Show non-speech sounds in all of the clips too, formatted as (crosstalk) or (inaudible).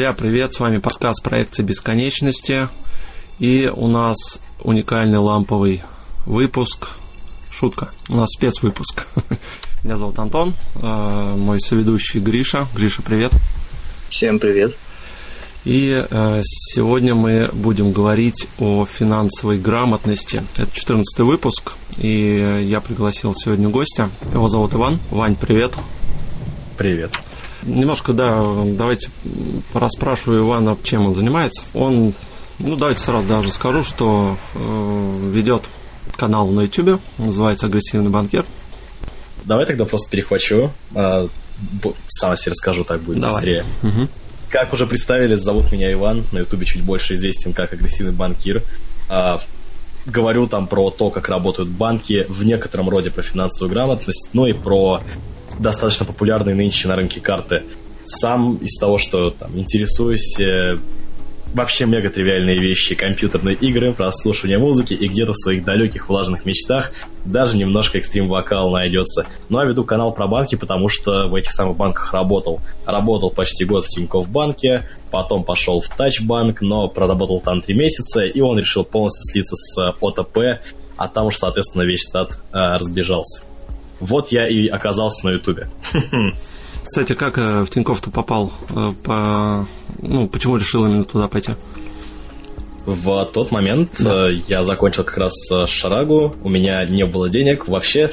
Друзья, привет! С вами подкаст проекции бесконечности. И у нас уникальный ламповый выпуск. Шутка. У нас спецвыпуск. (laughs) Меня зовут Антон, э, мой соведущий Гриша. Гриша, привет. Всем привет. И э, сегодня мы будем говорить о финансовой грамотности. Это 14 выпуск, и я пригласил сегодня гостя. Его зовут Иван. Вань, привет. Привет. Немножко, да, давайте расспрашиваю Ивана, чем он занимается. Он, ну, давайте сразу даже скажу, что э, ведет канал на YouTube, называется «Агрессивный банкир». Давай тогда просто перехвачу, э, сам себе расскажу, так будет Давай. быстрее. Угу. Как уже представили, зовут меня Иван, на Ютубе чуть больше известен как «Агрессивный банкир». Э, говорю там про то, как работают банки, в некотором роде про финансовую грамотность, ну и про достаточно популярные нынче на рынке карты. Сам из того, что там, интересуюсь э, вообще мега тривиальные вещи, компьютерные игры, прослушивание музыки и где-то в своих далеких влажных мечтах даже немножко экстрим-вокал найдется. Ну а веду канал про банки, потому что в этих самых банках работал. Работал почти год в Тинькофф банке, потом пошел в Тачбанк, но проработал там три месяца, и он решил полностью слиться с ОТП, а там уж, соответственно, весь стат э, разбежался. Вот я и оказался на Ютубе. Кстати, как э, в Тинькофф-то попал? Э, по... Ну, почему решил именно туда пойти? В тот момент да. Э, я закончил как раз шарагу, у меня не было денег. Вообще,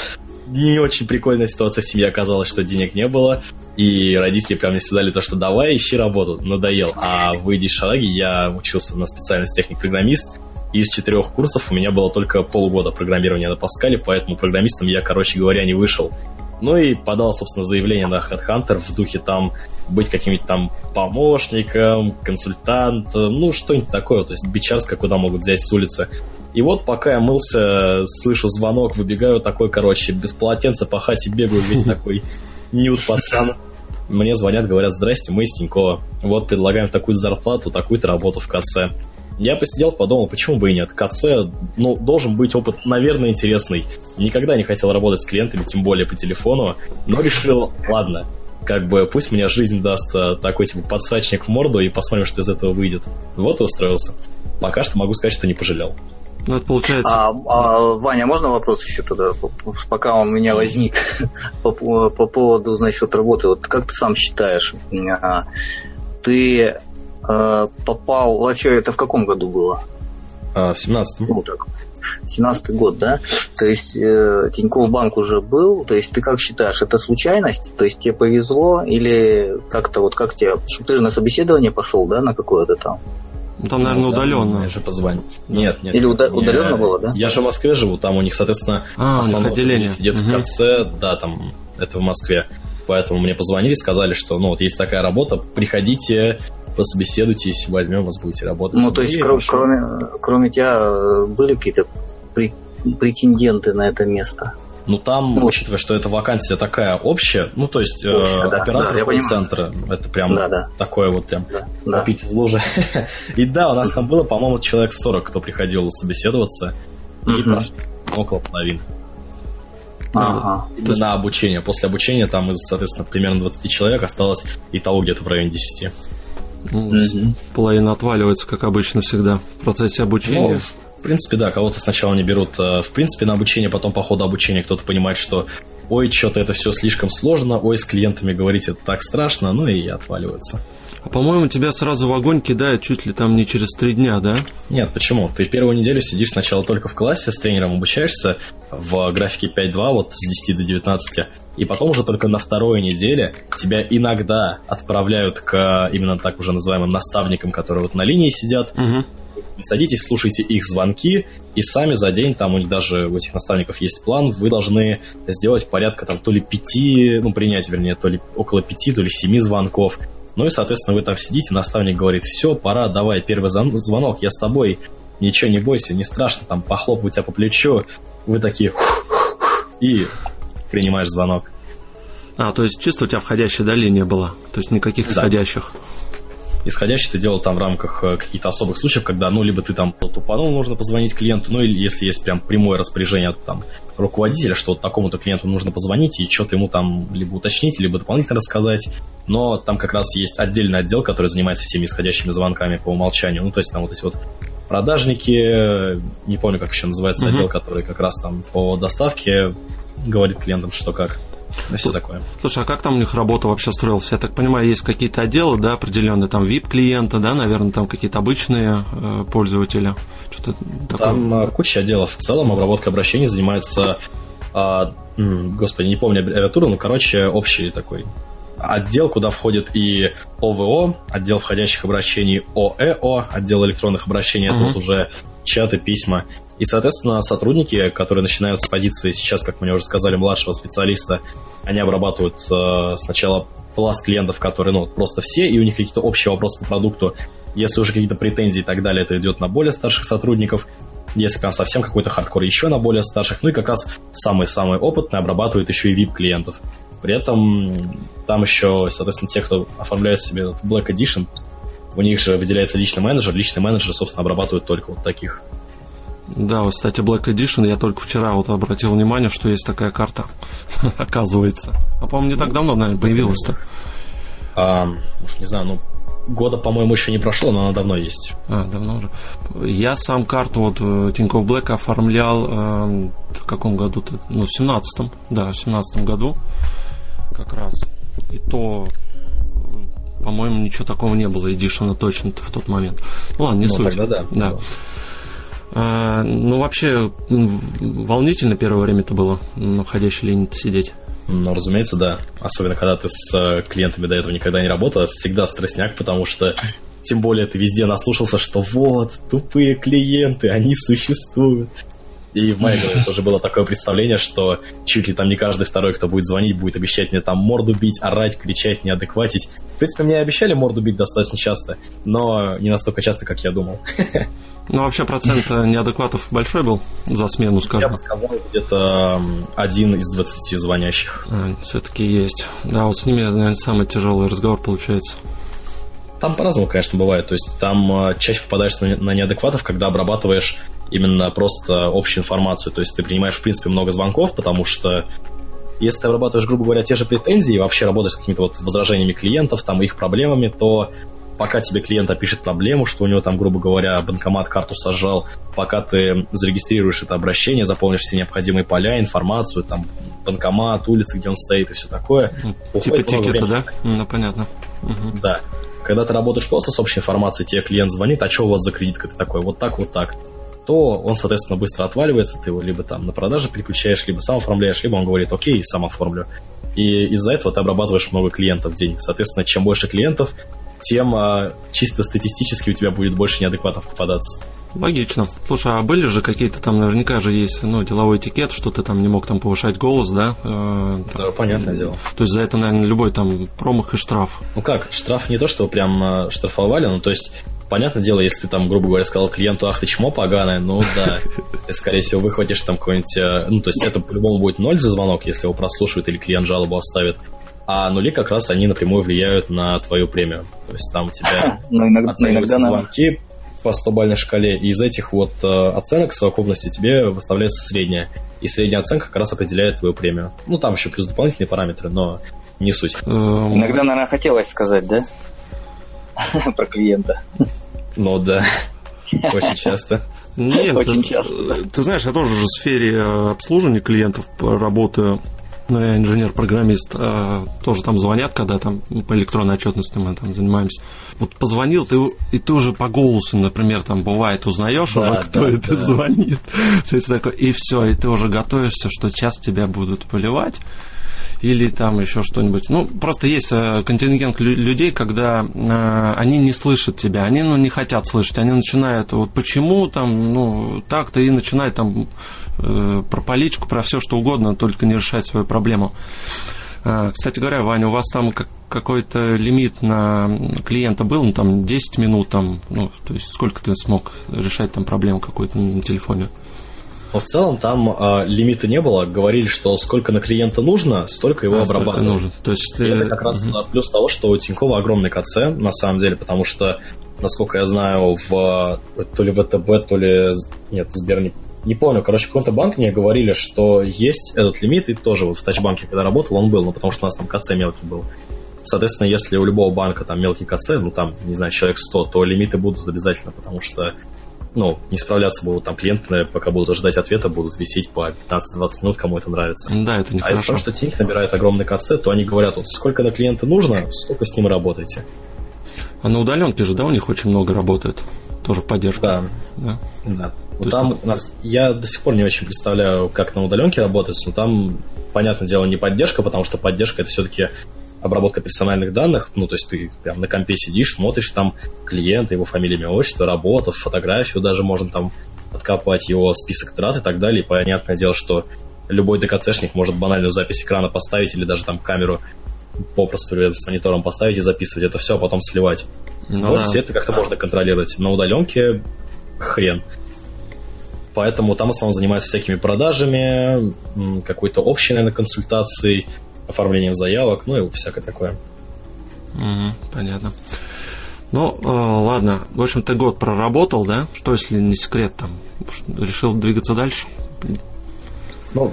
не очень прикольная ситуация в семье оказалась, что денег не было. И родители прям мне сказали то, что давай ищи работу, надоел. А выйдя из шараги, я учился на специальность техник-программист, из четырех курсов у меня было только полгода программирования на Паскале, поэтому программистом я, короче говоря, не вышел. Ну и подал, собственно, заявление на HeadHunter в духе там быть каким-нибудь там помощником, консультантом, ну что-нибудь такое, то есть бичарска, куда могут взять с улицы. И вот пока я мылся, слышу звонок, выбегаю такой, короче, без полотенца по хате бегаю, весь (laughs) такой нюд пацан. Мне звонят, говорят, здрасте, мы из Тинькова. Вот предлагаем такую зарплату, такую-то работу в КЦ. Я посидел, подумал, почему бы и нет. КЦ, ну, должен быть опыт, наверное, интересный. Никогда не хотел работать с клиентами, тем более по телефону, но решил, ладно, как бы пусть мне жизнь даст э, такой типа подсрачник в морду и посмотрим, что из этого выйдет. Вот и устроился. Пока что могу сказать, что не пожалел. Ну, это получается... А, а, Ваня, можно вопрос еще тогда, пока он у меня возник (laughs) по, по поводу, значит, работы. Вот как ты сам считаешь, а, ты попал... Вообще, это в каком году было? А, в семнадцатом. Ну, так. 17 год, да? То есть э, Тинькофф банк уже был, то есть ты как считаешь, это случайность? То есть тебе повезло или как-то вот как тебе... Ты же на собеседование пошел, да, на какое-то там? Ну, там, наверное, ну, удаленно. Я же позвонил. Нет, нет. Или уда- удаленно было, да? Я же в Москве живу, там у них, соответственно, а, основное отделение сидит угу. в конце, да, там, это в Москве. Поэтому мне позвонили, сказали, что, ну, вот есть такая работа, приходите, пособеседуйтесь, возьмем вас, будете работать. Ну, то есть, кр- кроме, кроме тебя, э, были какие-то претенденты на это место? Ну, там, ну, учитывая, что эта вакансия такая общая, ну, то есть, общая, э, да, оператор да, центра это прям да, да. такое вот прям да, попить из лужи. (laughs) И да, у нас там было, по-моему, человек 40, кто приходил собеседоваться, и прошло около половины. Ага. То есть... На обучение. После обучения там из, соответственно, примерно 20 человек осталось и того где-то в районе 10. Ну, угу. Половина отваливается, как обычно всегда, в процессе обучения. Ну, в принципе, да, кого-то сначала не берут, э, в принципе, на обучение, потом по ходу обучения кто-то понимает, что ой, что-то это все слишком сложно, ой, с клиентами говорить это так страшно, ну и отваливаются. А по-моему, тебя сразу в огонь кидают чуть ли там не через три дня, да? Нет, почему? Ты первую неделю сидишь сначала только в классе, с тренером обучаешься в графике 5-2, вот с 10 до 19, и потом уже только на второй неделе тебя иногда отправляют к именно так уже называемым наставникам, которые вот на линии сидят. Угу. Вы садитесь, слушайте их звонки, и сами за день, там у них даже у этих наставников есть план, вы должны сделать порядка там то ли пяти, ну, принять, вернее, то ли около пяти, то ли семи звонков. Ну и, соответственно, вы там сидите, наставник говорит, все, пора, давай, первый звонок, я с тобой, ничего не бойся, не страшно, там похлопаю тебя по плечу, вы такие и принимаешь звонок. А, то есть чисто у тебя входящая да, линия была? То есть никаких исходящих? Исходящий ты делал там в рамках э, каких-то особых случаев, когда, ну, либо ты там тупанул, нужно позвонить клиенту, ну, или если есть прям прямое распоряжение от там руководителя, что вот такому-то клиенту нужно позвонить и что-то ему там либо уточнить, либо дополнительно рассказать. Но там как раз есть отдельный отдел, который занимается всеми исходящими звонками по умолчанию. Ну, то есть там вот эти вот продажники, не помню, как еще называется mm-hmm. отдел, который как раз там по доставке говорит клиентам, что как. Ну, все такое. Слушай, а как там у них работа вообще строилась? Я так понимаю, есть какие-то отделы, да, определенные, там VIP-клиенты, да, наверное, там какие-то обычные э, пользователи. Что-то такое. Там э, куча отделов. В целом обработка обращений занимается, э, господи, не помню аббревиатуру, но, короче, общий такой отдел, куда входит и ОВО, отдел входящих обращений ОЭО, отдел электронных обращений, uh-huh. тут уже чаты, письма. И, соответственно, сотрудники, которые начинают с позиции сейчас, как мы уже сказали, младшего специалиста, они обрабатывают э, сначала пласт клиентов, которые, ну, просто все, и у них какие-то общие вопросы по продукту. Если уже какие-то претензии и так далее, это идет на более старших сотрудников. Если прям совсем какой-то хардкор, еще на более старших. Ну и как раз самые-самые опытные обрабатывают еще и VIP-клиентов. При этом там еще, соответственно, те, кто оформляет себе Black Edition, у них же выделяется личный менеджер. Личный менеджер, собственно, обрабатывает только вот таких. Да, вот, кстати, Black Edition, я только вчера вот обратил внимание, что есть такая карта, (laughs) оказывается. А, по-моему, не так давно, наверное, появилась-то. А, уж не знаю, ну, года, по-моему, еще не прошло, но она давно есть. А, давно уже. Я сам карту вот э, Тинькофф Black оформлял э, в каком году-то? Ну, в семнадцатом, да, в семнадцатом году как раз. И то по-моему, ничего такого не было, эдишена точно в тот момент. Ну ладно, не ну, суть. Тогда да. да. А, ну, вообще, волнительно первое время-то было на входящей линии сидеть. Ну, разумеется, да. Особенно, когда ты с э, клиентами до этого никогда не работал, это всегда стрессняк, потому что тем более ты везде наслушался, что вот, тупые клиенты, они существуют. И в моей голове (laughs) тоже было такое представление, что чуть ли там не каждый второй, кто будет звонить, будет обещать мне там морду бить, орать, кричать, неадекватить. В принципе, мне обещали морду бить достаточно часто, но не настолько часто, как я думал. (laughs) Ну, вообще процент неадекватов большой был за смену, скажем? Я бы сказал, где-то один из 20 звонящих. А, все-таки есть. Да, вот с ними, наверное, самый тяжелый разговор получается. Там по-разному, конечно, бывает. То есть там а, чаще попадаешь на неадекватов, когда обрабатываешь именно просто общую информацию. То есть ты принимаешь, в принципе, много звонков, потому что если ты обрабатываешь, грубо говоря, те же претензии и вообще работаешь с какими-то вот возражениями клиентов, там, их проблемами, то пока тебе клиент опишет проблему, что у него там, грубо говоря, банкомат карту сожрал, пока ты зарегистрируешь это обращение, заполнишь все необходимые поля, информацию, там, банкомат, улица, где он стоит и все такое. Типа тикета, да? Ну, понятно. Угу. Да. Когда ты работаешь просто с общей информацией, тебе клиент звонит, а что у вас за кредитка? Ты такой, вот так, вот так то он, соответственно, быстро отваливается, ты его либо там на продаже переключаешь, либо сам оформляешь, либо он говорит, окей, сам оформлю. И из-за этого ты обрабатываешь много клиентов в день. Соответственно, чем больше клиентов, тем а, чисто статистически у тебя будет больше неадекватов попадаться. Логично. Слушай, а были же какие-то там, наверняка же есть, ну, деловой этикет, что ты там не мог там повышать голос, да? Э, да, понятное дело. То есть за это, наверное, любой там промах и штраф. Ну как, штраф не то, что прям а, штрафовали, ну, то есть Понятное дело, если ты там, грубо говоря, сказал клиенту, ах ты чмо поганое, ну да, (laughs) ты, скорее всего, выхватишь там какой-нибудь... Э, ну, то есть это по-любому будет ноль за звонок, если его прослушают или клиент жалобу оставит. А нули как раз они напрямую влияют на твою премию. То есть там у тебя (laughs) но иногда, оцениваются иногда звонки по 100-бальной шкале, и из этих вот э, оценок в совокупности тебе выставляется средняя. И средняя оценка как раз определяет твою премию. Ну, там еще плюс дополнительные параметры, но не суть. Иногда, наверное, хотелось сказать, да? (laughs) Про клиента. Ну да, (laughs) очень часто. Нет, очень часто. Ты знаешь, я тоже в сфере э, обслуживания клиентов работаю. Ну, я инженер-программист, э, тоже там звонят, когда там по электронной отчетности мы там занимаемся. Вот позвонил, ты, и ты уже по голосу, например, там бывает, узнаешь да, уже, кто да, это да. звонит. (laughs) То есть такой, и все, и ты уже готовишься, что час тебя будут поливать или там еще что-нибудь. Ну, просто есть э, контингент людей, когда э, они не слышат тебя, они ну, не хотят слышать, они начинают, вот почему там, ну, так-то и начинают там э, про политику, про все что угодно, только не решать свою проблему. Кстати говоря, Ваня, у вас там как, какой-то лимит на клиента был, ну, там, 10 минут, там, ну, то есть сколько ты смог решать там проблему какую-то на телефоне? Но в целом там э, лимита не было. Говорили, что сколько на клиента нужно, столько его а, обрабатывать. нужно. То есть, и это как раз угу. плюс того, что у Тинькова огромный КЦ, на самом деле, потому что, насколько я знаю, в то ли ВТБ, то ли... Нет, Сбер не, не помню. Короче, в каком-то банке мне говорили, что есть этот лимит, и тоже вот в Тачбанке, когда работал, он был, ну, потому что у нас там КЦ мелкий был. Соответственно, если у любого банка там мелкий КЦ, ну там, не знаю, человек 100, то лимиты будут обязательно, потому что ну, не справляться будут там клиенты, пока будут ожидать ответа, будут висеть по 15-20 минут, кому это нравится. Да, это не А из-за того, что Тиньк набирает огромный КЦ, то они говорят, вот сколько на клиента нужно, сколько с ним работаете. А на удаленке же, да, у них очень много работает? Тоже в поддержку? Да. Да. да. Ну, там у нас, я до сих пор не очень представляю, как на удаленке работать, но там, понятное дело, не поддержка, потому что поддержка это все-таки обработка персональных данных, ну, то есть ты прям на компе сидишь, смотришь там клиента, его фамилия, имя, отчество, работа, фотографию даже можно там откопать, его список трат и так далее. И понятное дело, что любой ДКЦшник может банальную запись экрана поставить или даже там камеру попросту с монитором поставить и записывать это все, а потом сливать. Ну, вот да. все это как-то можно контролировать. На удаленке хрен. Поэтому там в основном занимаются всякими продажами, какой-то общей, наверное, консультацией, оформлением заявок, ну и всякое такое. Угу, понятно. Ну, э, ладно. В общем, ты год проработал, да? Что, если не секрет, там, решил двигаться дальше? Ну,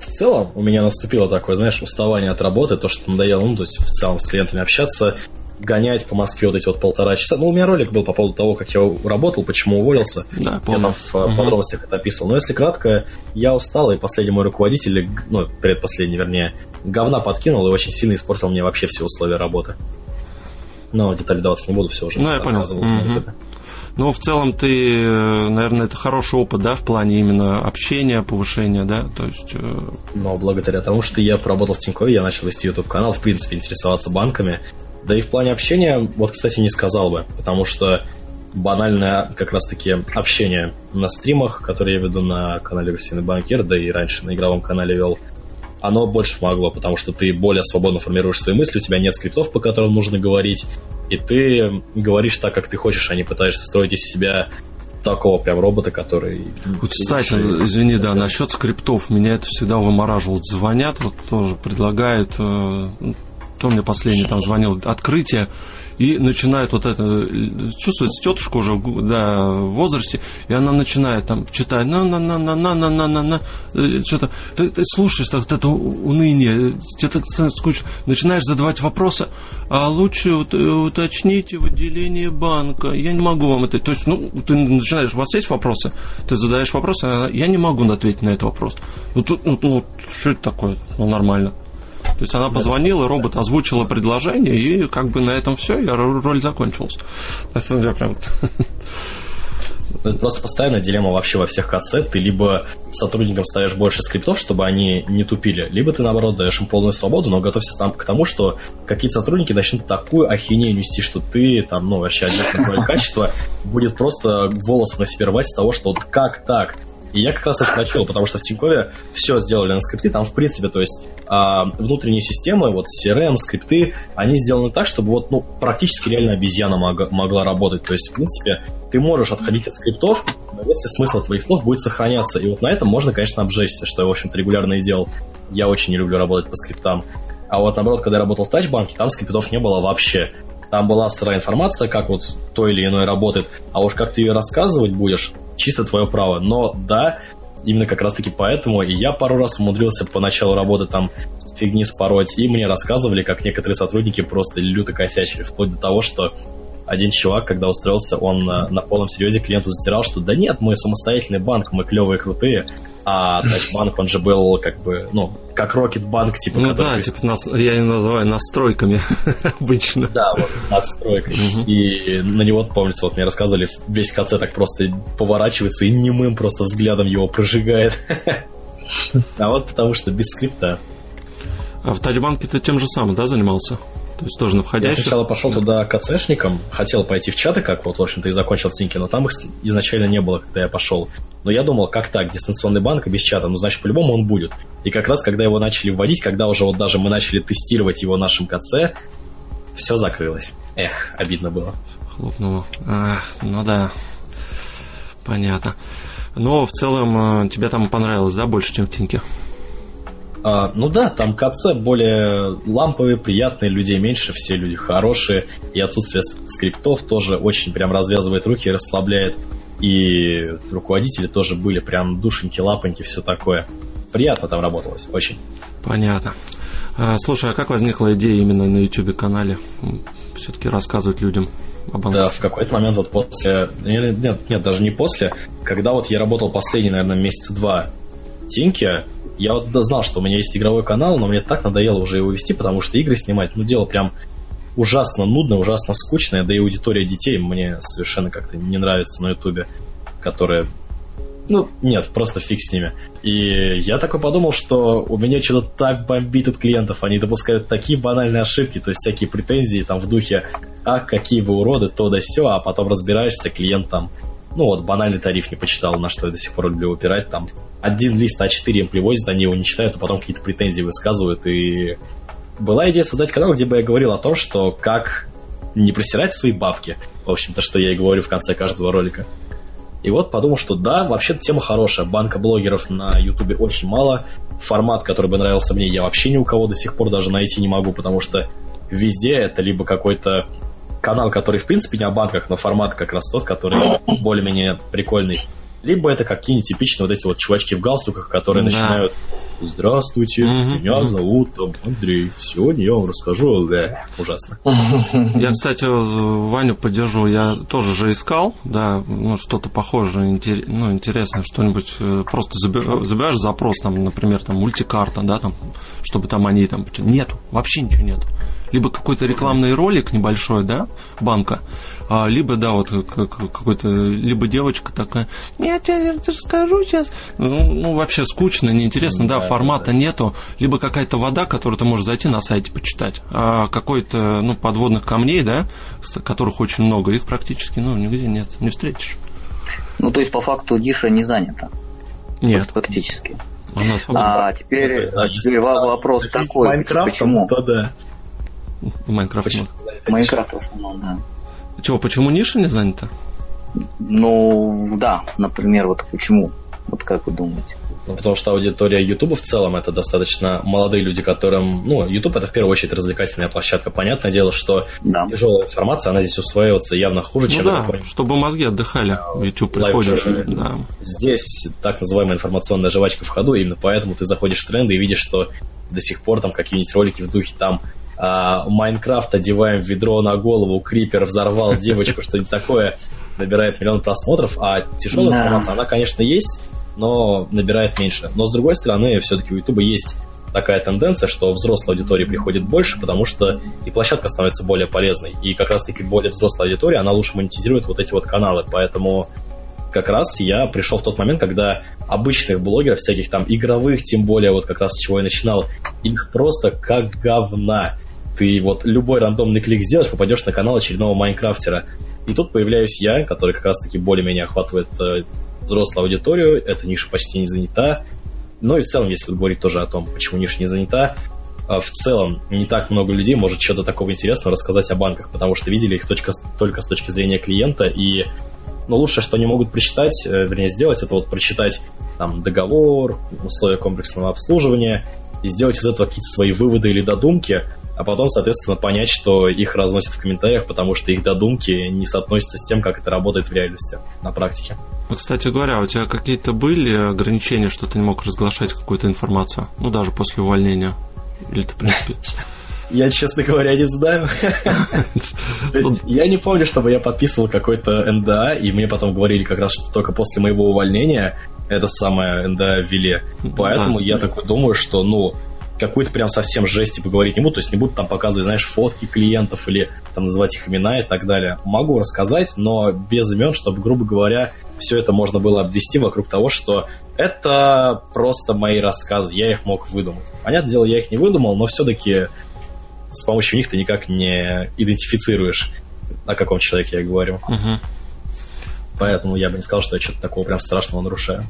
в целом у меня наступило такое, знаешь, уставание от работы, то, что надоело, ну, то есть в целом с клиентами общаться, гонять по Москве вот эти вот полтора часа. Ну, у меня ролик был по поводу того, как я работал, почему уволился. Да, помню. Я там в угу. подробностях это описывал. Но если кратко, я устал, и последний мой руководитель, ну, предпоследний, вернее, говна подкинул и очень сильно испортил мне вообще все условия работы. Но детали даваться не буду, все уже ну, я понял. Угу. Ну, в целом, ты, наверное, это хороший опыт, да, в плане именно общения, повышения, да, то есть... Э, Но благодаря тому, что я поработал в Тинькове, я начал вести YouTube-канал, в принципе, интересоваться банками, да и в плане общения, вот, кстати, не сказал бы, потому что банальное как раз-таки общение на стримах, которые я веду на канале Версийный банкир, да и раньше на игровом канале вел, оно больше помогло, потому что ты более свободно формируешь свои мысли, у тебя нет скриптов, по которым нужно говорить, и ты говоришь так, как ты хочешь, а не пытаешься строить из себя такого прям робота, который... Вот, кстати, извини, да, насчет скриптов, меня это всегда вымораживало. Звонят, вот тоже предлагают э, кто мне последний там звонил, открытие, и начинает вот это, чувствует тетушку уже да, в возрасте, и она начинает там читать, на на на на на на на на на что-то, ты, ты слушаешь так, вот это уныние, что-то скучно, начинаешь задавать вопросы, а лучше уточните в отделении банка, я не могу вам это, то есть, ну, ты начинаешь, у вас есть вопросы, ты задаешь вопросы, а я не могу ответить на этот вопрос. Ну, тут, ну, ну, что это такое? Ну, нормально. То есть она позвонила, робот озвучила предложение, и как бы на этом все, и роль закончилась. Это прям... (laughs) Это просто постоянная дилемма вообще во всех КЦ. Ты либо сотрудникам ставишь больше скриптов, чтобы они не тупили, либо ты, наоборот, даешь им полную свободу, но готовься там к тому, что какие-то сотрудники начнут такую ахинею нести, что ты там, ну, вообще один контроль (laughs) качества будет просто волосы на себе рвать с того, что вот как так? И я как раз это начал, потому что в Тинькове все сделали на скрипте. Там, в принципе, то есть а, внутренние системы, вот CRM, скрипты, они сделаны так, чтобы вот, ну, практически реально обезьяна мог, могла работать. То есть, в принципе, ты можешь отходить от скриптов, но если смысл твоих слов будет сохраняться. И вот на этом можно, конечно, обжечься, что я, в общем-то, регулярно и делал. Я очень не люблю работать по скриптам. А вот наоборот, когда я работал в тачбанке, там скриптов не было вообще. Там была сырая информация, как вот то или иное работает, а уж как ты ее рассказывать будешь, чисто твое право. Но да, именно как раз-таки поэтому и я пару раз умудрился по началу работы там фигни спороть, и мне рассказывали, как некоторые сотрудники просто люто косячили, вплоть до того, что один чувак, когда устроился, он на, на полном серьезе клиенту затирал, что да нет, мы самостоятельный банк, мы клевые, крутые, а Тачбанк, он же был как бы, ну, как Рокетбанк, типа, Ну который... да, типа, нас, я его называю настройками (laughs) обычно. Да, вот, надстройкой. И на него, помнится, вот мне рассказывали, весь КЦ так просто поворачивается и немым просто взглядом его прожигает. (laughs) А вот потому что без скрипта. А в Тачбанке ты тем же самым, да, занимался? То есть тоже на входящих. Я сначала пошел туда КЦшником, хотел пойти в чаты, как вот, в общем-то, и закончил в Тиньке, но там их изначально не было, когда я пошел. Но я думал, как так, дистанционный банк без чата, ну, значит, по-любому он будет. И как раз, когда его начали вводить, когда уже вот даже мы начали тестировать его нашим КЦ, все закрылось. Эх, обидно было. Хлопнуло. Ах, ну да, понятно. Но в целом э, тебе там понравилось, да, больше, чем в Тиньке? А, ну да, там КЦ более ламповые, приятные, людей меньше, все люди хорошие. И отсутствие скриптов тоже очень прям развязывает руки и расслабляет. И руководители тоже были прям душеньки, лапоньки, все такое. Приятно там работалось, очень. Понятно. А, слушай, а как возникла идея именно на YouTube канале все-таки рассказывать людям об Да, в какой-то момент вот после... Нет, нет, даже не после. Когда вот я работал последние, наверное, месяца два Тинки, я вот знал, что у меня есть игровой канал, но мне так надоело уже его вести, потому что игры снимать, ну, дело прям ужасно нудное, ужасно скучное, да и аудитория детей мне совершенно как-то не нравится на Ютубе, которая ну, нет, просто фиг с ними. И я такой подумал, что у меня что-то так бомбит от клиентов, они допускают такие банальные ошибки, то есть всякие претензии там в духе «А, какие вы уроды, то да сё», а потом разбираешься, клиент там ну вот, банальный тариф не почитал, на что я до сих пор люблю упирать, там один лист А4 им привозят, они его не читают, а потом какие-то претензии высказывают, и была идея создать канал, где бы я говорил о том, что как не просирать свои бабки, в общем-то, что я и говорю в конце каждого ролика. И вот подумал, что да, вообще тема хорошая. Банка блогеров на Ютубе очень мало. Формат, который бы нравился мне, я вообще ни у кого до сих пор даже найти не могу, потому что везде это либо какой-то канал, который в принципе не о банках, но формат как раз тот, который более-менее прикольный. Либо это какие-нибудь типичные вот эти вот чувачки в галстуках, которые да. начинают Здравствуйте, mm-hmm. меня зовут там, Андрей. Сегодня я вам расскажу. Да, ужасно. (laughs) Я, кстати, Ваню поддержу. Я тоже же искал, да, ну, что-то похожее, ну, интересное, что-нибудь. Э, просто забираешь запрос, там, например, там, мультикарта, да, там, чтобы там они там... Нету, вообще ничего нету либо какой-то рекламный ролик небольшой, да, банка, а, либо, да, вот какой-то, либо девочка такая, нет, я тебе расскажу сейчас. Ну, ну, вообще скучно, неинтересно, да, да формата да. нету. Либо какая-то вода, которую ты можешь зайти на сайте почитать, а какой-то, ну, подводных камней, да, которых очень много, их практически, ну, нигде нет, не встретишь. Ну, то есть, по факту, Диша не занята? Нет. Фактически. А теперь, а теперь вопрос такой, Майнкрафт, почему? То да. Майнкрафт. Почему? Майнкрафт в основном, да. Чего, почему ниша не занята? Ну, да, например, вот почему? Вот как вы думаете? Ну, потому что аудитория YouTube в целом это достаточно молодые люди, которым... Ну, YouTube это в первую очередь развлекательная площадка. Понятное дело, что да. тяжелая информация, она здесь усваивается явно хуже, ну чем... да, чтобы мозги отдыхали. В YouTube приходишь. Да. Здесь так называемая информационная жвачка в ходу, именно поэтому ты заходишь в тренды и видишь, что до сих пор там какие-нибудь ролики в духе там Майнкрафт одеваем ведро на голову, Крипер взорвал девочку, что-нибудь такое, набирает миллион просмотров, а тяжелая да. информация, она, конечно, есть, но набирает меньше. Но, с другой стороны, все-таки у Ютуба есть такая тенденция, что взрослой аудитории приходит больше, потому что и площадка становится более полезной. И как раз-таки более взрослая аудитория, она лучше монетизирует вот эти вот каналы. Поэтому как раз я пришел в тот момент, когда обычных блогеров, всяких там игровых, тем более вот как раз с чего я начинал, их просто как говна ты вот любой рандомный клик сделаешь, попадешь на канал очередного майнкрафтера. И тут появляюсь я, который как раз-таки более-менее охватывает э, взрослую аудиторию, эта ниша почти не занята. Ну и в целом, если говорить тоже о том, почему ниша не занята, э, в целом не так много людей может что-то такого интересного рассказать о банках, потому что видели их точка, только с точки зрения клиента, и ну, лучшее, что они могут прочитать, э, вернее, сделать, это вот прочитать там договор, условия комплексного обслуживания, и сделать из этого какие-то свои выводы или додумки, а потом, соответственно, понять, что их разносят в комментариях, потому что их додумки не соотносятся с тем, как это работает в реальности, на практике. Ну, кстати говоря, у тебя какие-то были ограничения, что ты не мог разглашать какую-то информацию? Ну, даже после увольнения? Или ты, в принципе... (laughs) Я, честно говоря, не знаю. (laughs) Я не помню, чтобы я подписывал какой-то НДА, и мне потом говорили как раз, что только после моего увольнения это самое НДА ввели. Поэтому я такой думаю, что, ну, какую-то прям совсем жесть типа говорить не буду, то есть не буду там показывать, знаешь, фотки клиентов или там называть их имена и так далее. Могу рассказать, но без имен, чтобы, грубо говоря, все это можно было обвести вокруг того, что это просто мои рассказы, я их мог выдумать. Понятное дело, я их не выдумал, но все-таки с помощью них ты никак не идентифицируешь, о каком человеке я говорю. Угу. Поэтому я бы не сказал, что я что-то такого прям страшного нарушаю.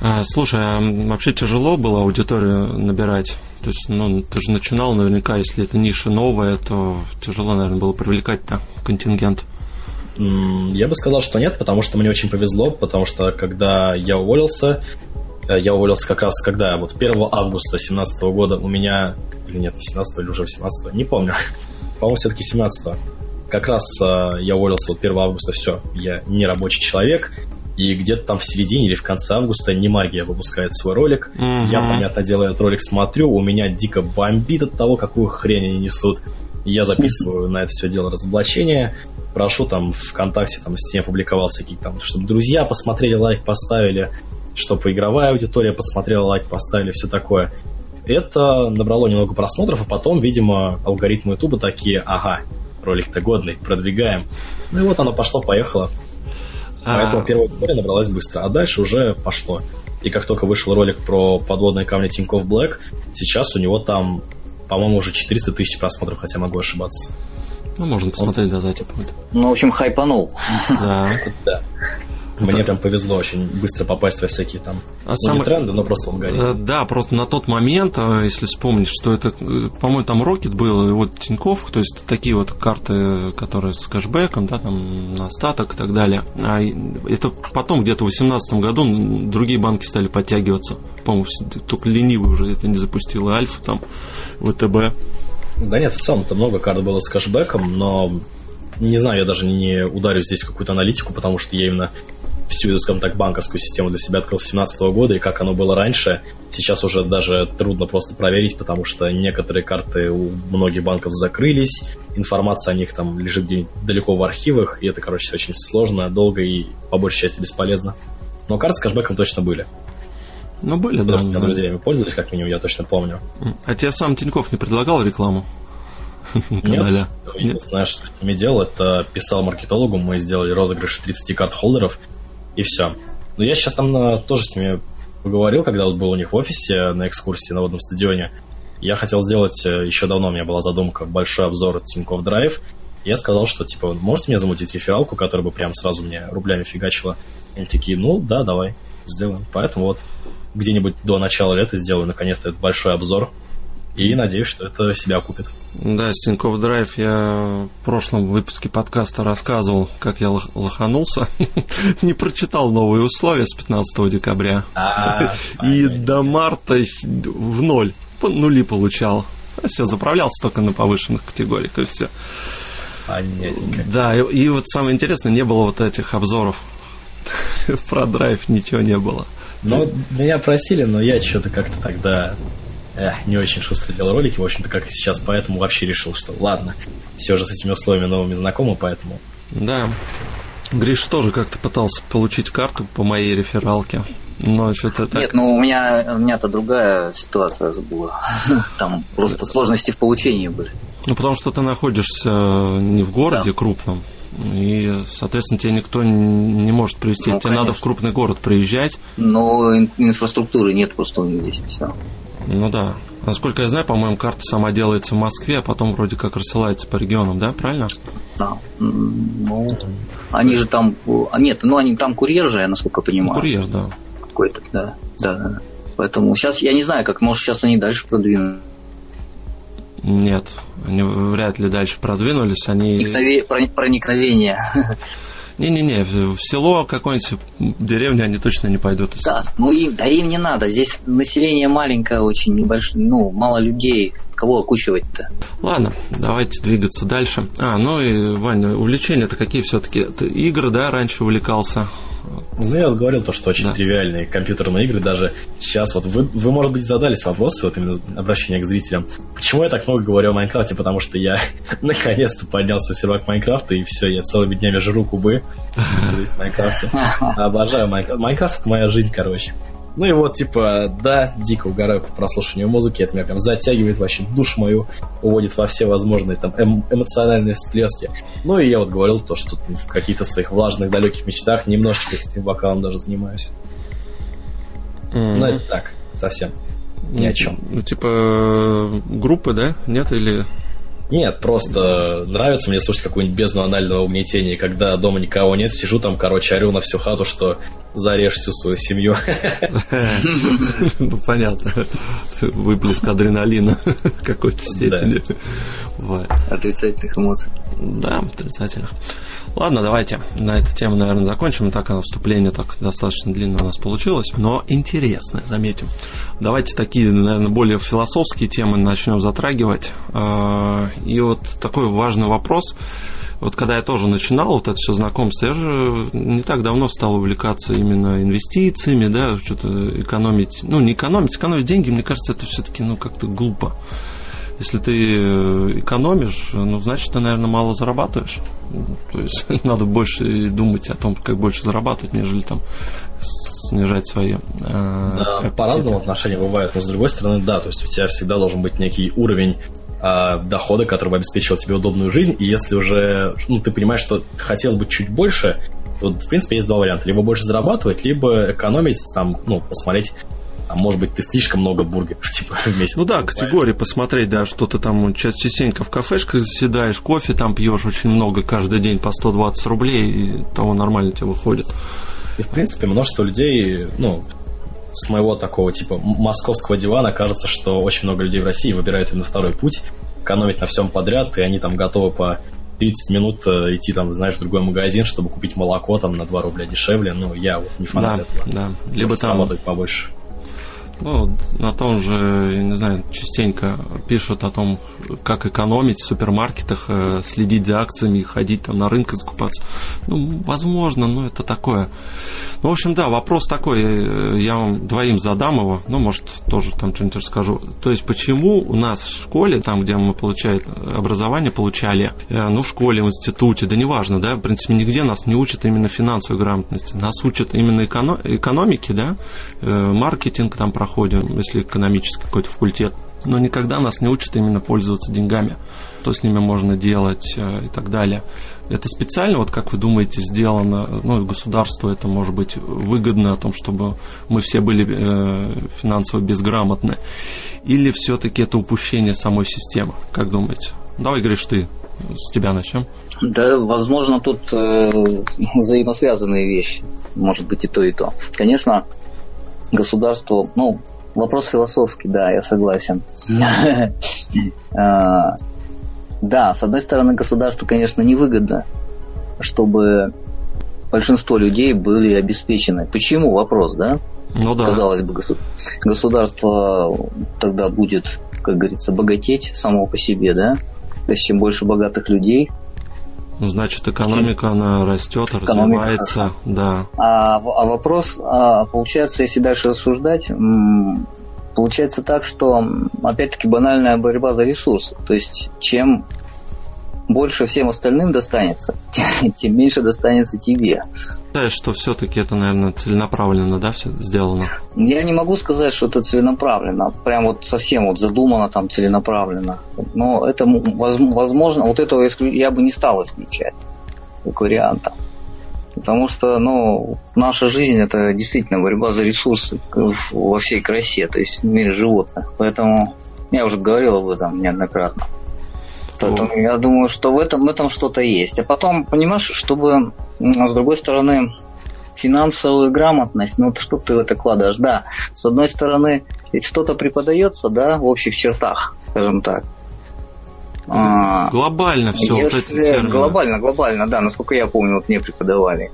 А, слушай, а вообще тяжело было аудиторию набирать? То есть, ну, ты же начинал, наверняка, если это ниша новая, то тяжело, наверное, было привлекать-то контингент. Я бы сказал, что нет, потому что мне очень повезло, потому что когда я уволился, э, я уволился как раз когда, вот 1 августа 2017 года у меня, или нет, 17 или уже 18 не помню, (laughs) по-моему, все-таки 17 как раз э, я уволился вот 1 августа, все, я не рабочий человек, и где-то там в середине или в конце августа не магия выпускает свой ролик. Mm-hmm. Я, понятное дело, этот ролик смотрю, у меня дико бомбит от того, какую хрень они несут. Я записываю на это все дело разоблачение, прошу там ВКонтакте, там, стене публиковал всякие там, чтобы друзья посмотрели, лайк поставили, чтобы игровая аудитория посмотрела, лайк поставили, все такое. Это набрало немного просмотров, а потом, видимо, алгоритмы Ютуба такие, ага, ролик-то годный, продвигаем. Ну и вот оно пошло-поехало. А... Поэтому первая аудитория набралась быстро, а дальше уже пошло. И как только вышел ролик про подводные камни Тинькофф Black, сейчас у него там, по-моему, уже 400 тысяч просмотров, хотя могу ошибаться. Ну, можно посмотреть, да, типа будет. Ну, в общем, хайпанул. Да. Да. Мне прям повезло очень быстро попасть во всякие там а ну, самый... тренды, но просто в алгоритм. Э, да, просто на тот момент, а, если вспомнить, что это, э, по-моему, там Rocket был, и вот Тиньков, то есть такие вот карты, которые с кэшбэком, да, там на остаток и так далее. А это потом, где-то в 2018 году, другие банки стали подтягиваться. По-моему, только ленивый уже это не запустил, и Альфа там, ВТБ. Да нет, в целом-то много карт было с кэшбэком, но не знаю, я даже не ударю здесь какую-то аналитику, потому что я именно всю, скажем так, банковскую систему для себя открыл с 2017 года, и как оно было раньше, сейчас уже даже трудно просто проверить, потому что некоторые карты у многих банков закрылись, информация о них там лежит где-нибудь далеко в архивах, и это, короче, очень сложно, долго и, по большей части, бесполезно. Но карты с кэшбэком точно были. Ну, были, Потому да. Что да. друзьями пользовались, как минимум, я точно помню. А тебе сам Тиньков не предлагал рекламу? (laughs) Нет, единственное, что я не делал, это писал маркетологу, мы сделали розыгрыш 30 карт холдеров, и все. Но я сейчас там на, тоже с ними поговорил, когда вот был у них в офисе на экскурсии на водном стадионе. Я хотел сделать, э, еще давно у меня была задумка, большой обзор Тинькофф Драйв. Я сказал, что, типа, можете мне замутить рефералку, которая бы прям сразу мне рублями фигачила? Они такие, ну, да, давай, сделаем. Поэтому вот где-нибудь до начала лета сделаю, наконец-то, этот большой обзор и надеюсь, что это себя окупит. Да, с Тинькофф Драйв я в прошлом выпуске подкаста рассказывал, как я лоханулся. (laughs) Не прочитал новые условия с 15 декабря. А, и до марта в ноль, по нули получал. А все, заправлялся только на повышенных категориях, и все. Понятненько. Да, и, и вот самое интересное, не было вот этих обзоров. (laughs) Про драйв ничего не было. Ну, меня просили, но я что-то как-то тогда эх, не очень шустро делал ролики, в общем-то, как и сейчас, поэтому вообще решил, что ладно, все же с этими условиями новыми знакомы, поэтому... Да, Гриш тоже как-то пытался получить карту по моей рефералке. Но что-то так. Нет, ну у меня у меня-то другая ситуация была. (laughs) Там просто сложности в получении были. Ну потому что ты находишься не в городе да. крупном, и, соответственно, тебе никто не может привезти. Ну, тебе конечно. надо в крупный город приезжать. Но инфраструктуры нет просто у них здесь все. Ну да. Насколько я знаю, по-моему, карта сама делается в Москве, а потом вроде как рассылается по регионам, да, правильно? Да. Ну, они же там... А, нет, ну они там курьер же, я насколько понимаю. Ну, курьер, да. Какой-то, да, да, да. Поэтому сейчас, я не знаю, как, может, сейчас они дальше продвинут. Нет, они вряд ли дальше продвинулись, они... Проникновение. Не-не-не, в село какое-нибудь деревню они точно не пойдут. Да, ну им, да им не надо. Здесь население маленькое очень, небольшое, ну, мало людей. Кого окучивать-то? Ладно, давайте двигаться дальше. А, ну и, Ваня, увлечения-то какие все-таки? Игры, да, раньше увлекался? Ну, я вот говорил то, что очень да. тривиальные компьютерные игры. Даже сейчас вот вы, вы, может быть, задались вопросы, вот именно обращение к зрителям. Почему я так много говорю о Майнкрафте? Потому что я (laughs) наконец-то поднял свой сервак Майнкрафта, и все, я целыми днями жру кубы в Майнкрафте. (laughs) Обожаю Майнкрафт. Майнкрафт — это моя жизнь, короче. Ну и вот, типа, да, дико угораю по прослушиванию музыки, это меня прям затягивает вообще душ мою, уводит во все возможные там эм- эмоциональные всплески. Ну и я вот говорил то, что в каких-то своих влажных далеких мечтах немножечко этим вокалом даже занимаюсь. Mm-hmm. Ну это так, совсем. Ни о чем. Ну, типа, группы, да? Нет или Нет, просто нравится мне слушать какую-нибудь бездну анального угнетения, когда дома никого нет, сижу там, короче, орю на всю хату, что зарежь всю свою семью. Ну, понятно. Выплеск адреналина какой-то степени. Отрицательных эмоций. Да, отрицательных. Ладно, давайте на эту тему, наверное, закончим. Так, оно вступление так достаточно длинное у нас получилось, но интересное, заметим. Давайте такие, наверное, более философские темы начнем затрагивать. И вот такой важный вопрос. Вот когда я тоже начинал вот это все знакомство, я же не так давно стал увлекаться именно инвестициями, да, что-то экономить, ну, не экономить, экономить деньги, мне кажется, это все-таки, ну, как-то глупо. Если ты э, экономишь, ну, значит, ты, наверное, мало зарабатываешь. То есть (laughs) надо больше думать о том, как больше зарабатывать, нежели там снижать свои. Э, да, по-разному отношения бывают, но с другой стороны, да, то есть у тебя всегда должен быть некий уровень э, дохода, который бы обеспечивал тебе удобную жизнь, и если уже ну, ты понимаешь, что хотелось бы чуть больше, то, в принципе, есть два варианта. Либо больше зарабатывать, либо экономить, там, ну, посмотреть а может быть, ты слишком много бургеров, (laughs) типа, в месяц. Ну да, категории посмотреть, да, что ты там частенько в кафешках заседаешь, кофе там пьешь очень много каждый день по 120 рублей, и того нормально тебе выходит. И, в принципе, множество людей, ну, с моего такого типа московского дивана кажется, что очень много людей в России выбирают именно второй путь, экономить на всем подряд, и они там готовы по 30 минут э, идти там, знаешь, в другой магазин, чтобы купить молоко там на 2 рубля дешевле. Ну, я вот не фанат да, этого. Да, либо там... побольше. Ну, на том же, я не знаю, частенько пишут о том, как экономить в супермаркетах, э, следить за акциями, ходить там на рынок закупаться. Ну, возможно, но это такое. Ну, в общем, да, вопрос такой, э, я вам двоим задам его, ну, может, тоже там что-нибудь расскажу. То есть, почему у нас в школе, там, где мы получали образование, получали, э, ну, в школе, в институте, да неважно, да, в принципе, нигде нас не учат именно финансовой грамотности. Нас учат именно эконом- экономике, да, маркетинг там проходим, если экономический какой-то факультет, но никогда нас не учат именно пользоваться деньгами, что с ними можно делать э, и так далее. Это специально, вот как вы думаете, сделано, ну, государству это может быть выгодно о том, чтобы мы все были э, финансово безграмотны, или все-таки это упущение самой системы, как думаете? Давай, говоришь, ты, с тебя начнем. Да, возможно, тут э, взаимосвязанные вещи. Может быть и то, и то. Конечно, государство, ну, вопрос философский, да, я согласен. (laughs) А, да, с одной стороны, государству, конечно, невыгодно, чтобы большинство людей были обеспечены. Почему? Вопрос, да? Ну да. Казалось бы, государство тогда будет, как говорится, богатеть само по себе, да? То есть чем больше богатых людей, значит, экономика, она растет, экономика развивается, да. А, а вопрос, а, получается, если дальше рассуждать, получается так, что, опять-таки, банальная борьба за ресурсы. То есть, чем больше всем остальным достанется, (laughs) тем меньше достанется тебе. Считаешь, что все-таки это, наверное, целенаправленно, да, все сделано? Я не могу сказать, что это целенаправленно, прям вот совсем вот задумано там целенаправленно. Но это возможно, вот этого я бы не стал исключать как варианта. Потому что, ну, наша жизнь это действительно борьба за ресурсы во всей красе, то есть в мире животных. Поэтому я уже говорил об этом неоднократно. Поэтому я думаю, что в этом, в этом что-то есть. А потом, понимаешь, чтобы, с другой стороны, финансовую грамотность, ну что ты в это кладешь? Да, с одной стороны, ведь что-то преподается, да, в общих чертах, скажем так. А, глобально все. Если, вот глобально, глобально, да, насколько я помню, вот мне преподавали.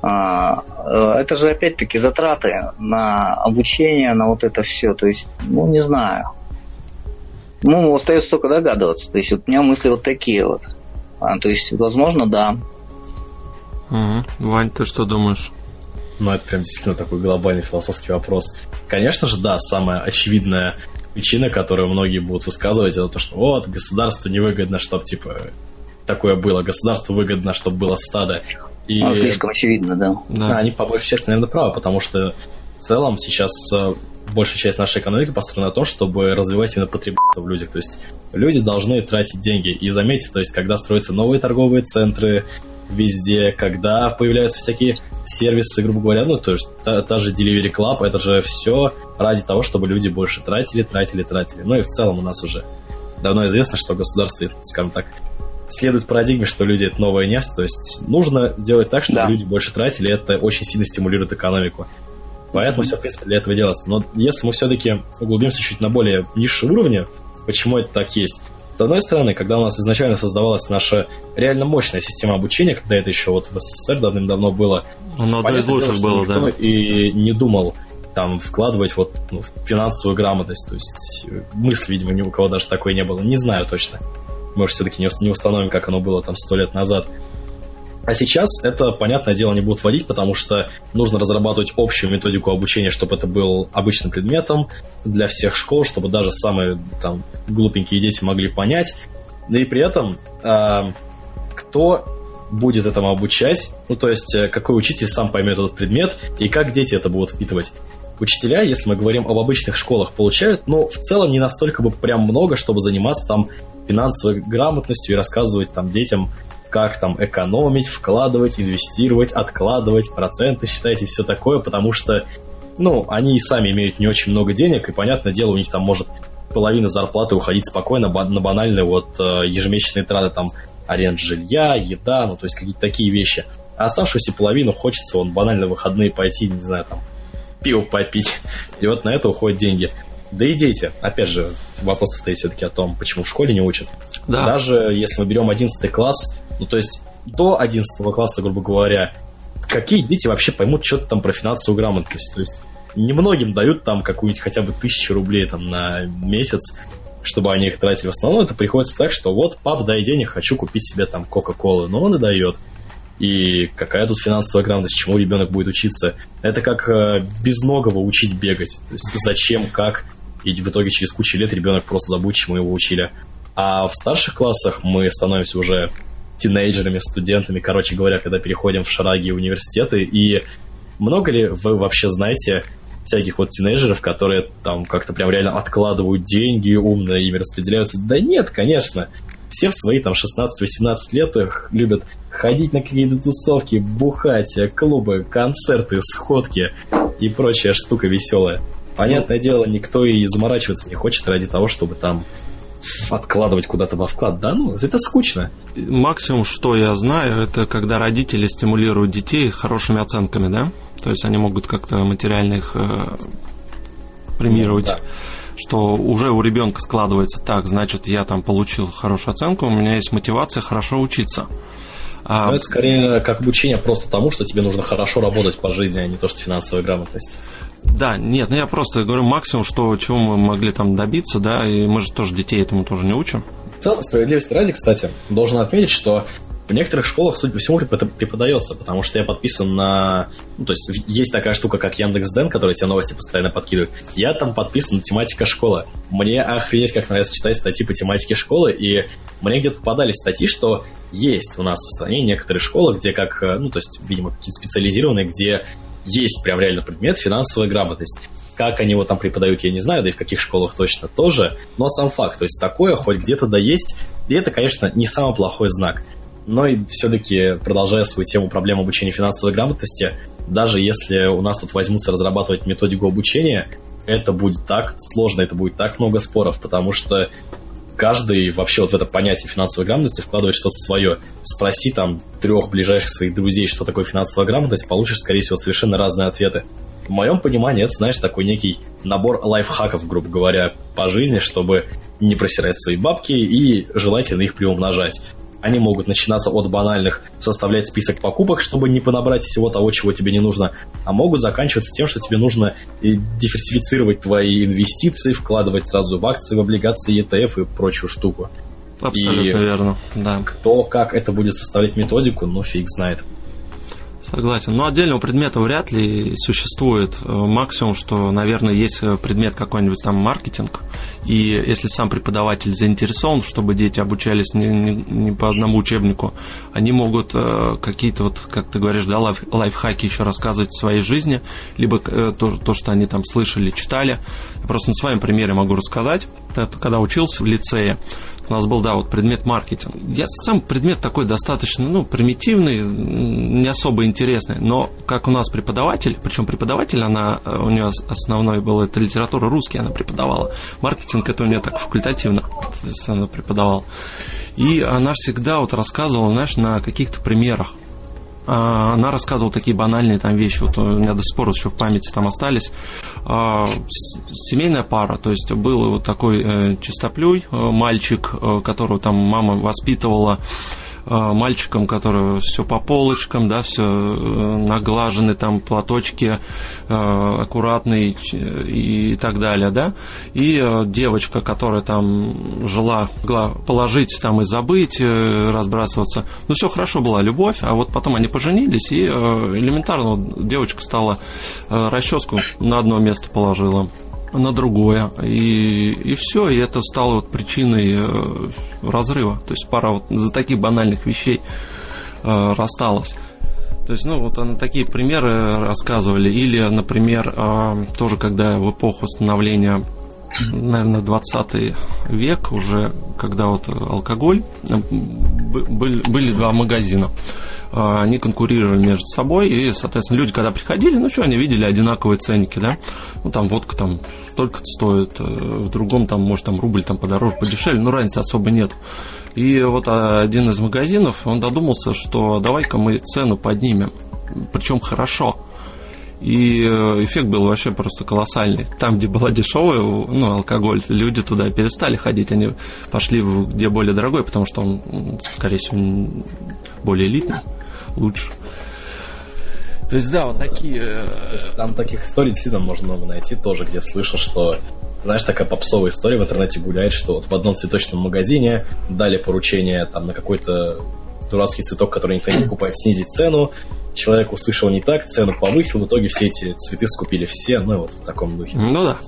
А, э, это же опять-таки затраты на обучение, на вот это все. То есть, ну не знаю. Ну, остается только догадываться. То есть вот у меня мысли вот такие вот. А, то есть, возможно, да. Угу. Вань, ты что думаешь? Ну, это прям действительно такой глобальный философский вопрос. Конечно же, да, самая очевидная причина, которую многие будут высказывать, это то, что вот, государству невыгодно, чтобы, типа, такое было. Государству выгодно, чтобы было стадо. И... Ну, слишком очевидно, да. да. Они, по большей части, наверное, правы, потому что в целом сейчас э, большая часть нашей экономики построена на том, чтобы развивать именно потребительство в людях. То есть люди должны тратить деньги. И заметьте, то есть когда строятся новые торговые центры везде, когда появляются всякие сервисы, грубо говоря, ну, то есть та, та же Delivery Club, это же все ради того, чтобы люди больше тратили, тратили, тратили. Ну и в целом у нас уже давно известно, что государство, скажем так, следует парадигме, что люди это новое место, то есть нужно делать так, чтобы да. люди больше тратили, это очень сильно стимулирует экономику. Поэтому все, в принципе, для этого делается. Но если мы все-таки углубимся чуть на более низшие уровни, почему это так есть? С одной стороны, когда у нас изначально создавалась наша реально мощная система обучения, когда это еще вот в СССР давным-давно было, ну, одно из лучших дело, было, да. И не думал там вкладывать вот ну, в финансовую грамотность. То есть мысли, видимо, ни у кого даже такой не было. Не знаю точно. Может, все-таки не установим, как оно было там сто лет назад. А сейчас это, понятное дело, не будут вводить, потому что нужно разрабатывать общую методику обучения, чтобы это был обычным предметом для всех школ, чтобы даже самые там глупенькие дети могли понять. Да и при этом э, кто будет этому обучать, ну то есть э, какой учитель сам поймет этот предмет и как дети это будут впитывать. Учителя, если мы говорим об обычных школах, получают, ну, в целом не настолько бы прям много, чтобы заниматься там финансовой грамотностью и рассказывать там детям как там экономить, вкладывать, инвестировать, откладывать, проценты считать и все такое, потому что, ну, они и сами имеют не очень много денег, и, понятное дело, у них там может половина зарплаты уходить спокойно на банальные вот э, ежемесячные траты, там, аренд жилья, еда, ну, то есть какие-то такие вещи. А оставшуюся половину хочется, он банально в выходные пойти, не знаю, там, пиво попить. И вот на это уходят деньги. Да и дети. Опять же, вопрос стоит все-таки о том, почему в школе не учат. Да. Даже если мы берем 11 класс, ну, то есть до 11 класса, грубо говоря, какие дети вообще поймут что-то там про финансовую грамотность? То есть немногим дают там какую-нибудь хотя бы тысячу рублей там на месяц, чтобы они их тратили. В основном это приходится так, что вот, пап, дай денег, хочу купить себе там Кока-Колы. Но он и дает. И какая тут финансовая грамотность, чему ребенок будет учиться? Это как э, безногого учить бегать. То есть зачем, как, и в итоге через кучу лет ребенок просто забудет, чему его учили. А в старших классах мы становимся уже тинейджерами, студентами, короче говоря, когда переходим в шараги университеты. И много ли вы вообще знаете всяких вот тинейджеров, которые там как-то прям реально откладывают деньги, умно ими распределяются? Да нет, конечно. Все в свои там 16-18 лет любят ходить на какие-то тусовки, бухать, клубы, концерты, сходки и прочая штука веселая. Понятное дело, никто и заморачиваться не хочет ради того, чтобы там откладывать куда-то во вклад. Да, ну, это скучно. Максимум, что я знаю, это когда родители стимулируют детей хорошими оценками, да? То есть они могут как-то материально их э, премировать. Да. Что уже у ребенка складывается так, значит, я там получил хорошую оценку, у меня есть мотивация хорошо учиться. А... Но это скорее как обучение просто тому, что тебе нужно хорошо работать по жизни, а не то, что финансовая грамотность. Да, нет, ну я просто говорю максимум, что чего мы могли там добиться, да, и мы же тоже детей этому тоже не учим. В целом, справедливости ради, кстати, должен отметить, что в некоторых школах, судя по всему, преподается, потому что я подписан на... Ну, то есть есть такая штука, как Яндекс.Ден, которая тебе новости постоянно подкидывает. Я там подписан на тематика школы. Мне охренеть, как нравится читать статьи по тематике школы, и мне где-то попадались статьи, что есть у нас в стране некоторые школы, где как, э, ну, то есть, видимо, какие-то специализированные, где есть прям реально предмет финансовая грамотность. Как они его там преподают, я не знаю, да и в каких школах точно тоже, но сам факт, то есть такое хоть где-то да есть, и это, конечно, не самый плохой знак. Но и все-таки, продолжая свою тему проблем обучения финансовой грамотности, даже если у нас тут возьмутся разрабатывать методику обучения, это будет так сложно, это будет так много споров, потому что каждый вообще вот в это понятие финансовой грамотности вкладывает что-то свое. Спроси там трех ближайших своих друзей, что такое финансовая грамотность, получишь, скорее всего, совершенно разные ответы. В моем понимании это, знаешь, такой некий набор лайфхаков, грубо говоря, по жизни, чтобы не просирать свои бабки и желательно их приумножать. Они могут начинаться от банальных составлять список покупок, чтобы не понабрать всего того, чего тебе не нужно, а могут заканчиваться тем, что тебе нужно диверсифицировать твои инвестиции, вкладывать сразу в акции, в облигации, ETF и прочую штуку. Абсолютно и верно, да. Кто как это будет составлять методику, ну фиг знает. Согласен. Но отдельного предмета вряд ли существует. Э, максимум, что, наверное, есть э, предмет какой-нибудь там маркетинг. И если сам преподаватель заинтересован, чтобы дети обучались не, не, не по одному учебнику, они могут э, какие-то, вот, как ты говоришь, да, лайф, лайфхаки еще рассказывать в своей жизни, либо то, то, что они там слышали, читали. Я просто на своем примере могу рассказать. когда учился в лицее, у нас был, да, вот предмет маркетинг. Я сам предмет такой достаточно, ну, примитивный, не особо интересный, но как у нас преподаватель, причем преподаватель, она, э, у нее основной был это литература русский, она преподавала. Маркетинг это у нее так факультативно, она преподавала. И она всегда вот рассказывала, знаешь, на каких-то примерах. А, она рассказывала такие банальные там вещи, вот у меня до сих пор еще в памяти там остались. А, семейная пара, то есть был вот такой э, чистоплюй, э, мальчик, э, которого там мама воспитывала мальчиком, который все по полочкам, да, все э, наглажены, там платочки э, аккуратные и так далее, да, и девочка, которая там жила, могла положить там и забыть, разбрасываться, ну все хорошо была любовь, а вот потом они поженились и элементарно девочка стала расческу на одно место положила на другое. И, и все, и это стало вот причиной э, разрыва. То есть пара вот за таких банальных вещей э, рассталась. То есть, ну, вот на такие примеры рассказывали. Или, например, э, тоже когда в эпоху становления наверное, 20 век уже, когда вот алкоголь, были, были два магазина. А, они конкурировали между собой, и, соответственно, люди, когда приходили, ну что, они видели одинаковые ценники, да, ну там водка там столько стоит, э, в другом там, может, там рубль там подороже, подешевле, но разницы особо нет. И вот один из магазинов, он додумался, что давай-ка мы цену поднимем, причем хорошо. И э, эффект был вообще просто колоссальный. Там, где была дешевая, ну, алкоголь, люди туда перестали ходить, они пошли в где более дорогой, потому что он, скорее всего, более элитный лучше. То есть, да, вот такие... Э, там таких историй действительно можно много найти тоже, где слышал, что знаешь, такая попсовая история в интернете гуляет, что вот в одном цветочном магазине дали поручение там на какой-то дурацкий цветок, который никто не покупает, снизить цену. Человек услышал не так, цену повысил, в итоге все эти цветы скупили все, ну вот в таком духе. Ну да.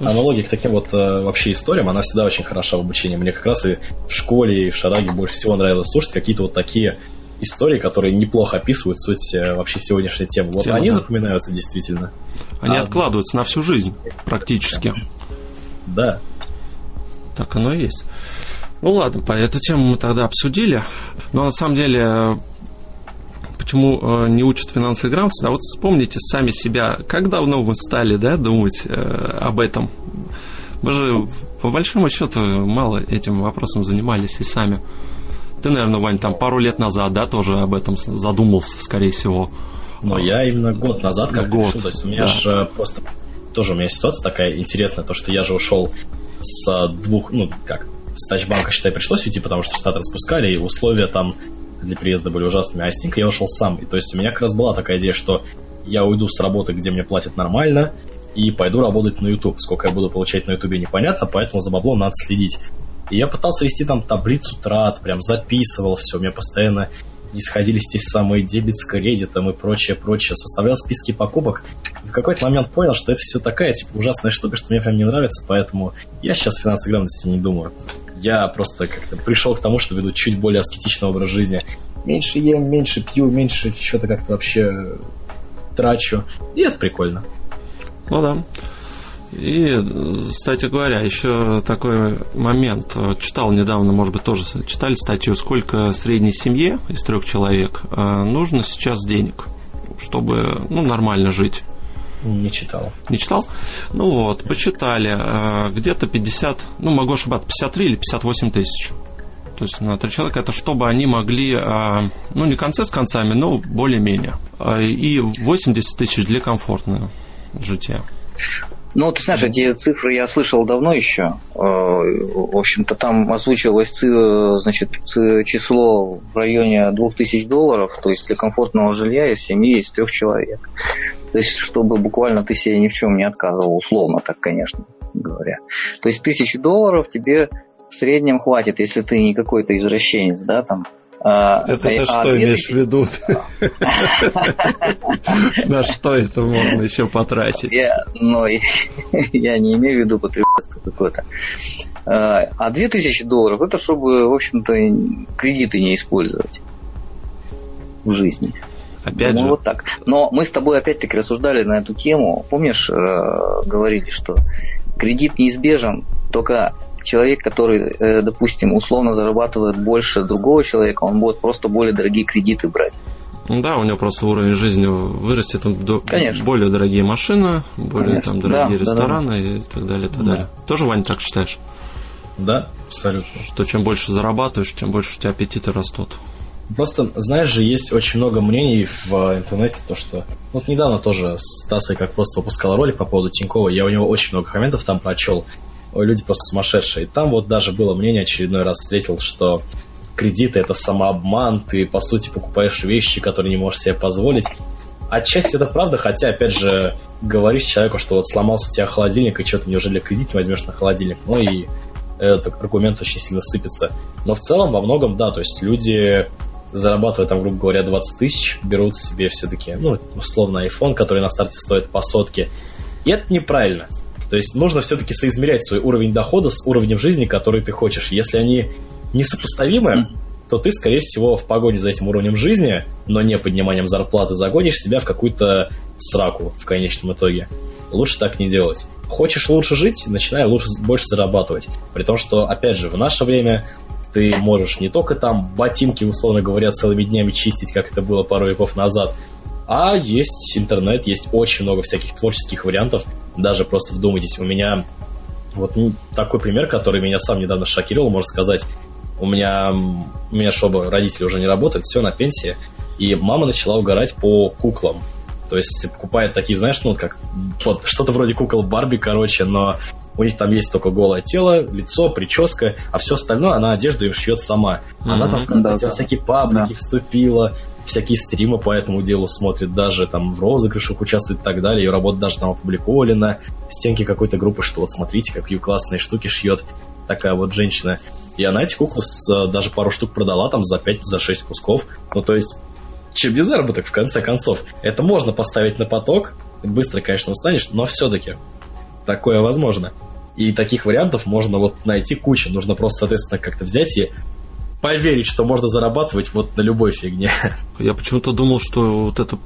Аналогия к таким вот э, вообще историям, она всегда очень хороша в обучении. Мне как раз и в школе, и в Шараге больше всего нравилось слушать какие-то вот такие истории, которые неплохо описывают суть э, вообще сегодняшней темы. Вот Тема, они да. запоминаются действительно. Они а, откладываются на всю жизнь практически. Да. Так оно и есть. Ну ладно, по эту тему мы тогда обсудили. Но на самом деле, почему э, не учат финансовой грамотности? Да вот вспомните сами себя, как давно вы стали да, думать э, об этом? Мы же, по большому счету, мало этим вопросом занимались и сами. Ты, наверное, Вань, там пару лет назад, да, тоже об этом задумался, скорее всего. Но я именно год назад как год, решил. То есть у меня да. же просто тоже у меня ситуация такая интересная, то что я же ушел с двух, ну как, с Тачбанка, считай, пришлось уйти, потому что штат распускали, и условия там для приезда были ужасными. А с я ушел сам. И то есть у меня как раз была такая идея, что я уйду с работы, где мне платят нормально, и пойду работать на YouTube. Сколько я буду получать на YouTube, непонятно, поэтому за баблом надо следить. И я пытался вести там таблицу трат, прям записывал все. У меня постоянно не сходились те самые дебет с кредитом и прочее, прочее. Составлял списки покупок. И в какой-то момент понял, что это все такая, типа, ужасная штука, что мне прям не нравится, поэтому я сейчас финансовой грамотности не думаю. Я просто как-то пришел к тому, что веду чуть более аскетичный образ жизни. Меньше ем, меньше пью, меньше что-то как-то вообще трачу. И это прикольно. Ну да. И, кстати говоря, еще такой момент. Читал недавно, может быть, тоже читали статью, сколько средней семье из трех человек э, нужно сейчас денег, чтобы ну, нормально жить. Не читал. Не читал? Ну вот, почитали. Э, где-то 50, ну могу ошибаться, 53 или 58 тысяч. То есть на три человека это чтобы они могли, э, ну не концы с концами, но более-менее. И 80 тысяч для комфортного жития. Ну, ты знаешь, эти цифры я слышал давно еще. Э, в общем-то, там озвучивалось значит, число в районе 2000 долларов, то есть для комфортного жилья из семьи из трех человек. То есть, чтобы буквально ты себе ни в чем не отказывал, условно так, конечно говоря. То есть, тысячи долларов тебе в среднем хватит, если ты не какой-то извращенец, да, там, это ты а, что имеешь в виду? (laughs) На что это можно еще потратить? Ну, (laughs) я не имею в виду потребительство какое-то. А, а 2000 долларов это чтобы, в общем-то, кредиты не использовать в жизни. Опять же. вот так. Но мы с тобой опять-таки рассуждали на эту тему. Помнишь, э, говорили, что кредит неизбежен, только человек, который, э, допустим, условно зарабатывает больше другого человека, он будет просто более дорогие кредиты брать. Ну да, у него просто уровень жизни вырастет, там Конечно. более дорогие машины, более Конечно. там дорогие да, рестораны да, да. и так далее, и так да. далее. Тоже, Вань, так считаешь? Да, абсолютно. Что чем больше зарабатываешь, тем больше у тебя аппетиты растут. Просто, знаешь же, есть очень много мнений в интернете, то что... Вот недавно тоже Стаса как просто выпускал ролик по поводу Тинькова, я у него очень много комментов там прочел. Люди просто сумасшедшие. Там вот даже было мнение, очередной раз встретил, что кредиты это самообман, ты по сути покупаешь вещи, которые не можешь себе позволить. Отчасти это правда, хотя, опять же, говоришь человеку, что вот сломался у тебя холодильник, и что ты неужели кредит не возьмешь на холодильник? Ну и этот аргумент очень сильно сыпется. Но в целом, во многом, да, то есть люди зарабатывая там, грубо говоря, 20 тысяч, берут себе все-таки, ну, условно, iPhone, который на старте стоит по сотке. И это неправильно. То есть нужно все-таки соизмерять свой уровень дохода с уровнем жизни, который ты хочешь. Если они несопоставимы, то ты, скорее всего, в погоне за этим уровнем жизни, но не подниманием зарплаты, загонишь себя в какую-то сраку в конечном итоге. Лучше так не делать. Хочешь лучше жить, начинай лучше, больше зарабатывать. При том, что, опять же, в наше время ты можешь не только там ботинки, условно говоря, целыми днями чистить, как это было пару веков назад, а есть интернет, есть очень много всяких творческих вариантов. Даже просто вдумайтесь, у меня вот такой пример, который меня сам недавно шокировал, можно сказать. У меня, у меня чтобы родители уже не работают, все на пенсии, и мама начала угорать по куклам. То есть покупает такие, знаешь, ну, как вот что-то вроде кукол Барби, короче, но у них там есть только голое тело, лицо, прическа, а все остальное она одежду им шьет сама. Mm-hmm. Она там в да, да. всякие паблики да. вступила, всякие стримы по этому делу смотрит, даже там в розыгрышах участвует и так далее. Ее работа даже там опубликовали на стенке какой-то группы, что вот смотрите, какие классные штуки шьет такая вот женщина. И она эти куклы с, даже пару штук продала там за 5-6 за кусков. Ну, то есть, чем не заработок, в конце концов. Это можно поставить на поток, быстро, конечно, устанешь, но все-таки такое возможно. И таких вариантов можно вот найти кучу. Нужно просто, соответственно, как-то взять и поверить, что можно зарабатывать вот на любой фигне. Я почему-то думал, что вот это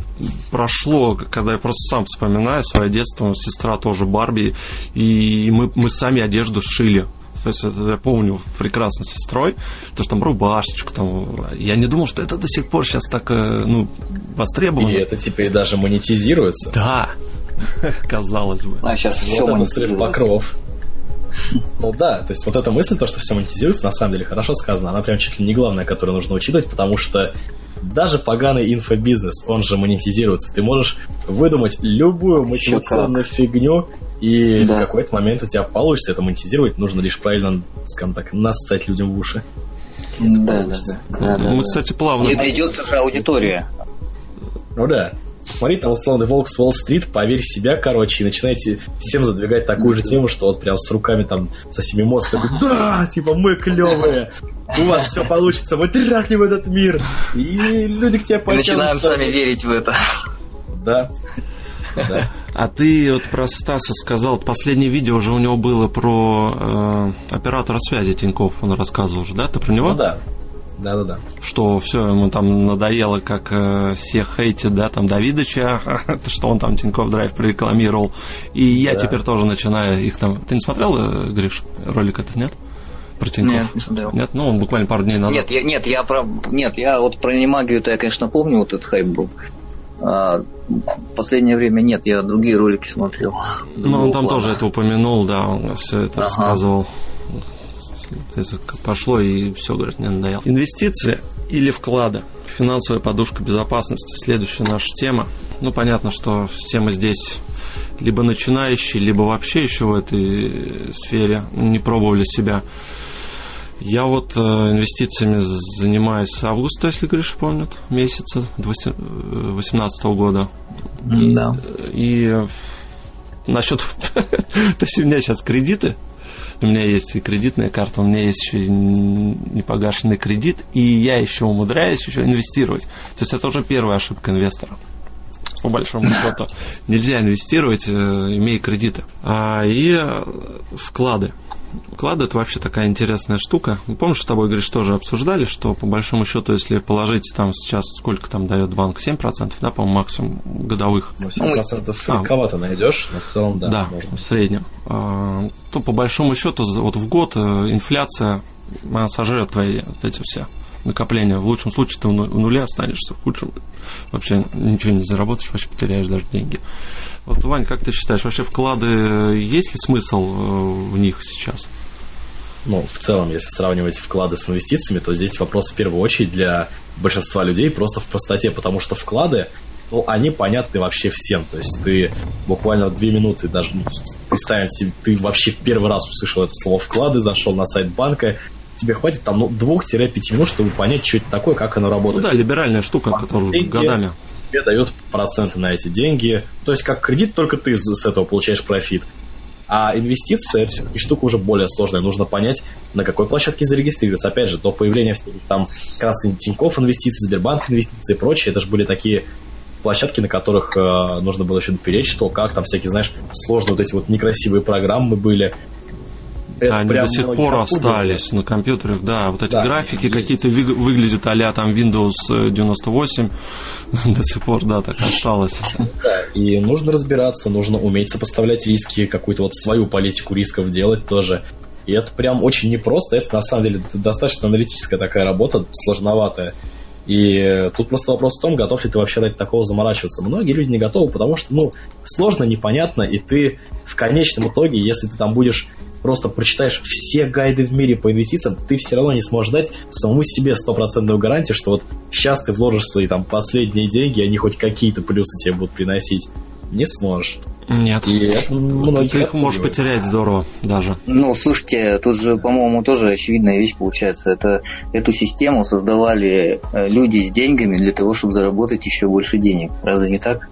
прошло, когда я просто сам вспоминаю свое детство, сестра тоже Барби, и мы, мы сами одежду шили. То есть это я помню прекрасно с сестрой, то что там рубашечку там. Я не думал, что это до сих пор сейчас так э, ну, востребовано. И это теперь даже монетизируется. Да, (laughs) казалось бы. А сейчас вот все монетизируется. покров. (laughs) Ну да, то есть вот эта мысль, то, что все монетизируется, на самом деле хорошо сказано. Она прям чуть ли не главная, которую нужно учитывать, потому что даже поганый инфобизнес, он же монетизируется. Ты можешь выдумать любую мотивационную фигню, и да. в какой-то момент у тебя получится это монетизировать. Нужно лишь правильно, скажем так, нассать людям в уши. Да, да, да. Мы, кстати, плавно... И найдется же аудитория. Ну да. Смотри, там условный волк с Уолл-стрит, поверь в себя, короче, и начинаете всем задвигать такую же тему, что вот прям с руками там, со всеми мозгом такой, да, типа, мы клевые, у вас все получится, мы трахнем этот мир. И люди к тебе потянутся. Начинаем сами верить в это. Да. Да. А ты вот про Стаса сказал, последнее видео уже у него было про э, оператора связи Тиньков, он рассказывал уже, да? Ты про него? Ну да. Да-да-да. Что все ему там надоело, как э, всех хейтит, да, там Давидыча, (laughs) что он там Тинькофф Драйв прорекламировал. И я да. теперь тоже начинаю их там... Ты не смотрел, э, Гриш, ролик этот, нет? Про Тинькофф? Нет, не смотрел. Нет, ну он буквально пару дней назад. Нет, я, нет, я про... Нет, я вот про немагию-то я, конечно, помню, вот этот хайп был. А, последнее время нет, я другие ролики смотрел. Ну, он там тоже это упомянул, да, он все это ага. рассказывал пошло и все, говорит, мне надоело. Инвестиции или вклады. Финансовая подушка безопасности. Следующая наша тема. Ну, понятно, что все мы здесь либо начинающие, либо вообще еще в этой сфере не пробовали себя. Я вот э, инвестициями занимаюсь с августа, если Гриша помнит, месяца 2018 года. И, да. И насчет... (laughs) То есть у меня сейчас кредиты у меня есть и кредитная карта, у меня есть еще непогашенный кредит, и я еще умудряюсь еще инвестировать. То есть это уже первая ошибка инвестора. по большому счету. Нельзя инвестировать, э, имея кредиты. А, и вклады. Вклады это вообще такая интересная штука. Помнишь, с тобой, говоришь, тоже обсуждали, что по большому счету, если положить там сейчас, сколько там дает банк, 7%, да, по-моему, максимум годовых. Ну, 7% а, кого-то найдешь, но в целом, да. Да, можно. в среднем. А, то по большому счету, вот в год э, инфляция она сожрет твои вот эти все накопления. В лучшем случае ты в нуле останешься, в худшем вообще ничего не заработаешь, вообще потеряешь даже деньги. Вот, Вань, как ты считаешь, вообще вклады, есть ли смысл э, в них сейчас? Ну, в целом, если сравнивать вклады с инвестициями, то здесь вопрос в первую очередь для большинства людей просто в простоте, потому что вклады, ну, они понятны вообще всем. То есть ты буквально две минуты даже ну, представим себе, ты вообще в первый раз услышал это слово вклады, зашел на сайт банка, тебе хватит там ну, 2-5 минут, чтобы понять, что это такое, как оно работает. Ну да, либеральная штука, а деньги годами. Тебе дает проценты на эти деньги. То есть как кредит, только ты с этого получаешь профит. А инвестиции это все-таки штука уже более сложная. Нужно понять, на какой площадке зарегистрироваться. Опять же, до появления всяких там красных Тинькофф инвестиций, Сбербанк инвестиций и прочее, это же были такие площадки, на которых э, нужно было еще допереть, что как там всякие, знаешь, сложные вот эти вот некрасивые программы были, это Они до сих пор остались на компьютерах, да. Вот эти да, графики какие-то вы, выглядят а там Windows 98 (laughs) до сих пор, да, так осталось. И нужно разбираться, нужно уметь сопоставлять риски, какую-то вот свою политику рисков делать тоже. И это прям очень непросто. Это на самом деле достаточно аналитическая такая работа, сложноватая. И тут просто вопрос в том, готов ли ты вообще ради такого заморачиваться. Многие люди не готовы, потому что, ну, сложно, непонятно, и ты в конечном итоге, если ты там будешь просто прочитаешь все гайды в мире по инвестициям, ты все равно не сможешь дать самому себе стопроцентную гарантию, что вот сейчас ты вложишь свои там последние деньги, они хоть какие-то плюсы тебе будут приносить. Не сможешь. Нет. И Ты их можешь потерять здорово даже. Ну, слушайте, тут же, по-моему, тоже очевидная вещь получается. Это эту систему создавали э, люди с деньгами для того, чтобы заработать еще больше денег. Разве не так?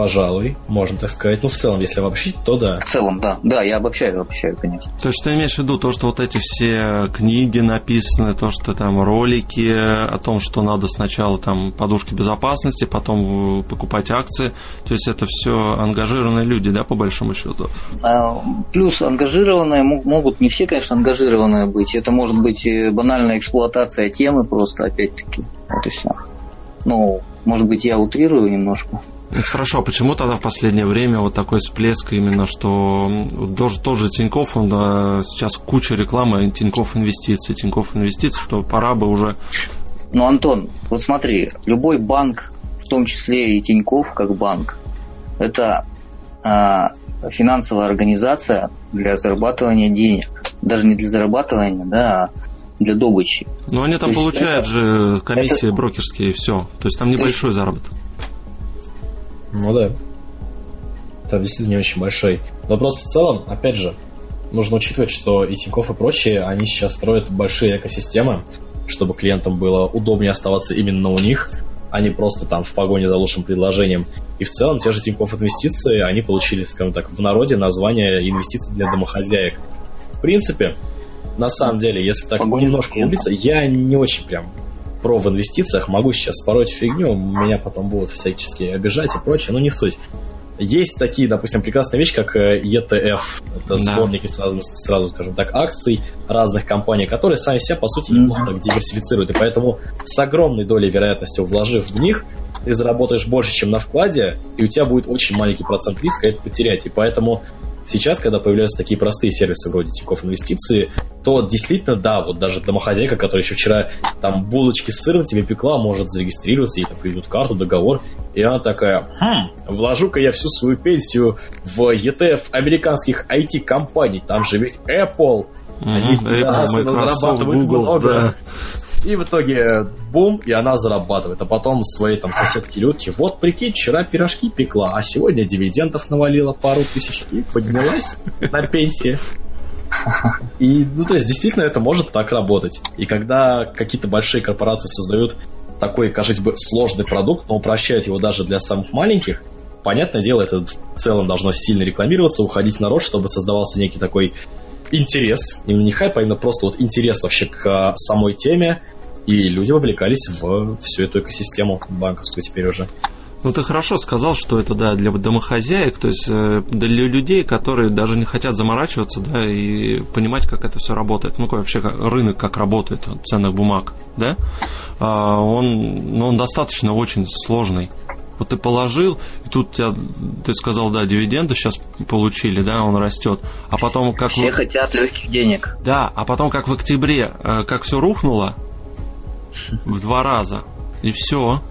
Пожалуй, можно так сказать. Ну, в целом, если обобщить, то да. В целом, да. Да, я обобщаю, обобщаю, конечно. То есть ты имеешь в виду то, что вот эти все книги написаны, то, что там ролики о том, что надо сначала там подушки безопасности, потом покупать акции. То есть это все ангажированные люди, да, по большому счету? А, плюс ангажированные могут не все, конечно, ангажированные быть. Это может быть банальная эксплуатация темы просто, опять-таки. Вот и все. Ну, может быть, я утрирую немножко. Хорошо, а почему тогда в последнее время вот такой всплеск именно, что тоже, тоже Тиньков, он да, сейчас куча рекламы Тиньков инвестиций, Тиньков инвестиций, что пора бы уже... Ну, Антон, вот смотри, любой банк, в том числе и Тиньков как банк, это а, финансовая организация для зарабатывания денег. Даже не для зарабатывания, да, а для добычи. Но они там То получают это, же комиссии это... брокерские и все. То есть там небольшой есть, заработок. Ну да. Там действительно не очень большой. Но просто в целом, опять же, нужно учитывать, что и Тинькофф и прочие, они сейчас строят большие экосистемы, чтобы клиентам было удобнее оставаться именно у них, а не просто там в погоне за лучшим предложением. И в целом те же Тинькофф инвестиции, они получили, скажем так, в народе название инвестиций для домохозяек. В принципе, на самом деле, если так Погоня немножко убиться, я не очень прям про в инвестициях, могу сейчас спороть фигню, меня потом будут всячески обижать и прочее, но не суть. Есть такие, допустим, прекрасные вещи, как ETF, э, это да. сборники сразу, сразу, скажем так, акций разных компаний, которые сами себя, по сути, неплохо так диверсифицируют. И поэтому с огромной долей вероятности, вложив в них, ты заработаешь больше, чем на вкладе, и у тебя будет очень маленький процент риска это потерять. И поэтому Сейчас, когда появляются такие простые сервисы вроде Тинькофф Инвестиции, то действительно, да, вот даже домохозяйка, которая еще вчера там булочки с сыром тебе пекла, может зарегистрироваться, ей там приведут карту, договор, и она такая, хм, вложу-ка я всю свою пенсию в ETF американских IT-компаний, там же ведь Apple, они Apple, Microsoft, Google, много. Да. И в итоге бум, и она зарабатывает. А потом своей там соседке Людке, вот прикинь, вчера пирожки пекла, а сегодня дивидендов навалила пару тысяч и поднялась на пенсии. И, ну, то есть, действительно, это может так работать. И когда какие-то большие корпорации создают такой, кажется бы, сложный продукт, но упрощают его даже для самых маленьких, понятное дело, это в целом должно сильно рекламироваться, уходить в народ, чтобы создавался некий такой интерес, именно не хайп, а именно просто вот интерес вообще к а, самой теме, и люди вовлекались в всю эту экосистему банковскую теперь уже. Ну, ты хорошо сказал, что это, да, для домохозяек, то есть э, для людей, которые даже не хотят заморачиваться, да, и понимать, как это все работает. Ну, вообще, как, рынок как работает ценных бумаг, да, а, он, ну, он достаточно очень сложный. Вот ты положил, и тут тебя, ты сказал, да, дивиденды сейчас получили, да, он растет. А потом как... Все в... хотят легких денег. Да, а потом как в октябре, э, как все рухнуло в два раза, и все.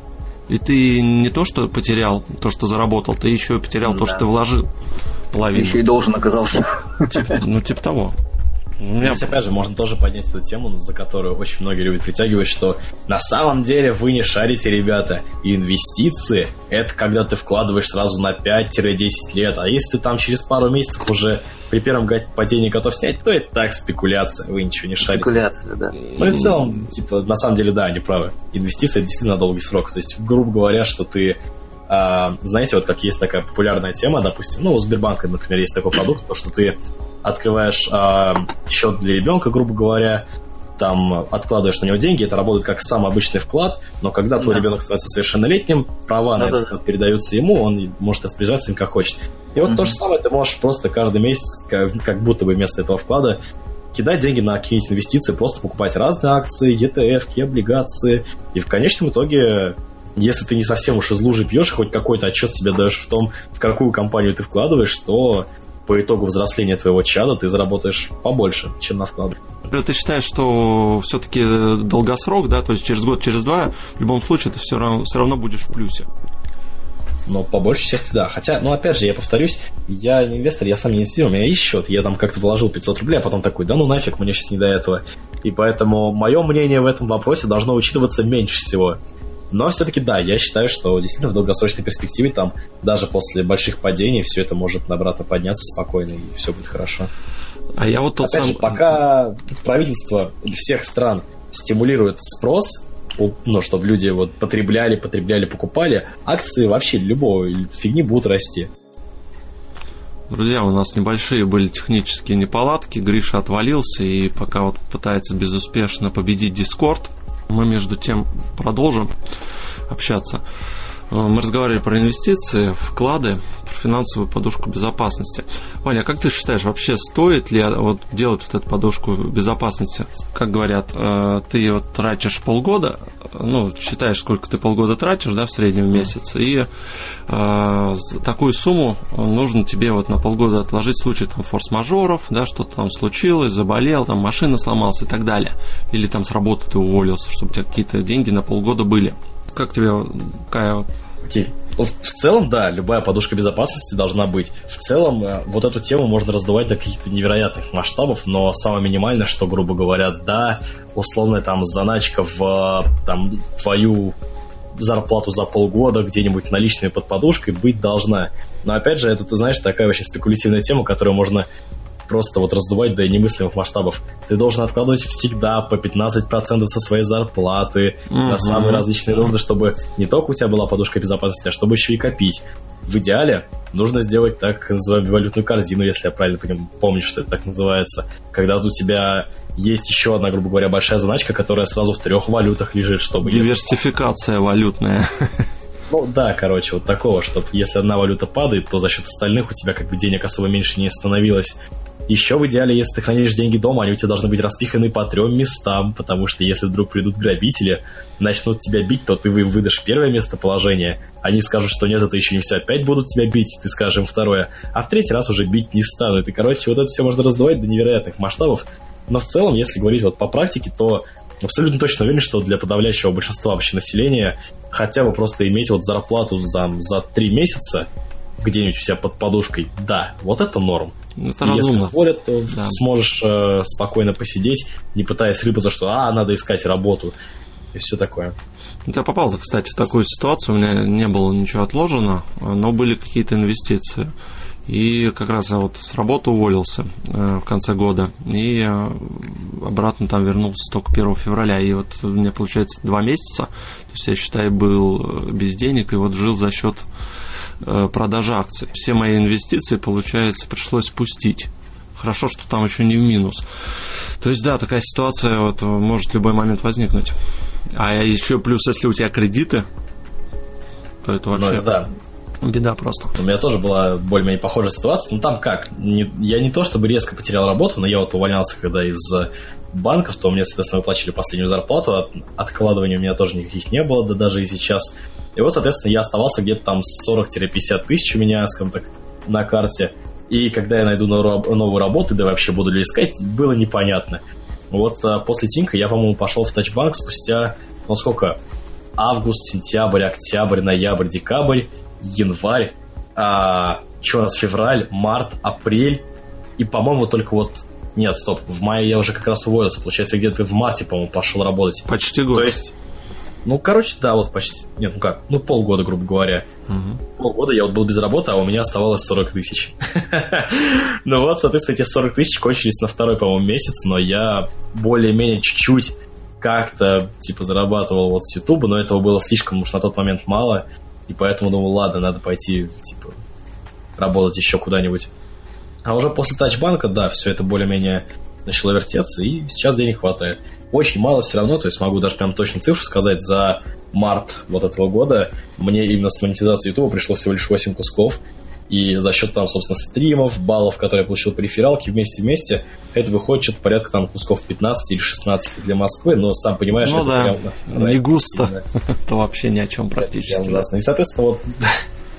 И ты не то, что потерял то, что заработал, ты еще и потерял ну, то, да. что ты вложил половину. Еще и должен оказался. Тип, ну, типа того. Меня... Здесь, опять же, можно тоже поднять эту тему, за которую очень многие любят притягивать, что на самом деле вы не шарите, ребята. Инвестиции — это когда ты вкладываешь сразу на 5-10 лет, а если ты там через пару месяцев уже при первом падении готов снять, то это так спекуляция, вы ничего не шарите. Спекуляция, да. Ну и в целом, типа, на самом деле, да, они правы. Инвестиция действительно на долгий срок. То есть, грубо говоря, что ты а, знаете, вот как есть такая популярная тема, допустим, ну, у Сбербанка, например, есть такой продукт, то, что ты открываешь а, счет для ребенка, грубо говоря, там откладываешь на него деньги, это работает как самый обычный вклад, но когда твой да. ребенок становится совершеннолетним, права да, на это да. передаются ему, он может распоряжаться им как хочет. И вот mm то же самое ты можешь просто каждый месяц, как, как будто бы вместо этого вклада, кидать деньги на какие-нибудь инвестиции, просто покупать разные акции, ETF, облигации, и в конечном итоге если ты не совсем уж из лужи пьешь, хоть какой-то отчет себе даешь в том, в какую компанию ты вкладываешь, то по итогу взросления твоего чада ты заработаешь побольше, чем на вклад. Ты считаешь, что все-таки долгосрок, да, то есть через год, через два, в любом случае ты все равно, все равно будешь в плюсе? Но по большей части да. Хотя, ну опять же, я повторюсь, я не инвестор, я сам не инвестирую, у меня есть счет, я там как-то вложил 500 рублей, а потом такой, да ну нафиг, мне сейчас не до этого. И поэтому мое мнение в этом вопросе должно учитываться меньше всего. Но все-таки да, я считаю, что действительно в долгосрочной перспективе там даже после больших падений все это может обратно подняться спокойно и все будет хорошо. А я вот тот Опять сам... же, пока правительство всех стран стимулирует спрос, ну, чтобы люди вот потребляли, потребляли, покупали, акции вообще любого фигни будут расти. Друзья, у нас небольшие были технические неполадки, Гриша отвалился и пока вот пытается безуспешно победить Дискорд, мы между тем продолжим общаться. Э, мы разговаривали про инвестиции, вклады, про финансовую подушку безопасности. Ваня, а как ты считаешь, вообще стоит ли вот делать вот эту подушку безопасности? Как говорят, э, ты вот тратишь полгода, ну, считаешь, сколько ты полгода тратишь, да, в среднем месяц, и э, такую сумму нужно тебе вот на полгода отложить в случае там форс-мажоров, да, что-то там случилось, заболел, там машина сломалась и так далее. Или там с работы ты уволился, чтобы у тебя какие-то деньги на полгода были. Как тебе какая Окей. В целом, да, любая подушка безопасности должна быть. В целом, э, вот эту тему можно раздувать до каких-то невероятных масштабов, но самое минимальное, что, грубо говоря, да, условная там заначка в э, там, твою зарплату за полгода где-нибудь наличными под подушкой быть должна. Но опять же, это, ты знаешь, такая очень спекулятивная тема, которую можно просто вот раздувать до немыслимых масштабов. Ты должен откладывать всегда по 15% со своей зарплаты mm-hmm. на самые различные нужды, чтобы не только у тебя была подушка безопасности, а чтобы еще и копить. В идеале нужно сделать так называемую валютную корзину, если я правильно помню, что это так называется. Когда у тебя есть еще одна, грубо говоря, большая заначка, которая сразу в трех валютах лежит, чтобы... Диверсификация если... валютная. Ну да, короче, вот такого, чтобы если одна валюта падает, то за счет остальных у тебя как бы денег особо меньше не становилось. Еще в идеале, если ты хранишь деньги дома, они у тебя должны быть распиханы по трем местам, потому что если вдруг придут грабители, начнут тебя бить, то ты выдашь первое местоположение. Они скажут, что нет, это еще не все, опять будут тебя бить, ты скажешь им второе. А в третий раз уже бить не станут. И, короче, вот это все можно раздавать до невероятных масштабов. Но в целом, если говорить вот по практике, то абсолютно точно уверен, что для подавляющего большинства вообще населения хотя бы просто иметь вот зарплату за, за три месяца где-нибудь у себя под подушкой, да, вот это норм. Это и разумно. Если уволят, то да. сможешь э, спокойно посидеть, не пытаясь рыпаться, что а, надо искать работу и все такое. Ну, я попал, кстати, в такую ситуацию, у меня не было ничего отложено, но были какие-то инвестиции. И как раз я вот с работы уволился э, в конце года и обратно там вернулся только 1 февраля. И вот у меня получается два месяца, то есть я считаю, был э, без денег и вот жил за счет продажи акций. Все мои инвестиции, получается, пришлось спустить. Хорошо, что там еще не в минус. То есть, да, такая ситуация вот может в любой момент возникнуть. А еще плюс, если у тебя кредиты, то это вообще... Ну, да. Беда просто. У меня тоже была более-менее похожая ситуация. Ну там как? Не, я не то чтобы резко потерял работу, но я вот увольнялся, когда из банков, то мне, соответственно, выплачивали последнюю зарплату. От, откладываний у меня тоже никаких не было, да даже и сейчас. И вот, соответственно, я оставался где-то там 40-50 тысяч у меня, скажем так, на карте. И когда я найду новую работу, да вообще буду ли искать, было непонятно. Вот а, после Тинка я, по-моему, пошел в Тачбанк спустя, ну сколько, август, сентябрь, октябрь, ноябрь, декабрь, январь, а, что у нас, февраль, март, апрель, и, по-моему, только вот нет, стоп, в мае я уже как раз уволился. Получается, где-то в марте, по-моему, пошел работать. Почти год. То есть, ну, короче, да, вот почти. Нет, ну как, ну полгода, грубо говоря. Угу. Полгода я вот был без работы, а у меня оставалось 40 тысяч. (laughs) ну вот, соответственно, эти 40 тысяч кончились на второй, по-моему, месяц, но я более-менее чуть-чуть как-то, типа, зарабатывал вот с Ютуба, но этого было слишком уж на тот момент мало, и поэтому думал, ладно, надо пойти, типа, работать еще куда-нибудь. А уже после тачбанка, да, все это более-менее начало вертеться, и сейчас денег хватает. Очень мало все равно, то есть могу даже прям точно цифру сказать, за март вот этого года мне именно с монетизацией YouTube пришло всего лишь 8 кусков, и за счет там, собственно, стримов, баллов, которые я получил по рефералке вместе-вместе, это выходит что-то порядка там кусков 15 или 16 для Москвы, но сам понимаешь, ну, это да. прям... Не густо. (laughs) это вообще ни о чем практически. Это И, соответственно, вот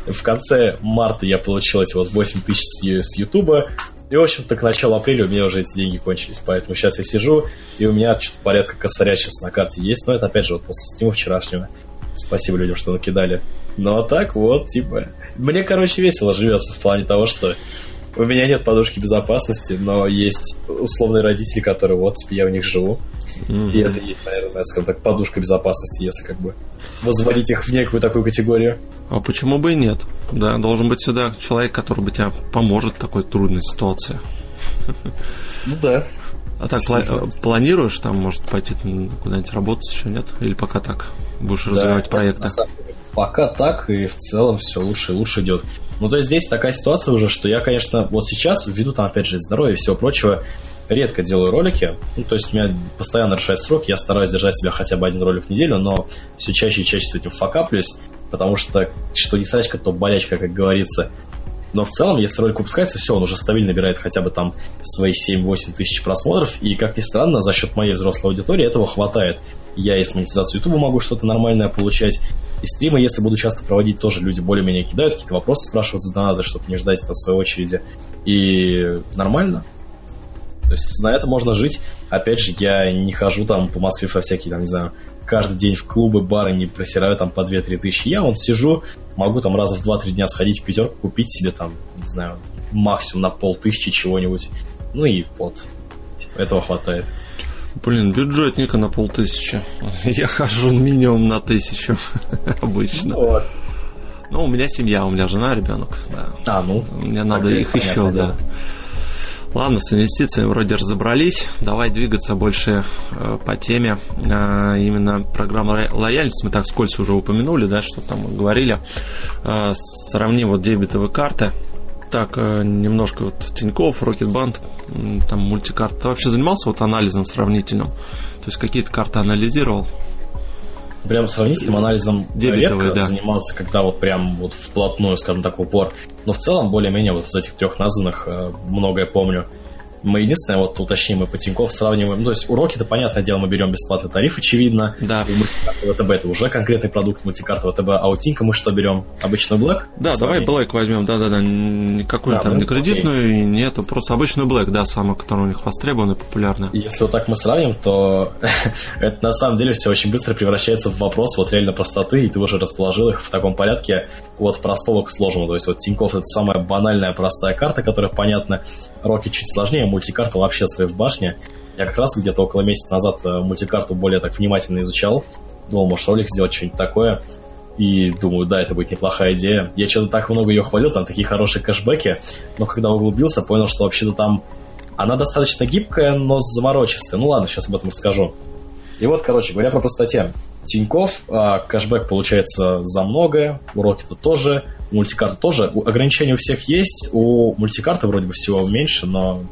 в конце марта я получил эти вот 8 тысяч с Ютуба, и, в общем-то, к началу апреля у меня уже эти деньги кончились. Поэтому сейчас я сижу, и у меня что-то порядка косаря сейчас на карте есть. Но это, опять же, вот после стима вчерашнего. Спасибо людям, что накидали. Ну, а так вот, типа... Мне, короче, весело живется в плане того, что у меня нет подушки безопасности, но есть условные родители, которые вот, типа, я у них живу. Mm-hmm. И это есть, наверное, скажем так, подушка безопасности, если как бы возводить их в некую такую категорию. А почему бы и нет? Да, должен быть сюда человек, который бы тебе поможет в такой трудной ситуации. Ну да. А так пла- планируешь там, может, пойти куда-нибудь работать еще, нет? Или пока так? Будешь да, развивать проекты? Пока так, и в целом все лучше и лучше идет. Ну, то есть здесь такая ситуация уже, что я, конечно, вот сейчас, ввиду там, опять же, здоровья и всего прочего, редко делаю ролики. Ну, то есть у меня постоянно решает срок, я стараюсь держать себя хотя бы один ролик в неделю, но все чаще и чаще с этим факаплюсь, потому что что не срачка, то болячка, как говорится. Но в целом, если ролик выпускается, все, он уже стабильно набирает хотя бы там свои 7-8 тысяч просмотров, и, как ни странно, за счет моей взрослой аудитории этого хватает. Я и с монетизацией YouTube могу что-то нормальное получать, и стримы, если буду часто проводить, тоже люди более-менее кидают, какие-то вопросы спрашивают за донаты, чтобы не ждать это в своей очереди. И нормально. То есть на это можно жить. Опять же, я не хожу там по Москве во всякие, там, не знаю, каждый день в клубы, бары, не просираю там по 2-3 тысячи. Я вон сижу, могу там раза в 2-3 дня сходить в пятерку, купить себе там, не знаю, максимум на полтысячи чего-нибудь. Ну и вот, типа, этого хватает. Блин, бюджетника на полтысячи. (laughs) Я хожу минимум на тысячу (laughs) обычно. Вот. Ну, у меня семья, у меня жена, ребенок. Да. А, ну. Мне надо их еще, да. Ладно, с инвестициями вроде разобрались. Давай двигаться больше э, по теме. Э, именно программа лояльности. Мы так вскользь уже упомянули, да, что там мы говорили. Э, сравним вот дебетовые карты. Так, э, немножко вот Тинькофф, Рокетбанк, там мультикарт. Ты вообще занимался вот анализом сравнительным? То есть какие-то карты анализировал? Прям сравнительным анализом Дебетовый, редко да. занимался, когда вот прям вот вплотную, скажем так, упор. Но в целом, более-менее, вот из этих трех названных э, многое помню. Мы единственное, вот уточним, мы по Тинькофф сравниваем. Ну, то есть уроки-то, понятное дело, мы берем бесплатный тариф, очевидно. Да. Мультикарты ВТБ это уже конкретный продукт мультикарты ВТБ. А у Тинька мы что берем? Обычный Black? Да, давай Black возьмем, да-да-да. Никакую да, там не кредитную, окей. нету, просто обычный Black, да, самый, который у них востребованный, популярный. Если вот так мы сравним, то (laughs) это на самом деле все очень быстро превращается в вопрос вот реально простоты, и ты уже расположил их в таком порядке от простого к сложному. То есть вот Тинькофф это самая банальная простая карта, которая понятна. Роки чуть сложнее, мультикарта вообще в башне. Я как раз где-то около месяца назад э, мультикарту более так внимательно изучал. Думал, может, ролик сделать что-нибудь такое. И думаю, да, это будет неплохая идея. Я что-то так много ее хвалил, там такие хорошие кэшбэки. Но когда углубился, понял, что вообще-то там она достаточно гибкая, но заморочистая. Ну ладно, сейчас об этом расскажу. И вот, короче, говоря про простоте. Тиньков, а, кэшбэк получается за многое, уроки-то тоже, мультикарта тоже. Ограничения у всех есть, у мультикарты вроде бы всего меньше, но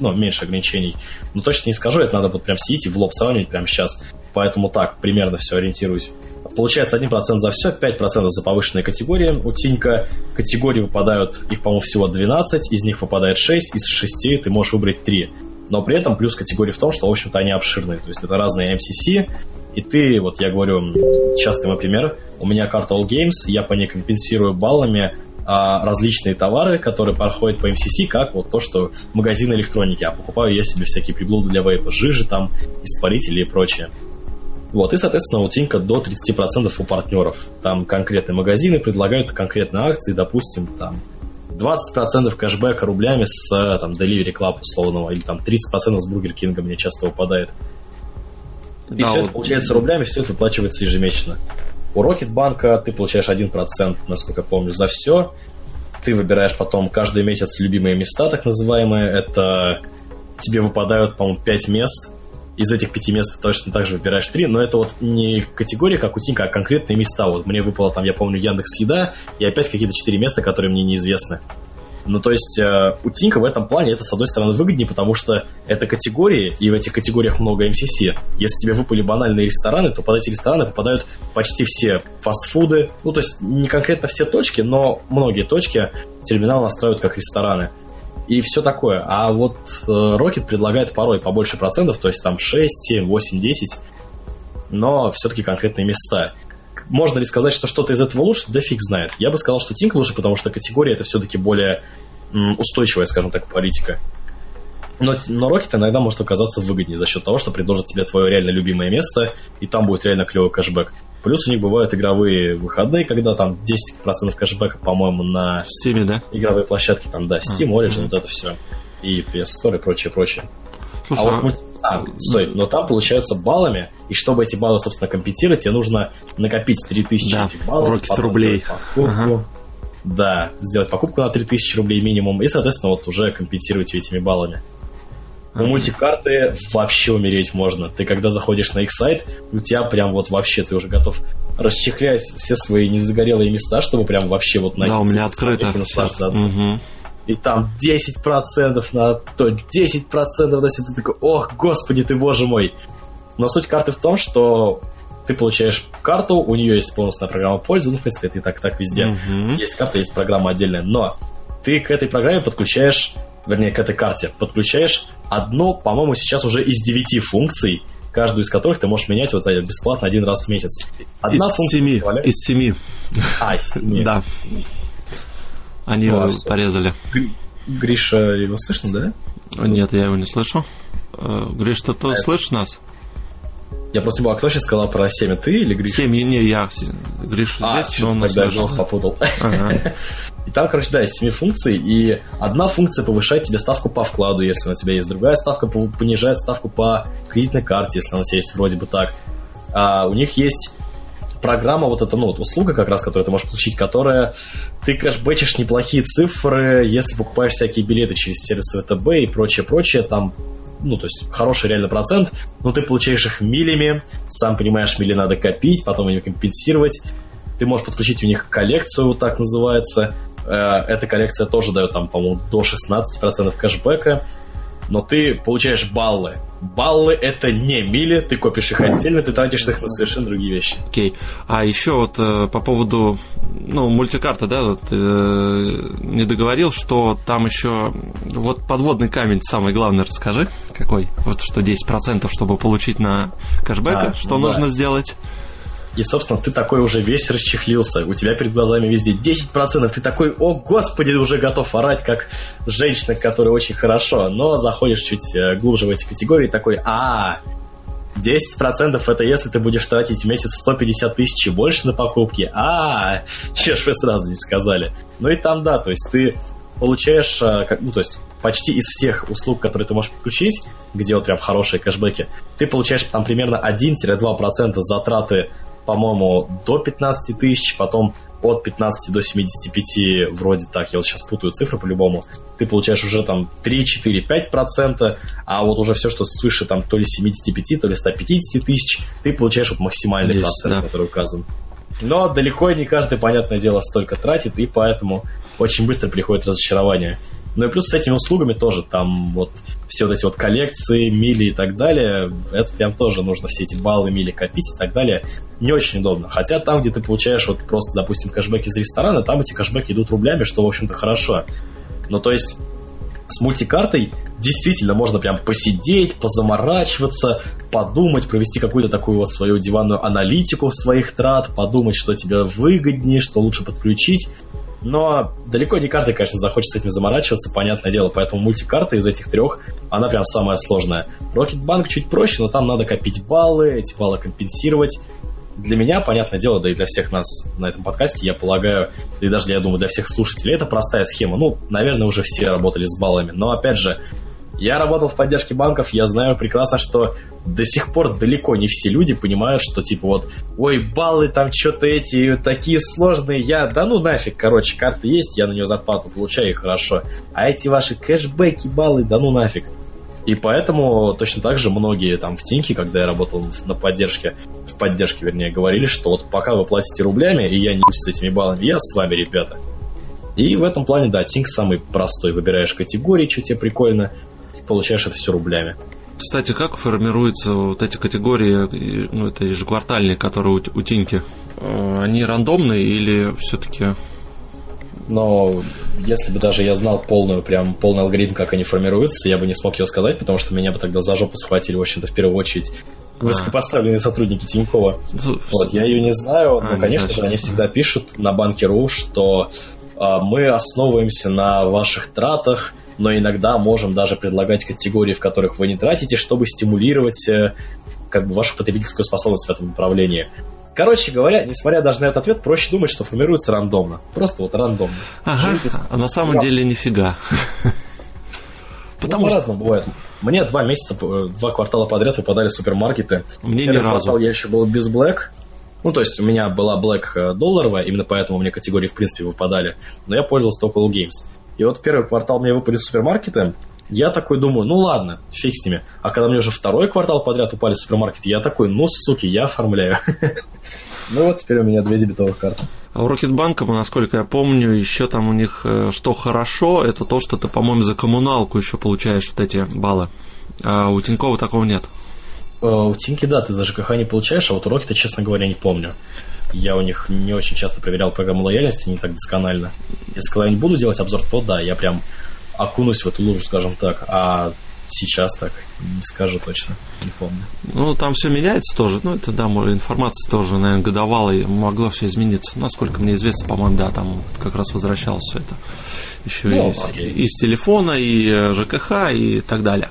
ну, меньше ограничений. Но точно не скажу, это надо вот прям сидеть и в лоб сравнивать прямо сейчас. Поэтому так, примерно все ориентируюсь. получается 1% за все, 5% за повышенные категории. У Тинька категории выпадают, их, по-моему, всего 12, из них выпадает 6, из 6 ты можешь выбрать 3. Но при этом плюс категории в том, что, в общем-то, они обширные. То есть это разные MCC, и ты, вот я говорю, частый мой пример, у меня карта All Games, я по ней компенсирую баллами а, различные товары, которые проходят по MCC, как вот то, что магазин электроники, а покупаю я себе всякие приблуды для вейпа, жижи там, испарители и прочее. Вот, и, соответственно, у Тинька до 30% у партнеров. Там конкретные магазины предлагают конкретные акции, допустим, там 20% кэшбэка рублями с там, Delivery Club условного, или там 30% с Бургер Кинга мне часто выпадает. И да, все вот... это получается рублями, все это выплачивается ежемесячно. У Рокетбанка ты получаешь 1%, насколько я помню, за все. Ты выбираешь потом каждый месяц любимые места, так называемые. Это тебе выпадают, по-моему, 5 мест. Из этих пяти мест точно так же выбираешь три, но это вот не категория, как у Тинька, а конкретные места. Вот мне выпало там, я помню, Яндекс Еда, и опять какие-то четыре места, которые мне неизвестны. Ну, то есть э, у Тинька в этом плане это, с одной стороны, выгоднее, потому что это категории, и в этих категориях много МСС. Если тебе выпали банальные рестораны, то под эти рестораны попадают почти все фастфуды. Ну, то есть не конкретно все точки, но многие точки терминал настраивают как рестораны. И все такое. А вот э, Rocket предлагает порой побольше процентов, то есть там 6, 7, 8, 10, но все-таки конкретные места можно ли сказать, что что-то из этого лучше? Да фиг знает. Я бы сказал, что Тинк лучше, потому что категория это все-таки более устойчивая, скажем так, политика. Но, но Rocket иногда может оказаться выгоднее за счет того, что предложит тебе твое реально любимое место, и там будет реально клевый кэшбэк. Плюс у них бывают игровые выходные, когда там 10% кэшбэка, по-моему, на Steam, да? игровые площадки, там, да, Steam, а, Origin, вот это все. И PS Store и прочее, прочее. Слушай, а, а вот а, стой, но там получаются баллами, и чтобы эти баллы, собственно, компенсировать, тебе нужно накопить 3000 да, этих баллов. рублей. Ага. Да, сделать покупку на 3000 рублей минимум, и, соответственно, вот уже компенсировать этими баллами. У мультикарты вообще умереть можно. Ты когда заходишь на их сайт, у тебя прям вот вообще ты уже готов расчехлять все свои незагорелые места, чтобы прям вообще вот на Да, у меня открыто. Наслаждаться. Угу и там 10% на то, 10% на все, ты такой, ох, господи ты, боже мой. Но суть карты в том, что ты получаешь карту, у нее есть полностью программа пользы, ну, в принципе, это и так, так везде. Mm-hmm. Есть карта, есть программа отдельная, но ты к этой программе подключаешь, вернее, к этой карте подключаешь одну, по-моему, сейчас уже из девяти функций, каждую из которых ты можешь менять вот бесплатно один раз в месяц. Одна из функция семи. Из семи. А, из семи. Да. Они ну, его порезали. Гриша, его слышно, да? Нет, я его не слышу. Э, Гриш, ты а слышишь нас? Я просто был, а кто сейчас сказал про 7, ты или Гриша? 7, не, я. Гриша а, здесь, но он тогда голос попутал. (laughs) Ага. И там, короче, да, есть 7 функций, и одна функция повышает тебе ставку по вкладу, если у тебя есть, другая ставка понижает ставку по кредитной карте, если она у тебя есть вроде бы так. А у них есть программа, вот эта, ну, вот услуга как раз, которую ты можешь получить, которая ты кэшбэчишь неплохие цифры, если покупаешь всякие билеты через сервис ВТБ и прочее-прочее, там ну, то есть хороший реально процент, но ты получаешь их милями, сам понимаешь, мили надо копить, потом их компенсировать. Ты можешь подключить у них коллекцию, вот так называется. Э, эта коллекция тоже дает там, по-моему, до 16% кэшбэка но ты получаешь баллы. Баллы это не мили, ты копишь их отдельно, ты тратишь их на совершенно другие вещи. Окей. Okay. А еще вот э, по поводу, ну, мультикарта, да, вот, э, не договорил, что там еще вот подводный камень самый главный расскажи, какой? Вот что 10% чтобы получить на кэшбэк, а, что ну, нужно да. сделать? И, собственно, ты такой уже весь расчехлился. У тебя перед глазами везде 10%. Ты такой, о, господи, уже готов орать, как женщина, которая очень хорошо. Но заходишь чуть э, глубже в эти категории, такой, а, 10% это если ты будешь тратить в месяц 150 тысяч и больше на покупки. А, че ж вы сразу не сказали. Ну и там, да, то есть ты получаешь, э, ну, то есть почти из всех услуг, которые ты можешь подключить, где вот прям хорошие кэшбэки, ты получаешь там примерно 1-2% затраты по-моему, до 15 тысяч, потом от 15 до 75, вроде так, я вот сейчас путаю цифры по-любому, ты получаешь уже там 3, 4, 5 процента, а вот уже все, что свыше там то ли 75, то ли 150 тысяч, ты получаешь вот максимальный Здесь, процент, да. который указан. Но далеко не каждый, понятное дело, столько тратит, и поэтому очень быстро приходит разочарование. Ну и плюс с этими услугами тоже, там вот все вот эти вот коллекции, мили и так далее, это прям тоже нужно все эти баллы, мили копить и так далее. Не очень удобно. Хотя там, где ты получаешь вот просто, допустим, кэшбэк из ресторана, там эти кэшбэки идут рублями, что, в общем-то, хорошо. Ну, то есть, с мультикартой действительно можно прям посидеть, позаморачиваться, подумать, провести какую-то такую вот свою диванную аналитику своих трат, подумать, что тебе выгоднее, что лучше подключить. Но далеко не каждый, конечно, захочет с этим заморачиваться, понятное дело. Поэтому мультикарта из этих трех, она прям самая сложная. Рокетбанк чуть проще, но там надо копить баллы, эти баллы компенсировать. Для меня, понятное дело, да и для всех нас на этом подкасте, я полагаю, и даже, я думаю, для всех слушателей, это простая схема. Ну, наверное, уже все работали с баллами. Но, опять же, я работал в поддержке банков, я знаю прекрасно, что до сих пор далеко не все люди понимают, что типа вот, ой, баллы там что-то эти такие сложные, я, да ну нафиг, короче, карта есть, я на нее зарплату получаю, и хорошо. А эти ваши кэшбэки, баллы, да ну нафиг. И поэтому точно так же многие там в Тинке, когда я работал на поддержке, в поддержке, вернее, говорили, что вот пока вы платите рублями, и я не с этими баллами, я с вами, ребята. И в этом плане, да, Тинк самый простой. Выбираешь категории, что тебе прикольно, получаешь это все рублями. Кстати, как формируются вот эти категории, ну, это ежеквартальные, которые у, у Тиньки? Э, они рандомные или все-таки но если бы даже я знал полную, прям полный алгоритм, как они формируются, я бы не смог его сказать, потому что меня бы тогда за жопу схватили, в общем-то, в первую очередь а. высокопоставленные сотрудники Тинькова. Вот, я ее не знаю, но, а, конечно же, они всегда пишут на банке.ру, что а, мы основываемся на ваших тратах, но иногда можем даже предлагать категории, в которых вы не тратите, чтобы стимулировать э, как бы вашу потребительскую способность в этом направлении. Короче говоря, несмотря даже на этот ответ, проще думать, что формируется рандомно. Просто вот рандомно. Ага, а на самом деле нифига. (laughs) Потому ну, по-разному бывает. Мне два месяца, э, два квартала подряд выпадали супермаркеты. Мне Первый ни разу. квартал я еще был без Black. Ну, то есть у меня была Black э, долларовая, именно поэтому мне категории в принципе выпадали. Но я пользовался только All Games. И вот первый квартал мне выпали супермаркеты, я такой думаю, ну ладно, фиг с ними. А когда мне уже второй квартал подряд упали супермаркеты, я такой, ну, суки, я оформляю. (laughs) Ну вот теперь у меня две дебетовых карты. А у Рокетбанка, насколько я помню, еще там у них э, что хорошо, это то, что ты, по-моему, за коммуналку еще получаешь вот эти баллы. А у Тинькова такого нет. Э, у Тиньки, да, ты за ЖКХ не получаешь, а вот у Рокета, честно говоря, не помню. Я у них не очень часто проверял программу лояльности, не так досконально. Если когда-нибудь буду делать обзор, то да, я прям окунусь в эту лужу, скажем так. А сейчас так не скажу точно, не помню. Ну, там все меняется тоже. Ну, это, да, информация тоже, наверное, годовалой могло все измениться. Насколько мне известно, по-моему, да, там как раз возвращалось все это. Еще ну, из, из телефона, и э, ЖКХ, и так далее.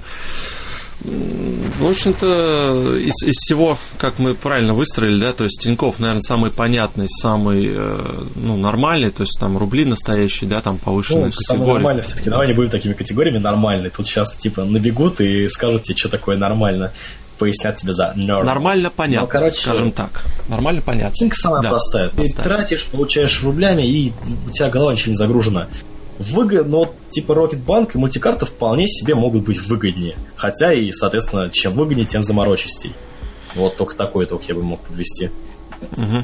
В общем-то, из, из всего, как мы правильно выстроили, да, то есть Тиньков, наверное, самый понятный, самый, э, ну, нормальный, то есть там рубли настоящие, да, там повышенные ну, категории. Самый нормальный все-таки, давай не будем такими категориями нормальный. Тут сейчас, типа, набегут и скажут тебе, что такое нормально пояснят тебе за normal. Нормально понятно, ну, короче, скажем так. Нормально понятно. Тинька самая да, простая. Ты простая. тратишь, получаешь рублями, и у тебя голова ничего не загружена выгодно, но типа Рокетбанк и мультикарты вполне себе могут быть выгоднее. Хотя и, соответственно, чем выгоднее, тем заморочистей. Вот только такой итог я бы мог подвести. Угу.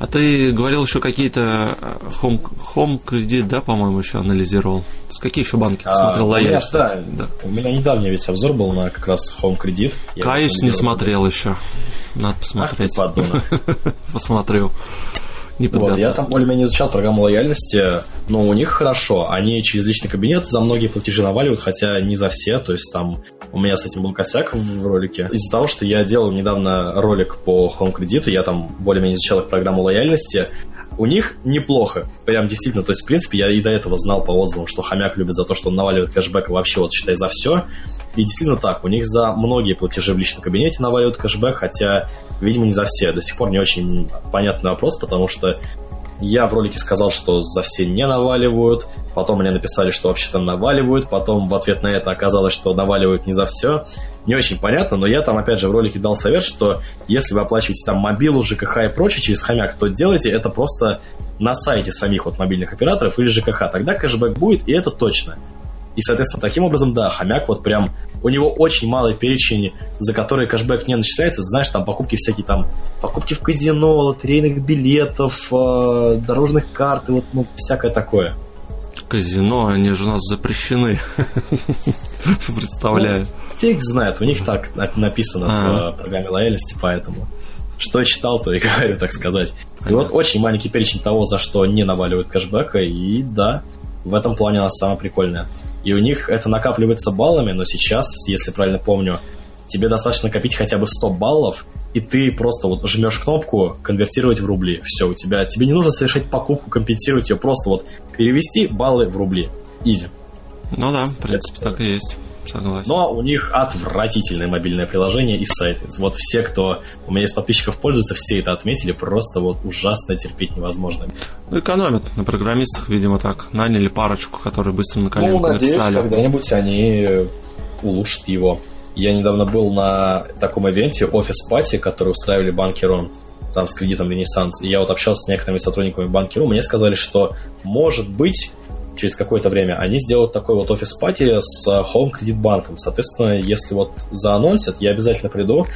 А ты говорил еще какие-то home, home кредит, да, по-моему, еще анализировал. С какие еще банки ты а, смотрел лояльность? Да, да, у меня недавний весь обзор был на как раз home кредит. Каюсь, не смотрел еще. Надо посмотреть. Ах, (laughs) Посмотрю не Вот, я там более-менее изучал программу лояльности, но у них хорошо. Они через личный кабинет за многие платежи наваливают, хотя не за все. То есть там у меня с этим был косяк в ролике. Из-за того, что я делал недавно ролик по Home кредиту, я там более-менее изучал их программу лояльности. У них неплохо. Прям действительно. То есть, в принципе, я и до этого знал по отзывам, что хомяк любит за то, что он наваливает кэшбэк вообще, вот считай, за все. И действительно так, у них за многие платежи в личном кабинете наваливают кэшбэк, хотя, видимо, не за все. До сих пор не очень понятный вопрос, потому что я в ролике сказал, что за все не наваливают, потом мне написали, что вообще-то наваливают, потом в ответ на это оказалось, что наваливают не за все. Не очень понятно, но я там опять же в ролике дал совет, что если вы оплачиваете там мобилу, ЖКХ и прочее через хомяк, то делайте это просто на сайте самих вот мобильных операторов или ЖКХ. Тогда кэшбэк будет, и это точно. И, соответственно, таким образом, да, хомяк вот прям, у него очень малый перечень, за который кэшбэк не начисляется. Знаешь, там покупки всякие там, покупки в казино, лотерейных билетов, э, дорожных карт и вот, ну, всякое такое. казино, они же у нас запрещены. (laughs) Представляю. Ну, фиг знает, у них так написано в программе лояльности, поэтому что читал, то и (laughs) говорю, так сказать. И вот очень маленький перечень того, за что не наваливают кэшбэка, и да, в этом плане она самая прикольная. И у них это накапливается баллами, но сейчас, если правильно помню, тебе достаточно копить хотя бы 100 баллов, и ты просто вот жмешь кнопку конвертировать в рубли. Все, у тебя тебе не нужно совершать покупку, компенсировать ее, просто вот перевести баллы в рубли. Изи. Ну да, в принципе, это... так и есть. Согласен. Но у них отвратительное мобильное приложение и сайты. Вот все, кто у меня из подписчиков пользуется, все это отметили, просто вот ужасно терпеть невозможно. Ну, экономят на программистах, видимо, так. Наняли парочку, которые быстро на коленку ну, надеюсь, написали. когда-нибудь они улучшат его. Я недавно был на таком ивенте офис пати, который устраивали банки Рон там с кредитом Ренессанс. И я вот общался с некоторыми сотрудниками банки Ру, мне сказали, что может быть через какое-то время они сделают такой вот офис пати с Home Credit банком. Соответственно, если вот заанонсят, я обязательно приду.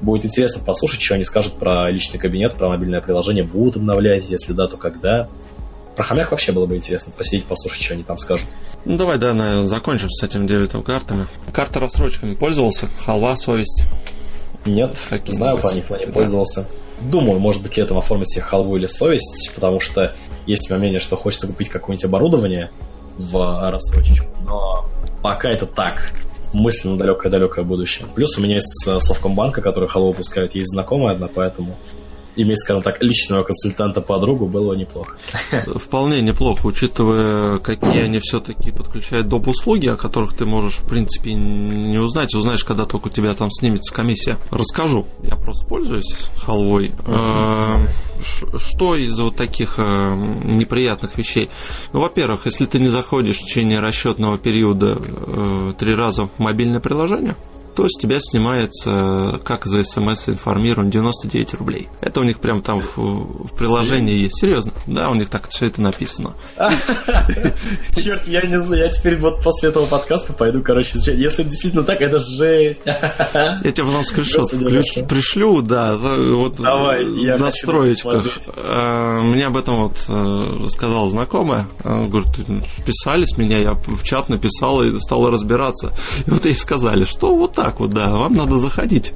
Будет интересно послушать, что они скажут про личный кабинет, про мобильное приложение. Будут обновлять, если да, то когда. Про хомяк вообще было бы интересно посидеть, послушать, что они там скажут. Ну, давай, да, наверное, закончим с этим дебетом картами. Карта рассрочками пользовался? Халва, совесть? Нет, Какие знаю про них, но не да. пользовался. Думаю, может быть, летом оформить себе халву или совесть, потому что есть у меня мнение, что хочется купить какое-нибудь оборудование в рассрочечку, но пока это так, мысли на далекое-далекое будущее. Плюс у меня есть э, Совкомбанка, который халву выпускает, есть знакомая одна, поэтому иметь, скажем так, личного консультанта-подругу было неплохо. (laughs) Вполне неплохо, учитывая, какие они все-таки подключают доп. услуги, о которых ты можешь, в принципе, не узнать. Узнаешь, когда только у тебя там снимется комиссия. Расскажу. Я просто пользуюсь халвой. А, что из вот таких а, неприятных вещей? Ну, во-первых, если ты не заходишь в течение расчетного периода э, три раза в мобильное приложение, то с тебя снимается, как за смс информирован, 99 рублей. Это у них прям там в, в приложении есть. Серьезно? Да, у них так все это написано. (laughs) Черт, я не знаю, я теперь вот после этого подкаста пойду, короче, если действительно так, это жесть. (laughs) Я тебе потом скриншот пришлю, да, вот Давай, я настроить. А, мне об этом вот э, рассказала знакомая. Говорит, писали с меня, я в чат написал и стала разбираться. И вот ей сказали, что вот так вот, да, вам надо заходить.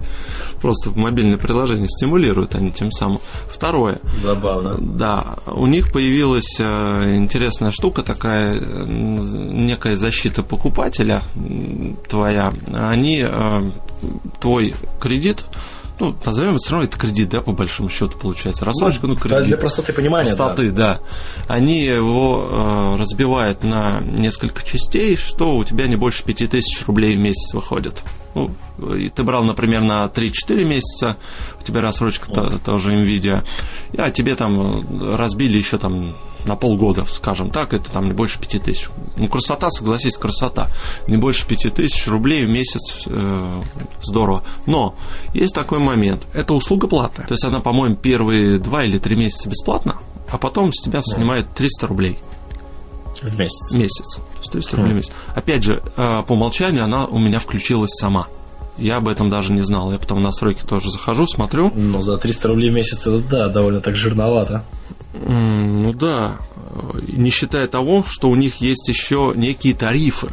Просто в мобильное приложение стимулируют они тем самым. Второе. Забавно. Да, у них появилась э, интересная штука такая, э, некая защита покупателя твоя. Они э, твой кредит ну, назовем все равно это кредит, да, по большому счету получается. Рассрочка, ну, ну кредит. Для простоты понимания, простоты, да. да. Они его э, разбивают на несколько частей, что у тебя не больше 5000 рублей в месяц выходит. Ну, ты брал, например, на 3-4 месяца, у тебя рассрочка mm. тоже NVIDIA, а тебе там разбили еще там на полгода, скажем так, это там не больше 5 тысяч. Ну, красота, согласись, красота. Не больше 5 тысяч рублей в месяц, э, здорово. Но есть такой момент, это услуга платная. То есть она, по-моему, первые 2 или 3 месяца бесплатно, а потом с тебя снимает 300 рублей. В месяц. Месяц. То есть 300 рублей в месяц. Опять же, э, по умолчанию она у меня включилась сама. Я об этом даже не знал. Я потом в настройки тоже захожу, смотрю. Но за 300 рублей в месяц это да, довольно так жирновато. Ну да, не считая того, что у них есть еще некие тарифы.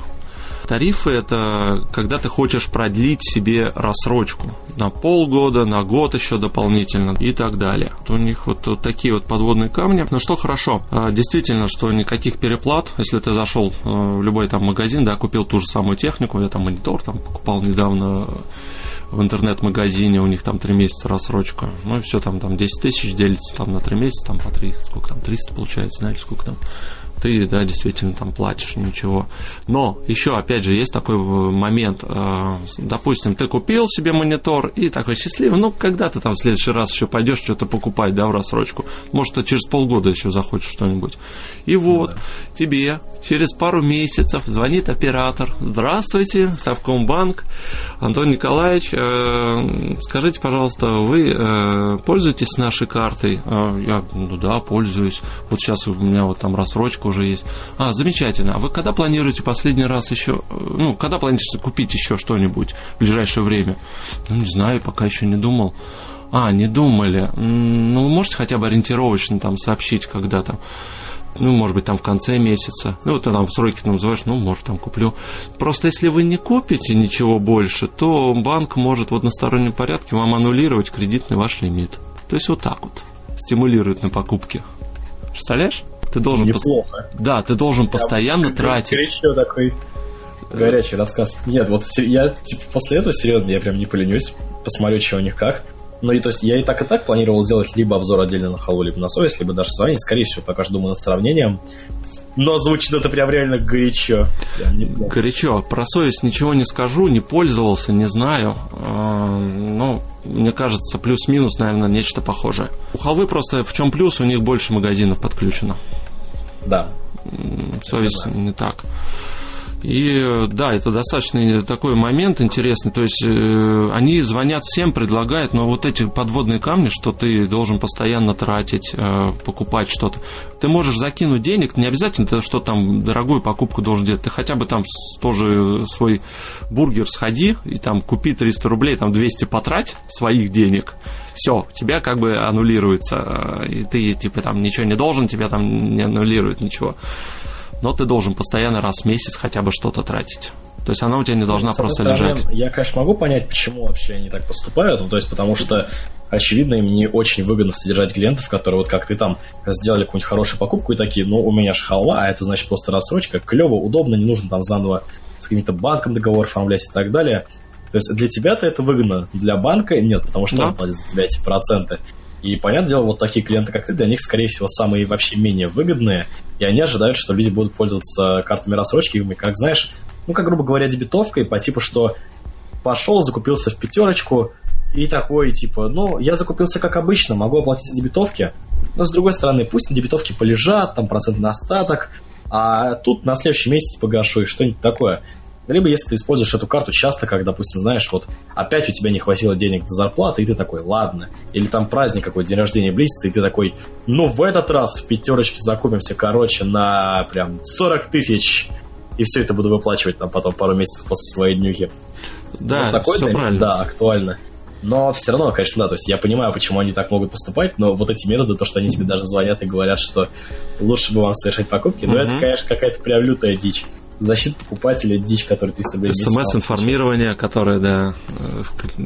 Тарифы это когда ты хочешь продлить себе рассрочку на полгода, на год еще дополнительно и так далее. У них вот, вот такие вот подводные камни. Но что хорошо, а, действительно, что никаких переплат, если ты зашел э, в любой там магазин, да, купил ту же самую технику, я там монитор там покупал недавно в интернет-магазине, у них там 3 месяца рассрочка, ну и все, там, там 10 тысяч делится там на 3 месяца, там по 3, сколько там, 300 получается, или сколько там, ты, да, действительно там платишь, ничего. Но еще, опять же, есть такой момент, э, допустим, ты купил себе монитор и такой счастливый, ну, когда ты там в следующий раз еще пойдешь что-то покупать, да, в рассрочку, может, ты через полгода еще захочешь что-нибудь. И вот да. тебе через пару месяцев звонит оператор. Здравствуйте, Совкомбанк. Антон Николаевич, э, скажите, пожалуйста, вы э, пользуетесь нашей картой? Я, ну да, пользуюсь. Вот сейчас у меня вот там рассрочка уже есть. А, замечательно. А вы когда планируете последний раз еще, ну, когда планируете купить еще что-нибудь в ближайшее время? Ну, не знаю, пока еще не думал. А, не думали. Ну, можете хотя бы ориентировочно там сообщить когда-то. ну, может быть, там в конце месяца. Ну, ты там сроки там называешь, ну, может, там куплю. Просто если вы не купите ничего больше, то банк может в одностороннем порядке вам аннулировать кредитный ваш лимит. То есть вот так вот. Стимулирует на покупки. Представляешь? Ты должен... Неплохо. Пос... Да, ты должен постоянно я, тратить. Горячо такой горячий рассказ. Нет, вот я типа после этого серьезно, я прям не поленюсь, посмотрю, что у них как. Ну и то есть я и так и так планировал делать либо обзор отдельно на халу, либо на совесть, либо даже сравнение. Скорее всего, пока что думаю над сравнением. Но звучит это прям реально горячо. Горячо. Про совесть ничего не скажу, не пользовался, не знаю. А, ну, мне кажется, плюс-минус, наверное, нечто похожее. У халвы просто в чем плюс, у них больше магазинов подключено. Да. Совесть не так. И да, это достаточно такой момент интересный. То есть э, они звонят всем, предлагают, но вот эти подводные камни, что ты должен постоянно тратить, э, покупать что-то. Ты можешь закинуть денег, не обязательно ты что там дорогую покупку должен делать. Ты хотя бы там тоже свой бургер сходи и там купи 300 рублей, там 200 потрать своих денег. Все, тебя как бы аннулируется. И ты типа там ничего не должен, тебя там не аннулирует ничего но ты должен постоянно раз в месяц хотя бы что-то тратить. То есть она у тебя не должна ну, просто стороны, лежать. Я, конечно, могу понять, почему вообще они так поступают. Ну, то есть, потому что, очевидно, им не очень выгодно содержать клиентов, которые вот как ты там сделали какую-нибудь хорошую покупку и такие, ну, у меня же халва, а это значит просто рассрочка, клево, удобно, не нужно там заново с каким-то банком договор оформлять и так далее. То есть для тебя-то это выгодно, для банка нет, потому что да. он платит за тебя эти проценты. И, понятное дело, вот такие клиенты, как ты, для них, скорее всего, самые вообще менее выгодные, и они ожидают, что люди будут пользоваться картами рассрочки, как знаешь, ну, как, грубо говоря, дебетовкой, по типу, что пошел, закупился в пятерочку, и такой, типа, ну, я закупился как обычно, могу оплатить за дебетовки, но, с другой стороны, пусть на дебетовке полежат, там процент на остаток, а тут на следующий месяц погашу и что-нибудь такое. Либо если ты используешь эту карту часто, как, допустим, знаешь, вот опять у тебя не хватило денег до зарплаты, и ты такой, ладно. Или там праздник какой, день рождения близится, и ты такой, ну в этот раз в пятерочке закупимся, короче, на прям 40 тысяч. И все это буду выплачивать там потом пару месяцев после своей днюхи. Да, вот такой все правильно. Да, актуально. Но все равно, конечно, да, то есть я понимаю, почему они так могут поступать, но вот эти методы, то, что они тебе даже звонят и говорят, что лучше бы вам совершать покупки, ну, это, конечно, какая-то прям лютая дичь защита покупателя, дичь, которую ты себе СМС-информирование, которое, да, э,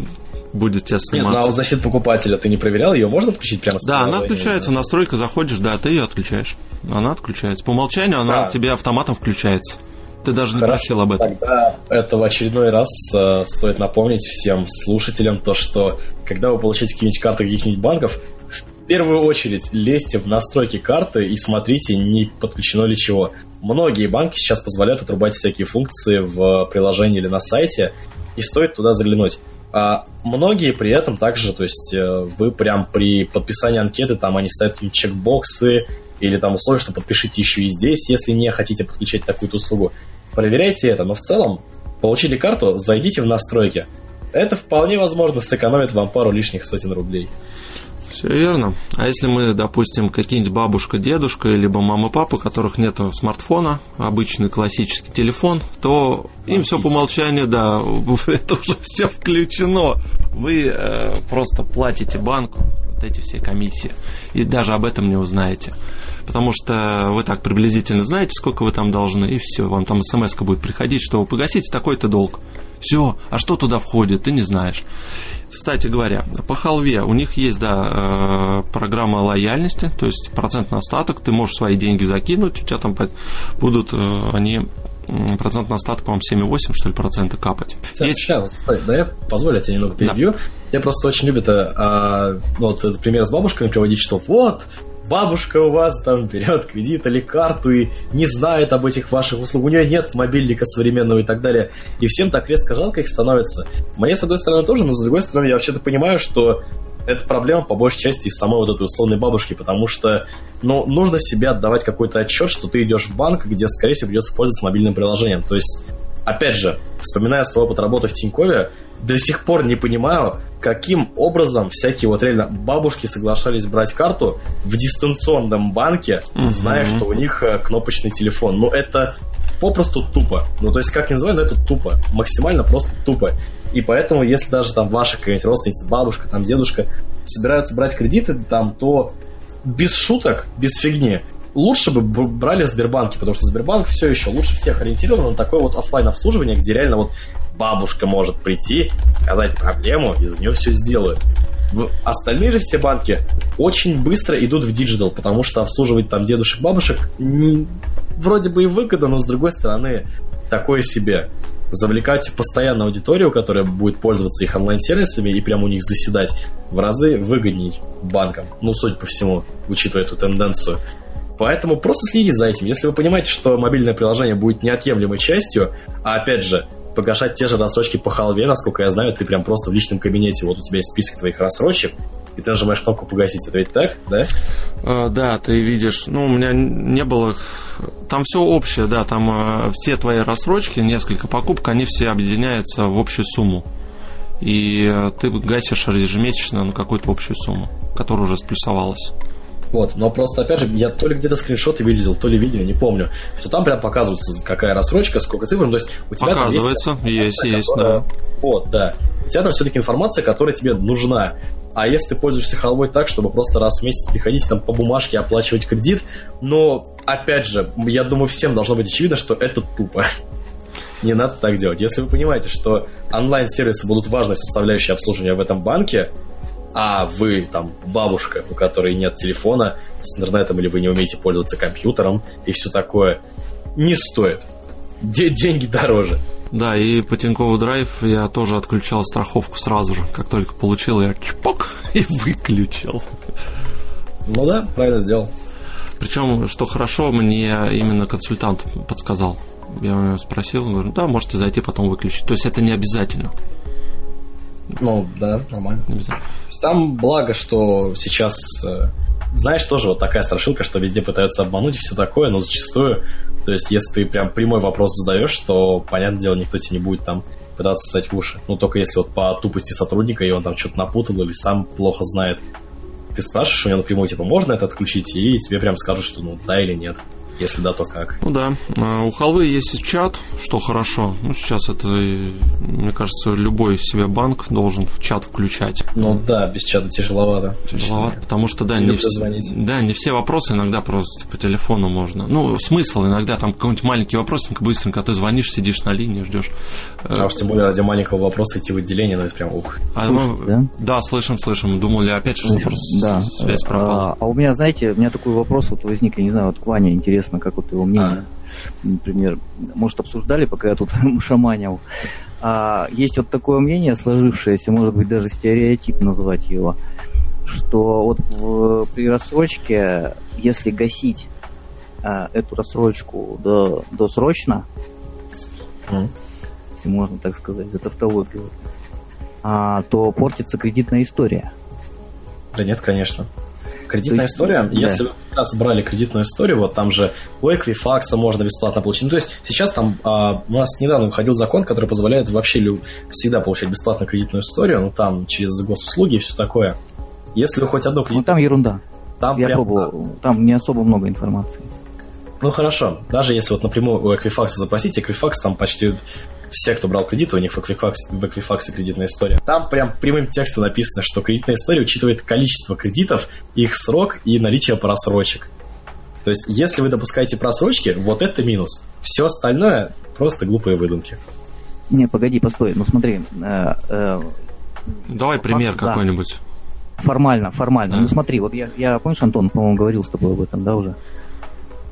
будет тебя сниматься. Нет, ну а вот защита покупателя, ты не проверял, ее можно отключить прямо с Да, она отключается, настройка заходишь, да, ты ее отключаешь. Она отключается. По умолчанию она да. тебе автоматом включается. Ты даже не Хорошо, просил об этом. Тогда это в очередной раз э, стоит напомнить всем слушателям то, что когда вы получаете какие-нибудь карты каких-нибудь банков, в первую очередь лезьте в настройки карты и смотрите, не подключено ли чего. Многие банки сейчас позволяют отрубать всякие функции в приложении или на сайте, и стоит туда заглянуть. А многие при этом также, то есть э, вы прям при подписании анкеты, там они ставят какие-нибудь чекбоксы или там условия, что подпишите еще и здесь, если не хотите подключать такую-то услугу. Проверяйте это, но в целом получили карту, зайдите в настройки. Это вполне возможно сэкономит вам пару лишних сотен рублей. Все верно. А если мы, допустим, какие-нибудь бабушка, дедушка, либо мама, папа, у которых нет смартфона, обычный классический телефон, то им все по умолчанию, да, (laughs) это уже все включено. Вы э, просто платите банку вот эти все комиссии, и даже об этом не узнаете. Потому что вы так приблизительно знаете, сколько вы там должны, и все, вам там смс будет приходить, что вы погасите такой-то долг. Все, а что туда входит, ты не знаешь. Кстати говоря, по халве у них есть, да, э, программа лояльности, то есть процентный остаток, ты можешь свои деньги закинуть, у тебя там будут э, они процентный остаток, по-моему, 7,8, что ли, процента капать. Есть... Сейчас, стой, да я позволю, я тебя немного перебью. Да. Я просто очень люблю это, а, ну, вот этот пример с бабушками приводить, что вот, бабушка у вас там берет кредит или карту и не знает об этих ваших услугах, у нее нет мобильника современного и так далее. И всем так резко жалко их становится. Мне, с одной стороны, тоже, но с другой стороны, я вообще-то понимаю, что это проблема по большей части из самой вот этой условной бабушки, потому что ну, нужно себе отдавать какой-то отчет, что ты идешь в банк, где, скорее всего, придется пользоваться мобильным приложением. То есть, опять же, вспоминая свой опыт работы в Тинькове, до сих пор не понимаю, каким образом всякие вот реально бабушки соглашались брать карту в дистанционном банке, mm-hmm. зная, что у них э, кнопочный телефон. Ну, это попросту тупо. Ну, то есть, как ни называй, но это тупо. Максимально просто тупо. И поэтому, если даже там ваша какая-нибудь родственница, бабушка, там дедушка собираются брать кредиты, там, то без шуток, без фигни, лучше бы брали в Сбербанке, потому что Сбербанк все еще лучше всех ориентирован на такое вот офлайн обслуживание, где реально вот бабушка может прийти, сказать проблему, и за нее все сделают. Остальные же все банки очень быстро идут в digital, потому что обслуживать там дедушек, бабушек не, вроде бы и выгодно, но с другой стороны такое себе. Завлекать постоянно аудиторию, которая будет пользоваться их онлайн-сервисами и прямо у них заседать в разы выгодней банкам. Ну, судя по всему, учитывая эту тенденцию. Поэтому просто следите за этим. Если вы понимаете, что мобильное приложение будет неотъемлемой частью, а опять же, погашать те же рассрочки по халве, насколько я знаю, ты прям просто в личном кабинете, вот у тебя есть список твоих рассрочек, и ты нажимаешь кнопку погасить. Это ведь так, да? Uh, да, ты видишь. Ну, у меня не было... Там все общее, да, там uh, все твои рассрочки, несколько покупок, они все объединяются в общую сумму. И uh, ты гасишь ежемесячно на какую-то общую сумму, которая уже сплюсовалась. Вот, но просто, опять же, я то ли где-то скриншоты видел, то ли видео, не помню, что там прям показывается, какая рассрочка, сколько цифр, ну, то есть у тебя Показывается, есть, есть которая... да. Вот, да. У тебя там все-таки информация, которая тебе нужна. А если ты пользуешься халвой так, чтобы просто раз в месяц приходить там по бумажке оплачивать кредит, но, опять же, я думаю, всем должно быть очевидно, что это тупо. (laughs) Не надо так делать. Если вы понимаете, что онлайн-сервисы будут важной составляющей обслуживания в этом банке, а вы там бабушка, у которой нет телефона с интернетом, или вы не умеете пользоваться компьютером и все такое, не стоит. Де- деньги дороже. Да, и по Тинькову Драйв я тоже отключал страховку сразу же. Как только получил, я чпок и выключил. Ну да, правильно сделал. Причем, что хорошо, мне именно консультант подсказал. Я у него спросил, говорю, да, можете зайти, потом выключить. То есть это не обязательно. Ну, да, нормально. Там благо, что сейчас, э, знаешь, тоже вот такая страшилка, что везде пытаются обмануть и все такое, но зачастую, то есть если ты прям прямой вопрос задаешь, то, понятное дело, никто тебе не будет там пытаться стать в уши. Ну, только если вот по тупости сотрудника, и он там что-то напутал или сам плохо знает. Ты спрашиваешь у него напрямую, типа, можно это отключить? И тебе прям скажут, что ну да или нет. Если да, то как? Ну да. А, у халвы есть чат, что хорошо. Ну, сейчас это, мне кажется, любой себе банк должен в чат включать. Ну да, без чата тяжеловато. Тяжеловато, потому что, да, не, вс... да, не все вопросы иногда просто по телефону можно. Ну, смысл иногда там какой-нибудь маленький вопросик, быстренько ты звонишь, сидишь на линии, ждешь. А уж тем более ради маленького вопроса идти в отделение, ну это прям ух. А, Слушай, да? да, слышим, слышим. Думали опять, что просто да. связь пропала. А, а у меня, знаете, у меня такой вопрос вот возник, я не знаю, вот к Ване интересно интересно, как вот его мнение. А. Например, может, обсуждали, пока я тут (laughs) шаманил. А, есть вот такое мнение сложившееся, может быть, даже стереотип назвать его, что вот в, при рассрочке, если гасить а, эту рассрочку до, досрочно, mm. если можно так сказать, за тавтологию, а, то портится кредитная история. Да нет, конечно. Кредитная есть, история, да. если вы как раз брали кредитную историю, вот там же у Equifax можно бесплатно получить. Ну, то есть сейчас там а, у нас недавно выходил закон, который позволяет вообще лю- всегда получать бесплатную кредитную историю, ну там через госуслуги и все такое. Если вы хоть одну кредитную... Ну там ерунда. Там Я прям... пробовал, там не особо много информации. Ну хорошо, даже если вот напрямую у Equifax запросить, Equifax там почти все, кто брал кредит, у них в Equifax, в Equifax кредитная история. Там прям прямым текстом написано, что кредитная история учитывает количество кредитов, их срок и наличие просрочек. То есть, если вы допускаете просрочки, вот это минус. Все остальное просто глупые выдумки. Не, погоди, постой. Ну смотри. Э, э, Давай пример факт, какой-нибудь. Да. Формально, формально. Да. Ну смотри, вот я, я помнишь, Антон, по-моему, говорил с тобой об этом, да, уже?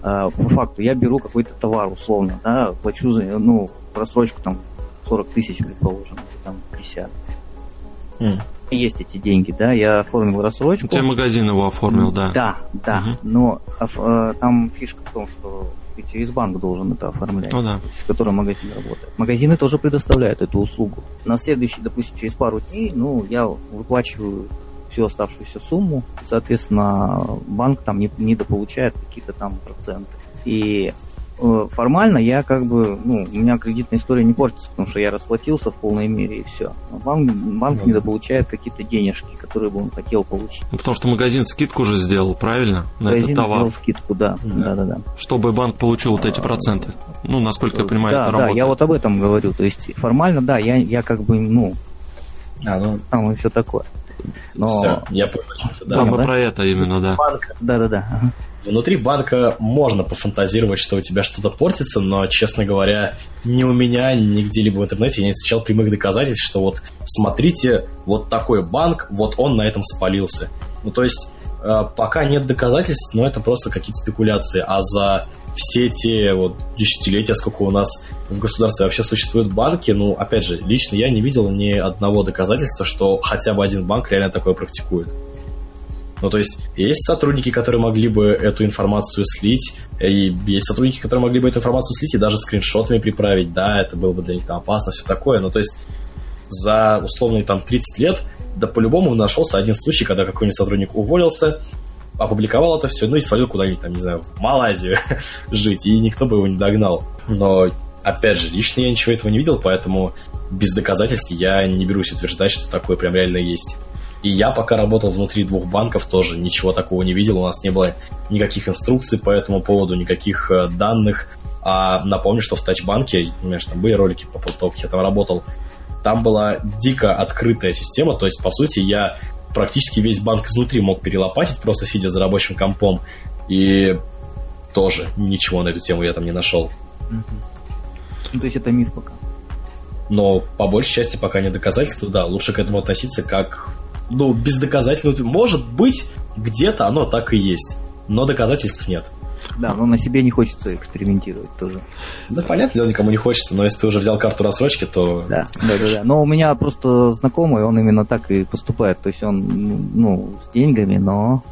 Э, по факту, я беру какой-то товар условно, да, плачу за, ну, просрочку там 40 тысяч, предположим, там 50. Mm. Есть эти деньги, да, я оформил рассрочку. У магазин его оформил, да. Да, да, угу. но а, там фишка в том, что ты через банк должен это оформлять, ну, да. с которым магазин работает. Магазины тоже предоставляют эту услугу. На следующий, допустим, через пару дней, ну, я выплачиваю всю оставшуюся сумму, соответственно, банк там не, недополучает какие-то там проценты. И формально я как бы, ну, у меня кредитная история не портится, потому что я расплатился в полной мере и все. Но банк, банк ну, недополучает какие-то денежки, которые бы он хотел получить. Ну, потому что магазин скидку уже сделал, правильно? На магазин этот товар. сделал скидку, да. да. Да, да, Чтобы банк получил вот эти проценты. Ну, насколько я понимаю, да, это работает. Да, я вот об этом говорю. То есть формально, да, я, я как бы, ну, а, ну... там и все такое. Но... Все, я понял. Да, Там да? про это именно, да. Да-да-да. Внутри банка можно пофантазировать, что у тебя что-то портится, но, честно говоря, ни у меня, ни где-либо в интернете я не встречал прямых доказательств, что вот смотрите, вот такой банк, вот он на этом спалился. Ну, то есть, э, пока нет доказательств, но это просто какие-то спекуляции. А за все те вот десятилетия, сколько у нас в государстве вообще существуют банки, ну, опять же, лично я не видел ни одного доказательства, что хотя бы один банк реально такое практикует. Ну, то есть, есть сотрудники, которые могли бы эту информацию слить, и есть сотрудники, которые могли бы эту информацию слить и даже скриншотами приправить, да, это было бы для них там опасно, все такое, но то есть за условные там 30 лет, да по-любому нашелся один случай, когда какой-нибудь сотрудник уволился, опубликовал это все, ну и свалил куда-нибудь там, не знаю, в Малайзию (laughs) жить, и никто бы его не догнал. Но, опять же, лично я ничего этого не видел, поэтому без доказательств я не берусь утверждать, что такое прям реально есть. И я пока работал внутри двух банков, тоже ничего такого не видел. У нас не было никаких инструкций по этому поводу, никаких э, данных. А напомню, что в Тачбанке, у меня же там были ролики по поводу того, как я там работал, там была дико открытая система, то есть, по сути, я практически весь банк изнутри мог перелопатить, просто сидя за рабочим компом. И тоже ничего на эту тему я там не нашел. Ну, то есть это миф пока. Но по большей части пока не доказательства, да, лучше к этому относиться как ну, бездоказательно. Может быть, где-то оно так и есть, но доказательств нет. Да, но на себе не хочется экспериментировать тоже. Да, понятно, дело никому не хочется, но если ты уже взял карту рассрочки, то... Да, да, да, да. Но у меня просто знакомый, он именно так и поступает. То есть он, ну, с деньгами, но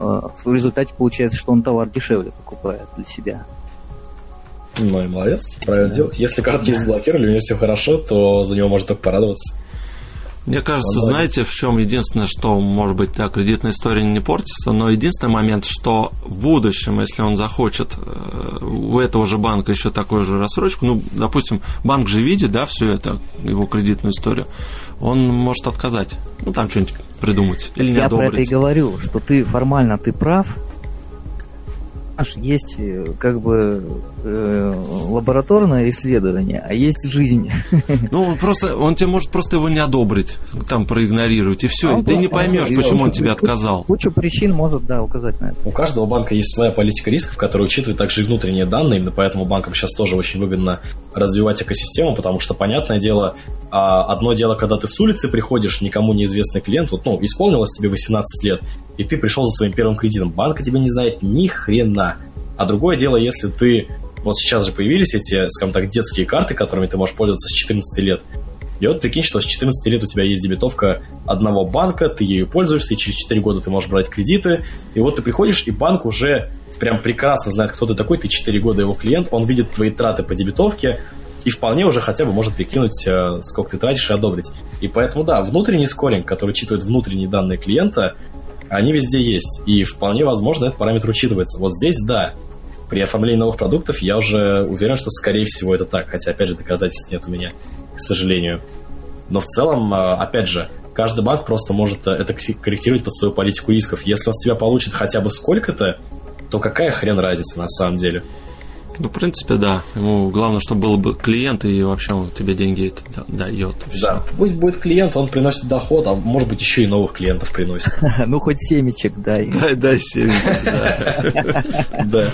э, в результате получается, что он товар дешевле покупает для себя. Ну и молодец, правильно да. делать. Если карту не заблокировали, у него все хорошо, то за него можно только порадоваться. Мне кажется, знаете, в чем единственное, что, может быть, да, кредитная история не портится, но единственный момент, что в будущем, если он захочет э, у этого же банка еще такую же рассрочку, ну, допустим, банк же видит, да, всю это, его кредитную историю, он может отказать, ну, там что-нибудь придумать или не Я одобрить. про это и говорю, что ты формально ты прав, есть э, как бы э, лабораторное исследование, а есть жизнь. (laughs) Ну, просто он тебе может просто его не одобрить, там проигнорировать, и все. А ты не поймешь, почему он тебе отказал. Кучу причин может, да, указать на это. У каждого банка есть своя политика рисков, которая учитывает также и внутренние данные, именно поэтому банкам сейчас тоже очень выгодно развивать экосистему, потому что, понятное дело, а, одно дело, когда ты с улицы приходишь, никому неизвестный клиент, вот, ну, исполнилось тебе 18 лет, и ты пришел за своим первым кредитом. Банк тебя не знает ни хрена. А другое дело, если ты... Вот сейчас же появились эти, скажем так, детские карты, которыми ты можешь пользоваться с 14 лет. И вот прикинь, что с 14 лет у тебя есть дебетовка одного банка, ты ею пользуешься, и через 4 года ты можешь брать кредиты. И вот ты приходишь, и банк уже прям прекрасно знает, кто ты такой, ты 4 года его клиент, он видит твои траты по дебетовке, и вполне уже хотя бы может прикинуть, э, сколько ты тратишь и одобрить. И поэтому, да, внутренний скоринг, который учитывает внутренние данные клиента, они везде есть. И вполне возможно этот параметр учитывается. Вот здесь, да, при оформлении новых продуктов я уже уверен, что скорее всего это так. Хотя, опять же, доказательств нет у меня, к сожалению. Но в целом, а, опять же, каждый банк просто может э, это корректировать под свою политику рисков. Если он с тебя получит хотя бы сколько-то, то какая хрен разница на самом деле? Ну, в принципе, да. Ему главное, чтобы был бы клиент, и вообще он тебе деньги дает. Да, пусть будет клиент, он приносит доход, а может быть еще и новых клиентов приносит. (laughs) Ну, хоть семечек дай. (laughs) Дай, дай семечек, да. (laughs) Да.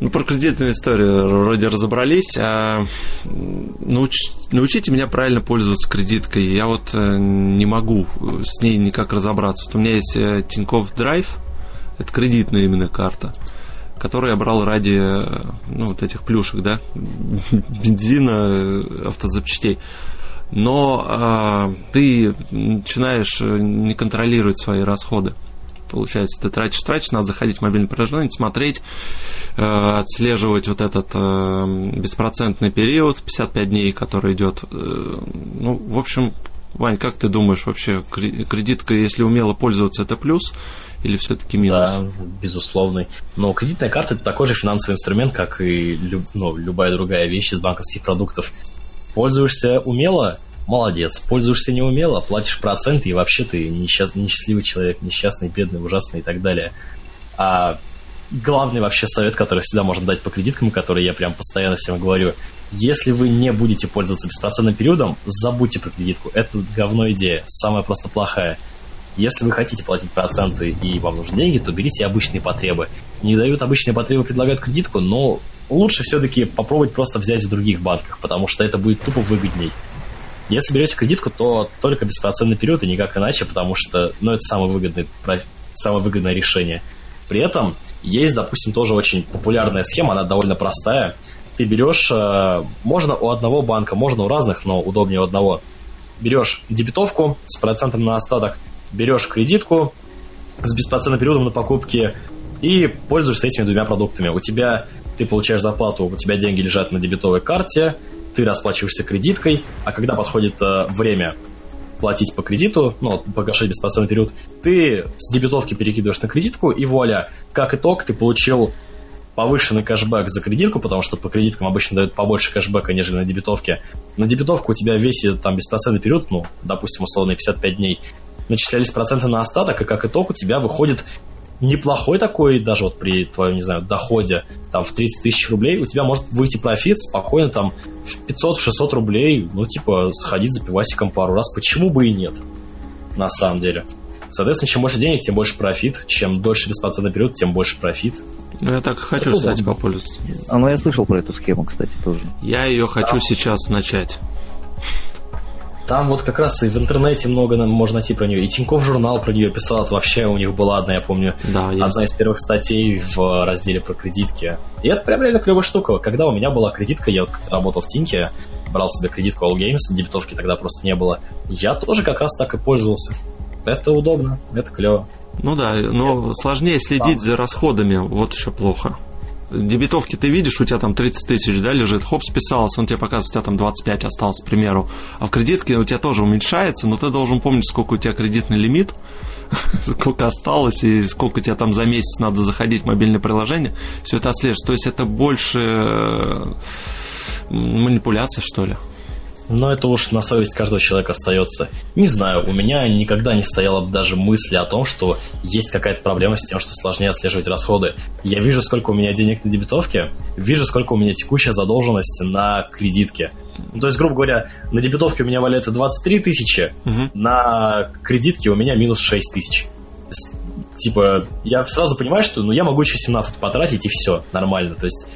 Ну, про кредитную историю вроде разобрались. А науч... Научите меня правильно пользоваться кредиткой. Я вот э, не могу с ней никак разобраться. Вот у меня есть э, Тинькофф Драйв, это кредитная именно карта который я брал ради ну, вот этих плюшек, да, (laughs) бензина, автозапчастей. Но э, ты начинаешь не контролировать свои расходы. Получается, ты тратишь, тратишь, надо заходить в мобильное приложение, смотреть, э, отслеживать вот этот э, беспроцентный период, 55 дней, который идет. Э, ну, в общем, Вань, как ты думаешь вообще, кредитка, если умело пользоваться, это плюс? Или все-таки минус? Да, безусловный. Но кредитная карта это такой же финансовый инструмент, как и люб, ну, любая другая вещь из банковских продуктов. Пользуешься умело, молодец. Пользуешься неумело, платишь проценты, и вообще ты несчаст, несчастливый человек, несчастный, бедный, ужасный и так далее. А главный вообще совет, который всегда можно дать по кредиткам, который я прям постоянно всем говорю, если вы не будете пользоваться беспроцентным периодом, забудьте про кредитку. Это говно идея, самая просто плохая. Если вы хотите платить проценты и вам нужны деньги, то берите обычные потребы. Не дают обычные потребы, предлагают кредитку, но лучше все-таки попробовать просто взять в других банках, потому что это будет тупо выгодней. Если берете кредитку, то только беспроцентный период и никак иначе, потому что ну, это самое выгодное, самое выгодное решение. При этом есть, допустим, тоже очень популярная схема, она довольно простая. Ты берешь, э, можно у одного банка, можно у разных, но удобнее у одного. Берешь дебетовку с процентом на остаток, берешь кредитку с беспроцентным периодом на покупки и пользуешься этими двумя продуктами. У тебя ты получаешь зарплату, у тебя деньги лежат на дебетовой карте, ты расплачиваешься кредиткой, а когда подходит э, время платить по кредиту, ну, погашать беспроцентный период, ты с дебетовки перекидываешь на кредитку, и вуаля, как итог, ты получил повышенный кэшбэк за кредитку, потому что по кредиткам обычно дают побольше кэшбэка, нежели на дебетовке. На дебетовку у тебя весь там беспроцентный период, ну, допустим, условно 55 дней, начислялись проценты на остаток, и как итог у тебя выходит неплохой такой, даже вот при твоем, не знаю, доходе там в 30 тысяч рублей, у тебя может выйти профит спокойно там в 500-600 рублей, ну, типа, сходить за пивасиком пару раз, почему бы и нет, на самом деле. Соответственно, чем больше денег, тем больше профит, чем дольше беспроцентный период, тем больше профит. Ну, я так хочу, это кстати, попользоваться. А, ну, я слышал про эту схему, кстати, тоже. Я ее хочу да. сейчас начать. Там вот как раз и в интернете много можно найти про нее. И Тиньков журнал про нее писал. Это вообще у них была одна, я помню, да, есть. одна из первых статей в разделе про кредитки. И это прям реально клевая штука. Когда у меня была кредитка, я вот работал в Тиньке, брал себе кредитку All Games, дебетовки тогда просто не было. Я тоже как раз так и пользовался. Это удобно, это клево. Ну да, но это сложнее следить там. за расходами, вот еще плохо дебетовки ты видишь, у тебя там 30 тысяч, да, лежит, хоп, списался, он тебе показывает, у тебя там 25 осталось, к примеру. А в кредитке у тебя тоже уменьшается, но ты должен помнить, сколько у тебя кредитный лимит, (laughs) сколько осталось и сколько тебе там за месяц надо заходить в мобильное приложение. Все это отслеживать. То есть это больше э, манипуляция, что ли? Но это уж на совесть каждого человека остается. Не знаю, у меня никогда не стояло даже мысли о том, что есть какая-то проблема с тем, что сложнее отслеживать расходы. Я вижу, сколько у меня денег на дебетовке, вижу, сколько у меня текущая задолженность на кредитке. Ну, то есть, грубо говоря, на дебетовке у меня валяется 23 тысячи, угу. на кредитке у меня минус 6 тысяч. Типа, я сразу понимаю, что ну, я могу еще 17 потратить, и все, нормально. То есть,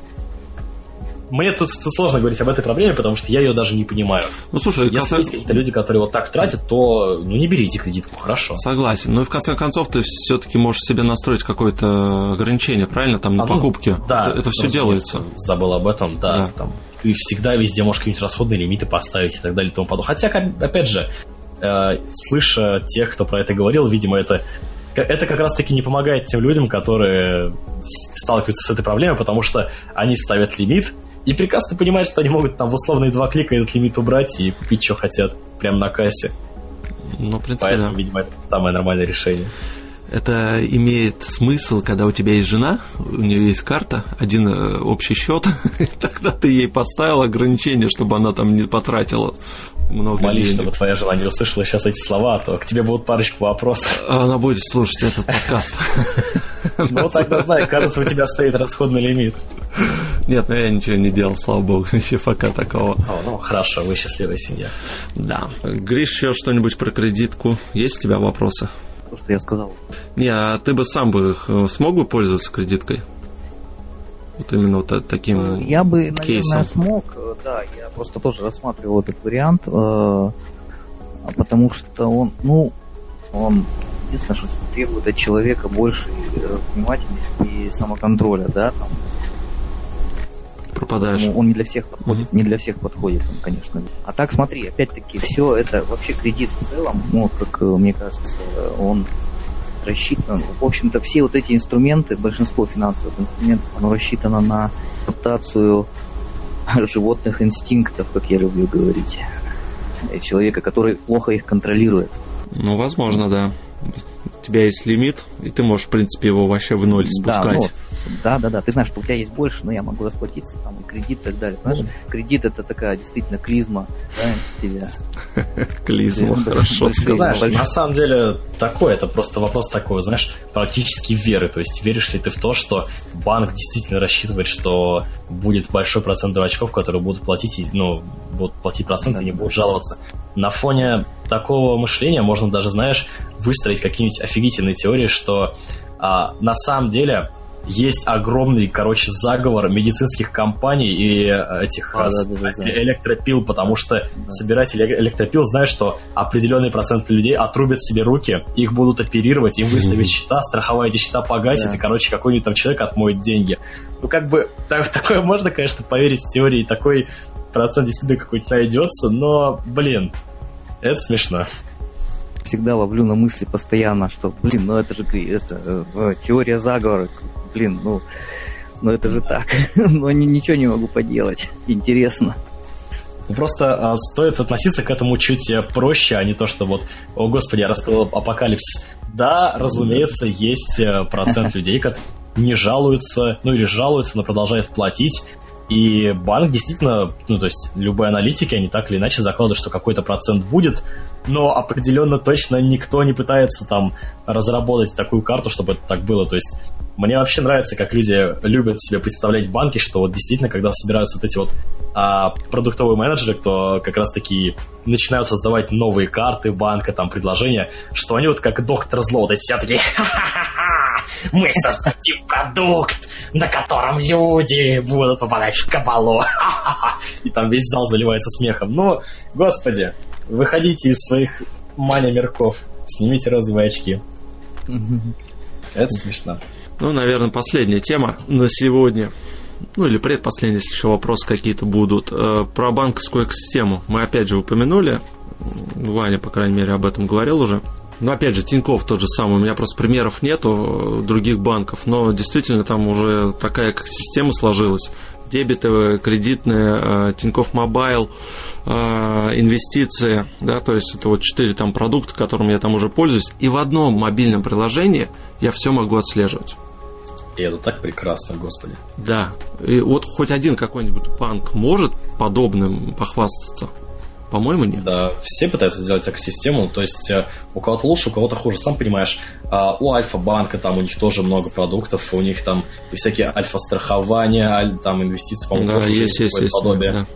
мне тут, тут сложно говорить об этой проблеме, потому что я ее даже не понимаю. Ну, слушай, если конце... есть какие-то люди, которые вот так тратят, то ну не берите кредитку, хорошо. Согласен. Ну и в конце концов ты все-таки можешь себе настроить какое-то ограничение, правильно, там на а, ну, покупки. Да. Это, это все делается. Забыл об этом, да. да. Там, ты всегда везде можешь какие-нибудь расходные лимиты поставить и так далее и тому подобное. Хотя, опять же, э, слыша тех, кто про это говорил, видимо, это это как раз-таки не помогает тем людям, которые сталкиваются с этой проблемой, потому что они ставят лимит, и прекрасно понимают, что они могут там в условные два клика этот лимит убрать и купить, что хотят, прямо на кассе. Ну, в принципе, Поэтому, да. видимо, это самое нормальное решение. Это имеет смысл, когда у тебя есть жена, у нее есть карта, один э, общий счет, (laughs) тогда ты ей поставил ограничение, чтобы она там не потратила много Молись, денег. чтобы твоя жена не услышала сейчас эти слова, а то к тебе будут парочку вопросов. Она будет слушать этот подкаст. (laughs) Ну, тогда знай, кажется, у тебя стоит расходный лимит. Нет, ну я ничего не делал, слава богу, (laughs) еще пока такого. О, ну хорошо, вы счастливая семья. Да. Гриш, еще что-нибудь про кредитку? Есть у тебя вопросы? Я сказал. Не, а ты бы сам бы э, смог бы пользоваться кредиткой? Вот именно вот таким Я бы, кейсом. наверное, смог, э, да, я просто тоже рассматривал этот вариант, э, потому что он, ну, он единственное, что требует от человека больше внимательности и самоконтроля, да, там, пропадаешь. он не для всех подходит, mm-hmm. не для всех подходит он, конечно. А так смотри, опять-таки, все это вообще кредит в целом, ну, как мне кажется, он рассчитан, в общем-то, все вот эти инструменты, большинство финансовых инструментов, оно рассчитано на адаптацию (laughs) животных инстинктов, как я люблю говорить, человека, который плохо их контролирует. Ну, возможно, да. У тебя есть лимит, и ты можешь, в принципе, его вообще в ноль спускать. Да, ну, да, да, да. Ты знаешь, что у тебя есть больше, но я могу расплатиться, там, и кредит и так далее. Знаешь, mm. кредит это такая действительно клизма, да, тебя. (laughs) Клизма, хорошо сказал. На самом деле, такое, это просто вопрос такой, знаешь, практически веры. То есть, веришь ли ты в то, что банк действительно рассчитывает, что будет большой процент дурачков, которые будут платить, ну, будут платить проценты и не будут жаловаться. На фоне такого мышления можно даже, знаешь, выстроить какие-нибудь офигительные теории, что а, на самом деле есть огромный, короче, заговор медицинских компаний и э, этих а, да, да, да, электропил, потому что да. собиратели электропил знают, что определенный процент людей отрубят себе руки, их будут оперировать, им выставят счета, страховая эти счета погасит, да. и, короче, какой-нибудь там человек отмоет деньги. Ну, как бы, так, такое можно, конечно, поверить в теории, такой процент действительно какой-то найдется, но, блин, это смешно всегда ловлю на мысли постоянно, что, блин, ну это же это, э, теория заговора, блин, ну, ну это же так. (laughs) Но ничего не могу поделать. Интересно. Ну, просто а, стоит относиться к этому чуть э, проще, а не то, что вот, о господи, я рассказал апокалипсис. Да, разумеется, есть э, процент (laughs) людей, которые не жалуются, ну или жалуются, но продолжают платить. И банк действительно, ну то есть любые аналитики, они так или иначе закладывают, что какой-то процент будет, но определенно точно никто не пытается там разработать такую карту, чтобы это так было. То есть мне вообще нравится, как люди любят себе представлять банки, что вот действительно, когда собираются вот эти вот а, продуктовые менеджеры, кто как раз таки начинают создавать новые карты банка, там, предложения, что они вот как доктор зло, вот все такие, (laughs) мы создадим продукт, на котором люди будут попадать в кабалу. (laughs) И там весь зал заливается смехом. Ну, господи, выходите из своих маня-мерков, снимите розовые очки. Это смешно. Ну, наверное, последняя тема на сегодня. Ну, или предпоследняя, если еще вопросы какие-то будут. Э, про банковскую экосистему мы опять же упомянули. Ваня, по крайней мере, об этом говорил уже. Но опять же, Тиньков тот же самый, у меня просто примеров нету других банков, но действительно там уже такая система сложилась. Дебетовые, кредитные, э, Тинькофф Мобайл, э, инвестиции, да, то есть это вот четыре там продукта, которыми я там уже пользуюсь, и в одном мобильном приложении я все могу отслеживать. И это так прекрасно, господи. Да. И вот хоть один какой-нибудь банк может подобным похвастаться. По-моему, нет. Да, все пытаются сделать экосистему, то есть э, у кого-то лучше, у кого-то хуже. Сам понимаешь, а, у Альфа-банка там у них тоже много продуктов, у них там и всякие альфа-страхования, там инвестиции, по-моему, да, есть, есть, есть, подобие. Да.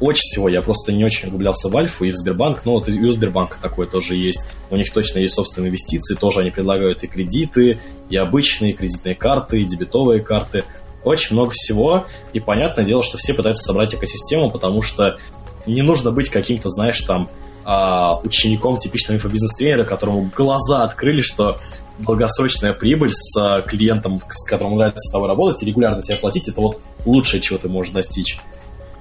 Очень всего, я просто не очень углублялся в Альфу и в Сбербанк, но вот и у Сбербанка такое тоже есть. У них точно есть собственные инвестиции, тоже они предлагают и кредиты, и обычные кредитные карты, и дебетовые карты очень много всего, и понятное дело, что все пытаются собрать экосистему, потому что не нужно быть каким-то, знаешь, там, а, учеником типичного инфобизнес-тренера, которому глаза открыли, что долгосрочная прибыль с а, клиентом, с которым нравится с тобой работать и регулярно тебе платить, это вот лучшее, чего ты можешь достичь.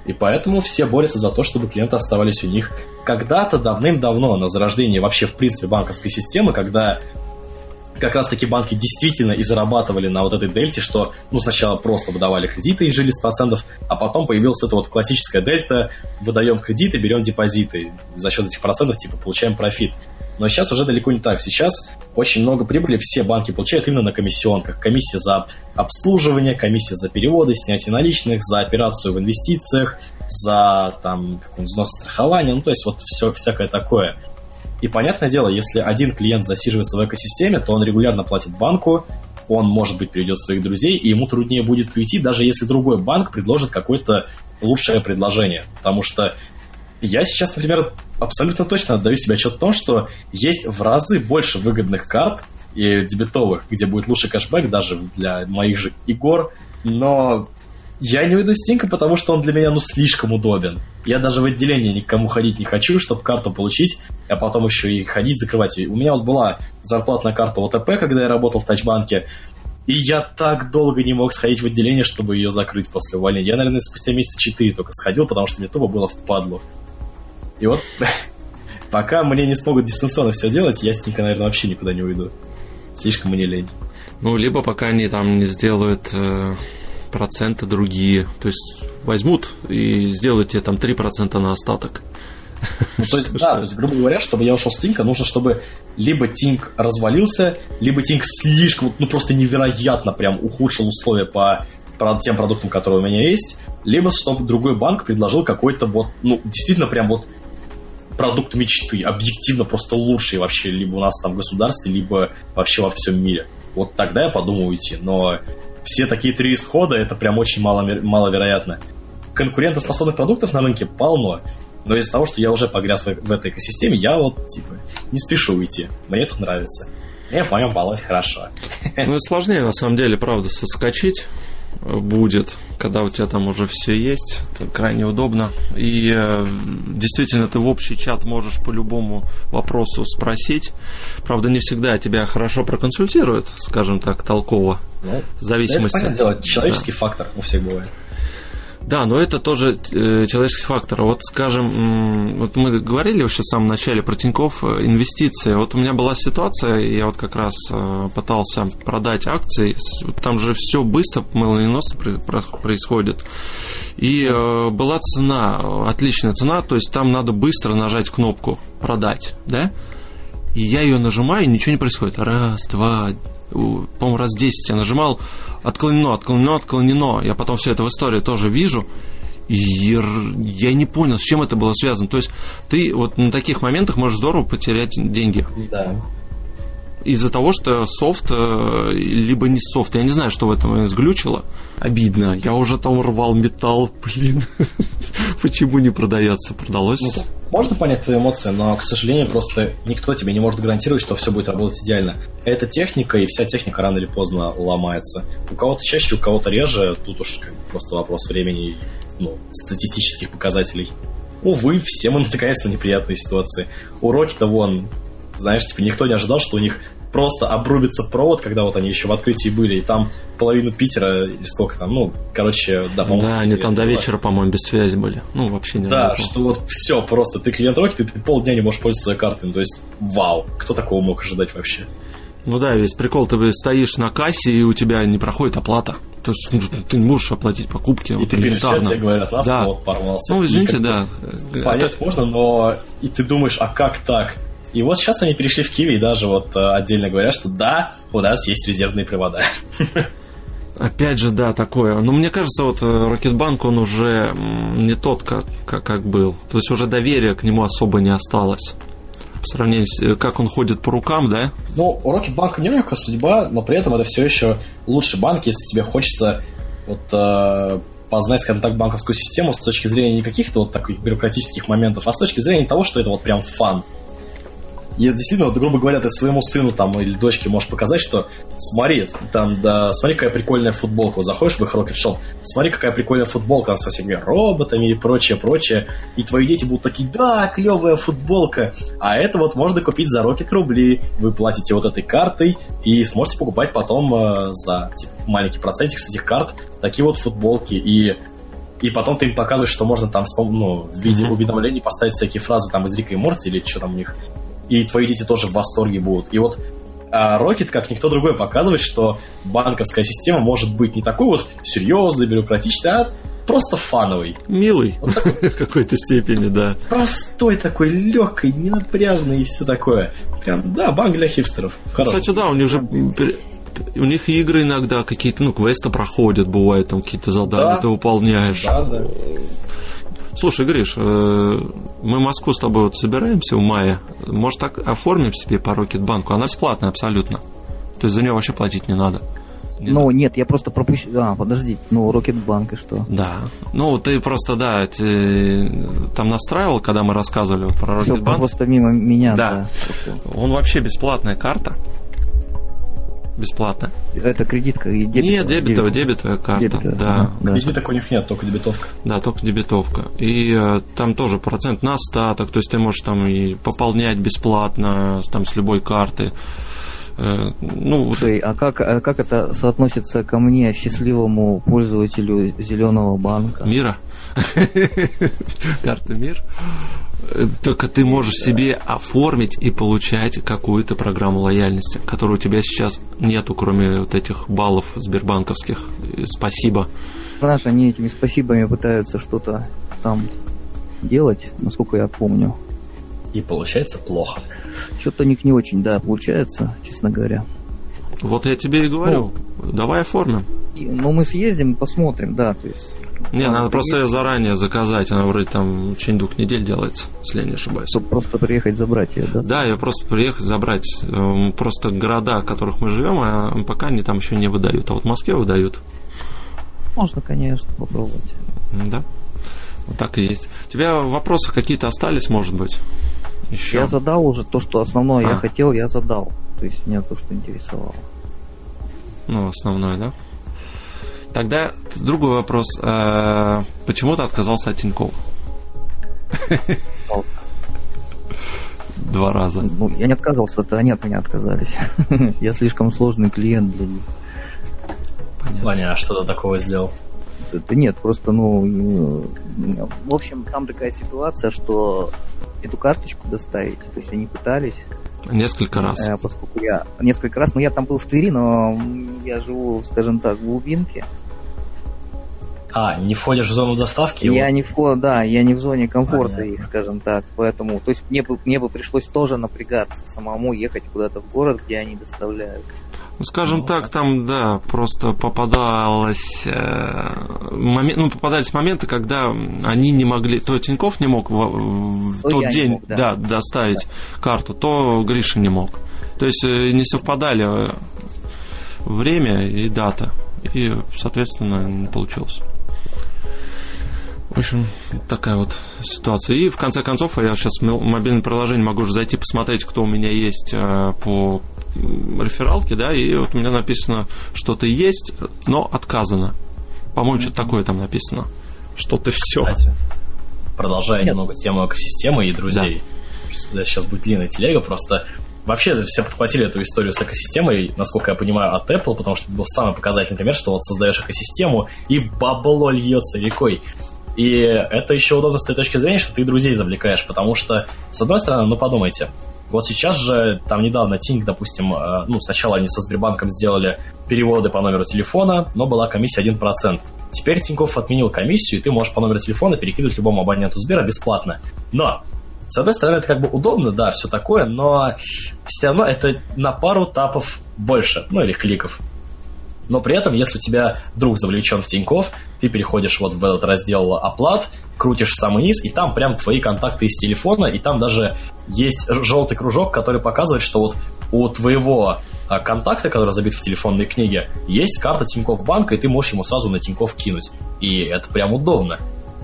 И поэтому все борются за то, чтобы клиенты оставались у них. Когда-то, давным-давно, на зарождении вообще, в принципе, банковской системы, когда как раз-таки банки действительно и зарабатывали на вот этой дельте, что, ну, сначала просто выдавали кредиты и жили с процентов, а потом появилась эта вот классическая дельта, выдаем кредиты, берем депозиты, за счет этих процентов, типа, получаем профит. Но сейчас уже далеко не так. Сейчас очень много прибыли все банки получают именно на комиссионках. Комиссия за обслуживание, комиссия за переводы, снятие наличных, за операцию в инвестициях, за там взнос страхования, ну то есть вот все всякое такое. И понятное дело, если один клиент засиживается в экосистеме, то он регулярно платит банку, он, может быть, приведет своих друзей, и ему труднее будет уйти, даже если другой банк предложит какое-то лучшее предложение. Потому что я сейчас, например, абсолютно точно отдаю себе отчет в том, что есть в разы больше выгодных карт и дебетовых, где будет лучший кэшбэк даже для моих же игр, но я не уйду с Тинка, потому что он для меня, ну, слишком удобен. Я даже в отделение никому ходить не хочу, чтобы карту получить, а потом еще и ходить, закрывать. У меня вот была зарплатная карта ОТП, когда я работал в Тачбанке, и я так долго не мог сходить в отделение, чтобы ее закрыть после увольнения. Я, наверное, спустя месяца четыре только сходил, потому что мне тупо было впадло. И вот, (laughs) пока мне не смогут дистанционно все делать, я с Тинка, наверное, вообще никуда не уйду. Слишком мне лень. Ну, либо пока они там не сделают э, проценты другие. То есть возьмут и сделают тебе там 3% на остаток. Ну, то есть, да, то есть, грубо говоря, чтобы я ушел с Тинка, нужно, чтобы либо Тинк развалился, либо Тинк слишком, ну просто невероятно прям ухудшил условия по тем продуктам, которые у меня есть, либо чтобы другой банк предложил какой-то вот, ну, действительно прям вот продукт мечты, объективно просто лучший вообще либо у нас там в государстве, либо вообще во всем мире. Вот тогда я подумаю уйти. Но все такие три исхода, это прям очень мало, маловероятно. Конкурентоспособных продуктов на рынке полно. Но из-за того, что я уже погряз в, в этой экосистеме, я вот, типа, не спешу уйти. Мне тут нравится. Мне в моем баллоне хорошо. Ну, это сложнее, на самом деле, правда, соскочить будет, когда у тебя там уже все есть, это крайне удобно. И э, действительно, ты в общий чат можешь по любому вопросу спросить. Правда, не всегда тебя хорошо проконсультируют, скажем так, толково. Ну, в зависимости. Это, понятное дело, человеческий да. фактор у всех бывает. Да, но это тоже э, человеческий фактор. Вот, скажем, вот мы говорили еще в самом начале про Тинькофф э, инвестиции. Вот у меня была ситуация, я вот как раз э, пытался продать акции. Там же все быстро, молниеносно происходит. И была цена, отличная цена, то есть там надо быстро нажать кнопку «продать», да? И я ее нажимаю, и ничего не происходит. Раз, два, по-моему, раз 10 я нажимал, отклонено, отклонено, отклонено. Я потом все это в истории тоже вижу. И я не понял, с чем это было связано. То есть ты вот на таких моментах можешь здорово потерять деньги. Да. Из-за того, что софт, э, либо не софт, я не знаю, что в этом сглючило. Обидно. Я уже там рвал металл, блин. (laughs) Почему не продается? Продалось. Ну, можно понять твои эмоции, но, к сожалению, просто никто тебе не может гарантировать, что все будет работать идеально. Это техника, и вся техника рано или поздно ломается. У кого-то чаще, у кого-то реже, тут уж просто вопрос времени, ну, статистических показателей. Увы, все мы натыкаемся на неприятные ситуации. Уроки-то вон, знаешь, типа никто не ожидал, что у них просто обрубится провод, когда вот они еще в открытии были, и там половину Питера, или сколько там, ну, короче, да, по Да, они там до вечера, по-моему, без связи были. Ну, вообще не Да, что вот все, просто ты клиент Rocket, и ты полдня не можешь пользоваться картой. Ну, то есть, вау, кто такого мог ожидать вообще? Ну да, весь прикол, ты стоишь на кассе, и у тебя не проходит оплата. То есть ну, ты не можешь оплатить покупки. И вот, ты перечисляешь, тебе говорят, да. вот порвался. Ну, извините, да. Понять Это... можно, но и ты думаешь, а как так? И вот сейчас они перешли в Киви и даже вот э, отдельно говорят, что да, у нас есть резервные провода. (laughs) Опять же, да, такое. Но мне кажется, вот Рокетбанк, он уже не тот, как, как, как был. То есть уже доверия к нему особо не осталось. В сравнении с э, как он ходит по рукам, да? Ну, у Рокетбанка нелегкая судьба, но при этом это все еще лучший банк, если тебе хочется вот э, познать, скажем так, банковскую систему с точки зрения не каких-то вот таких бюрократических моментов, а с точки зрения того, что это вот прям фан если действительно, вот, грубо говоря, ты своему сыну там или дочке можешь показать, что смотри, там, да, смотри, какая прикольная футболка. Вот заходишь в их Rocket Shop, смотри, какая прикольная футболка со всеми роботами и прочее, прочее. И твои дети будут такие, да, клевая футболка. А это вот можно купить за Rocket рубли. Вы платите вот этой картой и сможете покупать потом э, за типа, маленький процентик с этих карт такие вот футболки. И и потом ты им показываешь, что можно там ну, в виде уведомлений поставить всякие фразы там из Рика и Морти или что там у них и твои дети тоже в восторге будут. И вот а Rocket, как никто другой, показывает, что банковская система может быть не такой вот серьезный, бюрократичный, а просто фановый. Милый (laughs) в какой-то степени, да. Простой такой, легкий, ненапряжный и все такое. Прям, да, банк для хипстеров. Кстати, да, у них же у них игры иногда какие-то, ну, квесты проходят, бывает, там какие-то задания да. ты выполняешь. Да, да. Слушай, Гриш, э, мы в Москву с тобой вот собираемся в мае. Может, так оформим себе по Рокетбанку? Она бесплатная абсолютно. То есть за нее вообще платить не надо. Не ну, нет, я просто пропустил. А, подожди, ну, Рокетбанк и что? Да. Ну, ты просто, да, ты там настраивал, когда мы рассказывали вот про Рокетбанк. просто мимо меня, да. да. Он вообще бесплатная карта бесплатно. Это кредитка и дебетовая? Нет, дебетовая, дебетовая карта, дебетовая, да. да. Кредиток у них нет, только дебетовка. Да, только дебетовка. И э, там тоже процент на остаток, то есть ты можешь там и пополнять бесплатно, там с любой карты. Э, ну, Слушай, а как, а как это соотносится ко мне, счастливому пользователю зеленого банка? Мира? (laughs) Карта Мир? Только ты можешь себе оформить и получать какую-то программу лояльности, которой у тебя сейчас нету, кроме вот этих баллов сбербанковских. Спасибо. Знаешь, они этими спасибами пытаются что-то там делать, насколько я помню. И получается плохо. Что-то у них не очень, да, получается, честно говоря. Вот я тебе и говорю, ну, давай оформим. Ну, мы съездим, посмотрим, да, то есть не, а, надо просто ее заранее заказать. Она вроде там в течение двух недель делается, если я не ошибаюсь. Чтобы просто приехать забрать ее, да? Да, ее просто приехать забрать. Эм, просто города, в которых мы живем, а пока они там еще не выдают. А вот в Москве выдают. Можно, конечно, попробовать. Да. Вот так и есть. У тебя вопросы какие-то остались, может быть? Еще? Я задал уже то, что основное А. я хотел, я задал. То есть меня то, что интересовало. Ну, основное, да? Тогда другой вопрос. Э, Почему ты отказался от Тинькофф? Два раза. Ну, я не отказывался, это они от меня отказались. (laughs) Я слишком сложный клиент для них. Понятно. Ваня, а что ты такого сделал? Это нет, просто, ну, в общем, там такая ситуация, что эту карточку доставить, то есть они пытались, Несколько раз. э, поскольку я несколько раз, ну, я там был в Твери, но я живу, скажем так, в глубинке, А, не входишь в зону доставки? я Вот. не в, да, я не в зоне комфорта Понятно. их, скажем так, поэтому, то есть мне бы, мне бы пришлось тоже напрягаться, самому ехать куда-то в город, где они доставляют. Ну, скажем так, там, да, просто попадалось... э, момен- ну, попадались моменты, когда они не могли... То Тиньков не мог в, в То тот день мог, да. доставить карту, то Гриша не мог. То есть э, не совпадали э, время и дата. И, соответственно, не получилось. В общем, такая вот ситуация. И в конце концов, я сейчас в мо- мобильное приложение могу уже зайти посмотреть, кто у меня есть э, по рефералке, да, и вот у меня написано, что-то есть, но отказано. По-моему, что-то такое там написано. Что-то все. Кстати, продолжая Нет. немного тему экосистемы и друзей. Сейчас будет длинная телега, просто Вообще все подхватили эту историю с экосистемой, насколько я понимаю, от Apple, потому что это был самый показательный пример, что вот создаешь экосистему, и бабло льется рекой. И это еще удобно с той точки зрения, что ты друзей завлекаешь, потому что, с одной стороны, ну подумайте, вот сейчас же, там недавно Тинг, допустим, э, ну, сначала они со Сбербанком сделали переводы по номеру телефона, но была комиссия 1%. Теперь Тинькофф отменил комиссию, и ты можешь по номеру телефона перекидывать любому абоненту Сбера бесплатно. Но, с одной стороны, это как бы удобно, да, все такое, но все равно это на пару тапов больше, ну или кликов. Но при этом, если у тебя друг завлечен в Тинькофф, ты переходишь вот в этот раздел оплат, крутишь в самый низ, и там прям твои контакты из телефона, и там даже есть желтый кружок, который показывает, что вот у твоего а, контакта, который забит в телефонной книге, есть карта Тинькофф банка, и ты можешь ему сразу на Тинькофф кинуть. И это прям удобно.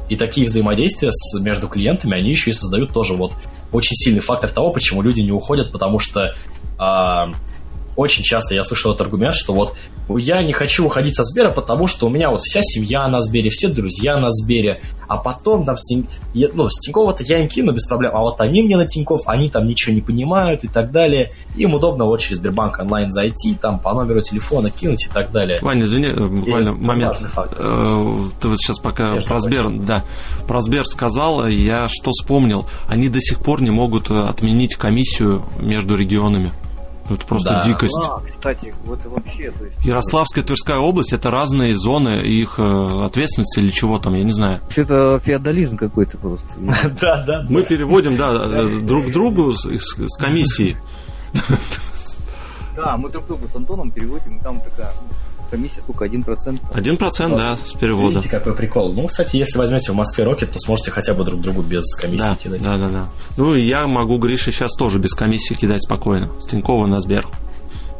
И такие взаимодействия с, между клиентами, они еще и создают тоже вот очень сильный фактор того, почему люди не уходят, потому что а, очень часто я слышал этот аргумент, что вот я не хочу уходить со Сбера, потому что у меня вот вся семья на Сбере, все друзья на Сбере, а потом там с, Тинь... ну, с Тинькова-то я им кину без проблем, а вот они мне на Тиньков, они там ничего не понимают и так далее. Им удобно вот через Сбербанк онлайн зайти, там по номеру телефона кинуть и так далее. Ваня, извини, э, буквально это момент. Э, Ты вот сейчас пока Конечно, про Сбер, да, про Сбер сказал, я что вспомнил, они до сих пор не могут э, отменить комиссию между регионами. Это просто Да. дикость. А, кстати, вот вообще, то есть... Ярославская, Тверская область это разные зоны их э, ответственности или чего там, я не знаю. Это феодализм какой-то просто. (laughs) Да, да, Мы переводим, да, э, друг другу с, комиссией. Да, мы друг другу с Антоном переводим, и там такая ну, комиссия сколько, один процент? Один процент, да, с перевода. Видите, какой прикол. Ну, кстати, если возьмете в Москве Рокет, то сможете хотя бы друг другу без комиссии Да, кидать. да, да, да. Ну и я могу Грише сейчас тоже без комиссии кидать спокойно. С Тинькова на Сбер.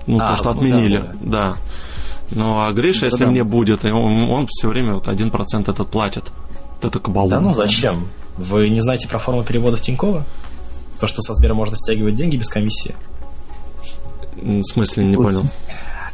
Ну, А, то, что ну отменили, да, да. Ну, а Гриша, если да. мне будет, он, он все время вот 1% этот платит. Вот это кабалу. Да ну зачем? Вы не знаете про форму перевода в Тинькова? То, что со Сбера можно стягивать деньги без комиссии? В смысле, не понял.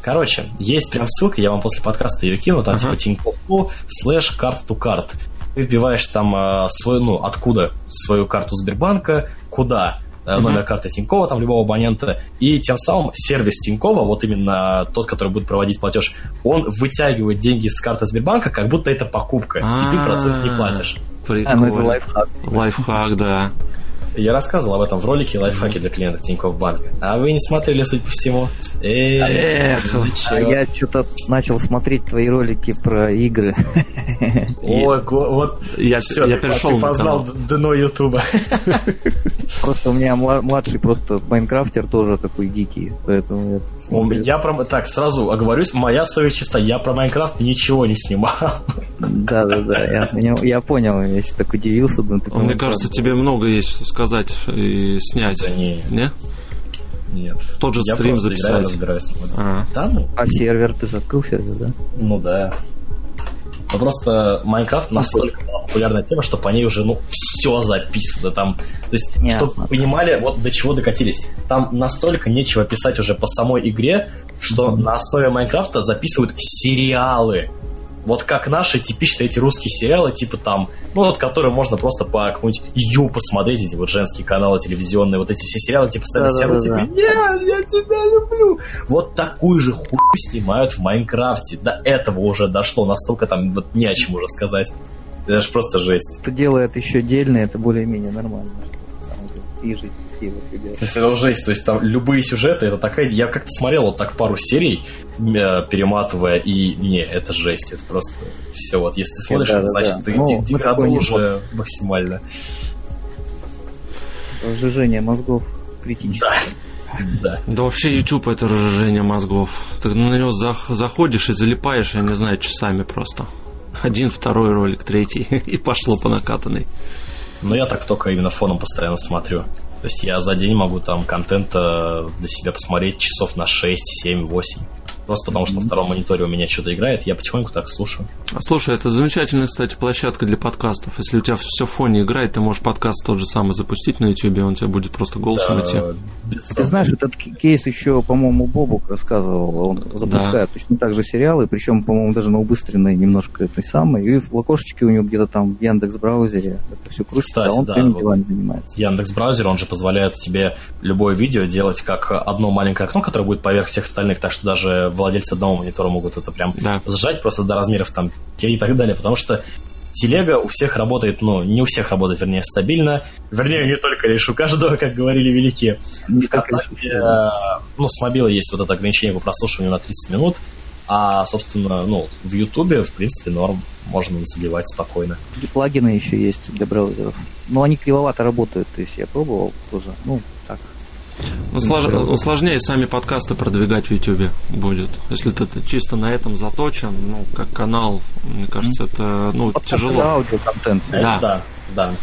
Короче, есть прям ссылка, я вам после подкаста ее кину, там Ага. типа Тинькофф слэш карт to карт. Ты вбиваешь там а, свою, ну, откуда свою карту Сбербанка, куда э, номер карты Тинькова, там любого абонента, и тем самым сервис Тинькова, вот именно тот, который будет проводить платеж, он вытягивает деньги с карты Сбербанка, как будто это покупка, и ты процент не платишь. А, ну это Прикольно. лайфхак. Лайфхак, да. Я рассказывал об этом в ролике лайфхаки для клиентов Тинькофф Банка. А вы не смотрели, судя по всему. Эх, ну А я что-то начал смотреть твои ролики про игры. Ой, го- вот Я, Все, я ты, перешел ты на познал дно Ютуба. Просто у меня мла- младший просто майнкрафтер тоже такой дикий, поэтому я. Я про... Так, сразу оговорюсь, моя совесть чиста, я про Майнкрафт ничего не снимал. Да, да, да, я понял, я понял, я сейчас так удивился. ты про Мне Майнкрафт. кажется, тебе много есть что сказать и снять. Да не, Не? нет. Тот же Я стрим играю, записать. разбираюсь. А. Да ну? А сервер ты закрыл сервер, да? Ну да. Но просто Майнкрафт настолько популярная тема, что по ней уже, ну, все записано там. То есть, Нет, чтобы вы понимали, вот до чего докатились. Там настолько нечего писать уже по самой игре, что mm-hmm. на основе Майнкрафта записывают сериалы. Вот как наши типичные эти русские сериалы, типа там, ну вот, которые можно просто по какому-нибудь Ю посмотреть, эти вот женские каналы телевизионные, вот эти все сериалы, типа постоянно да, да, типа, нет, я тебя люблю. Вот такую же хуйню снимают в Майнкрафте. До этого уже дошло, настолько там вот не о чем уже сказать. Это же просто жесть. Это делает еще отдельно, это более-менее нормально. И жить такие вот ребята. То есть это жесть, то есть там любые сюжеты, это такая... Я как-то смотрел вот так пару серий, перематывая, и не, это жесть, это просто все. Вот если ты смотришь, да, значит, да. ты ну, деграду уже максимально. Разжижение мозгов критическое. Да. Да. да вообще YouTube это разжижение мозгов. Ты на него заходишь и залипаешь, я не знаю, часами просто. Один, второй ролик, третий, (laughs) и пошло по накатанной. Но я так только именно фоном постоянно смотрю. То есть я за день могу там контента для себя посмотреть часов на 6, 7, 8. Просто потому что на втором мониторе у меня что-то играет, я потихоньку так слушаю. А слушай, это замечательная, кстати, площадка для подкастов. Если у тебя все в фоне играет, ты можешь подкаст тот же самый запустить на YouTube, он тебе будет просто голосом да, идти. Ты знаешь, этот кейс еще, по-моему, Бобук рассказывал. Он запускает да. точно так же сериалы, причем, по-моему, даже на убыстренной немножко этой самой. И в окошечке у него где-то там в Яндекс браузере это все крутится, Кстати, а он да, прям делами занимается. Яндекс браузер, он же позволяет себе любое видео делать как одно маленькое окно, которое будет поверх всех остальных, так что даже владельцы одного монитора могут это прям да. сжать просто до размеров там и так далее, потому что телега у всех работает, ну, не у всех работает, вернее, стабильно. Вернее, не только лишь у каждого, как говорили великие. Не Вконтакте, э, ну, с мобила есть вот это ограничение по прослушиванию на 30 минут, а, собственно, ну, в Ютубе, в принципе, норм, можно заливать спокойно. И плагины еще есть для браузеров. Но они кривовато работают, то есть я пробовал тоже, ну, так, ну, слож... ну, сложнее сами подкасты продвигать в YouTube будет. Если ты чисто на этом заточен, ну, как канал, мне кажется, это ну, Подкаст тяжело. Это аудиоконтент. Да. да, да.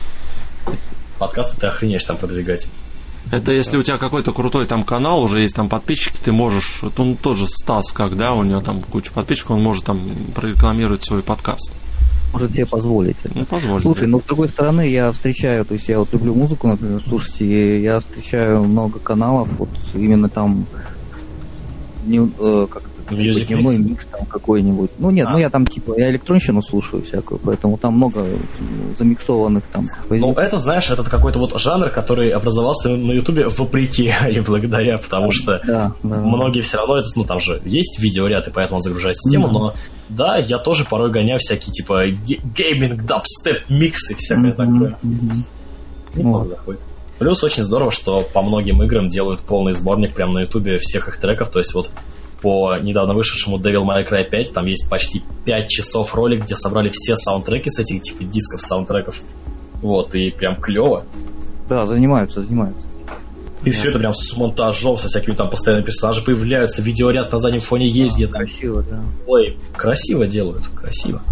Подкасты ты охренеешь там продвигать. Это если у тебя какой-то крутой там канал, уже есть там подписчики, ты можешь, вот он тоже Стас, как, да, у него там куча подписчиков, он может там прорекламировать свой подкаст может себе позволить. Ну, позволить. Слушай, ну, с другой стороны, я встречаю, то есть я вот люблю музыку, например, слушайте, и я встречаю много каналов, вот именно там, не, э, как Music дневной микс там какой-нибудь. Ну нет, а. ну я там типа, я электронщину слушаю всякую, поэтому там много замиксованных там. Ну это, знаешь, этот какой-то вот жанр, который образовался на Ютубе вопреки (laughs) и благодаря, потому что да, да. многие все равно, это, ну там же есть видеоряд, и поэтому загружает систему, да. но да, я тоже порой гоняю всякие типа гейминг, дабстеп, миксы всякое mm-hmm. такое. Mm-hmm. Неплохо вот. заходит. Плюс очень здорово, что по многим играм делают полный сборник прямо на ютубе всех их треков, то есть вот по недавно вышедшему Devil May Cry 5, там есть почти 5 часов ролик, где собрали все саундтреки с этих типа дисков саундтреков. Вот, и прям клево. Да, занимаются, занимаются. И да. все это прям с монтажом, со всякими там постоянными персонажи появляются, видеоряд на заднем фоне есть да, где-то. Красиво, да. Ой, красиво делают, красиво.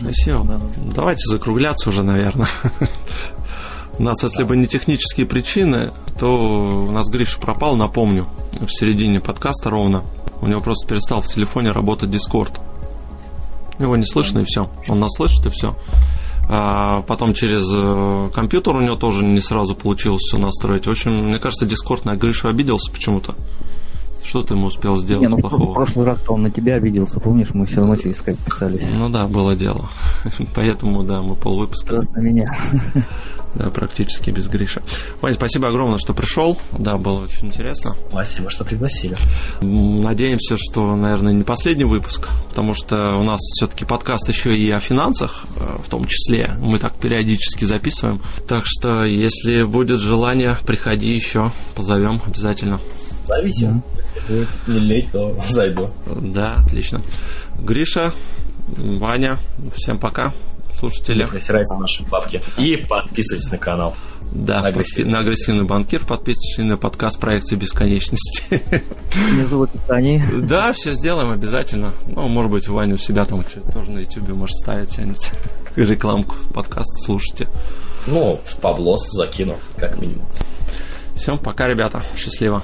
Красиво. Да. Давайте закругляться уже, наверное. У нас, если бы не технические причины, то у нас Гриша пропал, напомню, в середине подкаста ровно. У него просто перестал в телефоне работать Discord. Его не слышно, и все. Он нас слышит, и все. А потом через э, компьютер у него тоже не сразу получилось все настроить. В общем, мне кажется, Discord на Гришу обиделся почему-то. Что ты ему успел сделать не, ну, плохого? В прошлый раз он на тебя обиделся, помнишь, мы все равно через скайп писались. Ну да, было дело. (laughs) Поэтому, да, мы полвыпуска. Просто меня. (laughs) Да, практически без Гриша. Вань, спасибо огромное, что пришел. Да, было очень интересно. Спасибо, что пригласили. Надеемся, что, наверное, не последний выпуск, потому что у нас все-таки подкаст еще и о финансах, э, в том числе. Мы так периодически записываем. Так что, если будет желание, приходи еще, позовем обязательно. Зовите. Mm-hmm. Будет не лень, то (laughs) зайду. Да, отлично. Гриша, Ваня, всем пока слушатели. Присирайте наши бабки. И подписывайтесь на канал. Да, на агрессивный, на агрессивный банкир, подписывайтесь на подкаст проекции бесконечности. Внизу в описании. Да, все сделаем обязательно. Ну, может быть, Ваня у себя там тоже на YouTube может ставить что-нибудь. (laughs) Рекламку, подкаст слушайте. Ну, в Паблос закину, как минимум. Всем пока, ребята. Счастливо.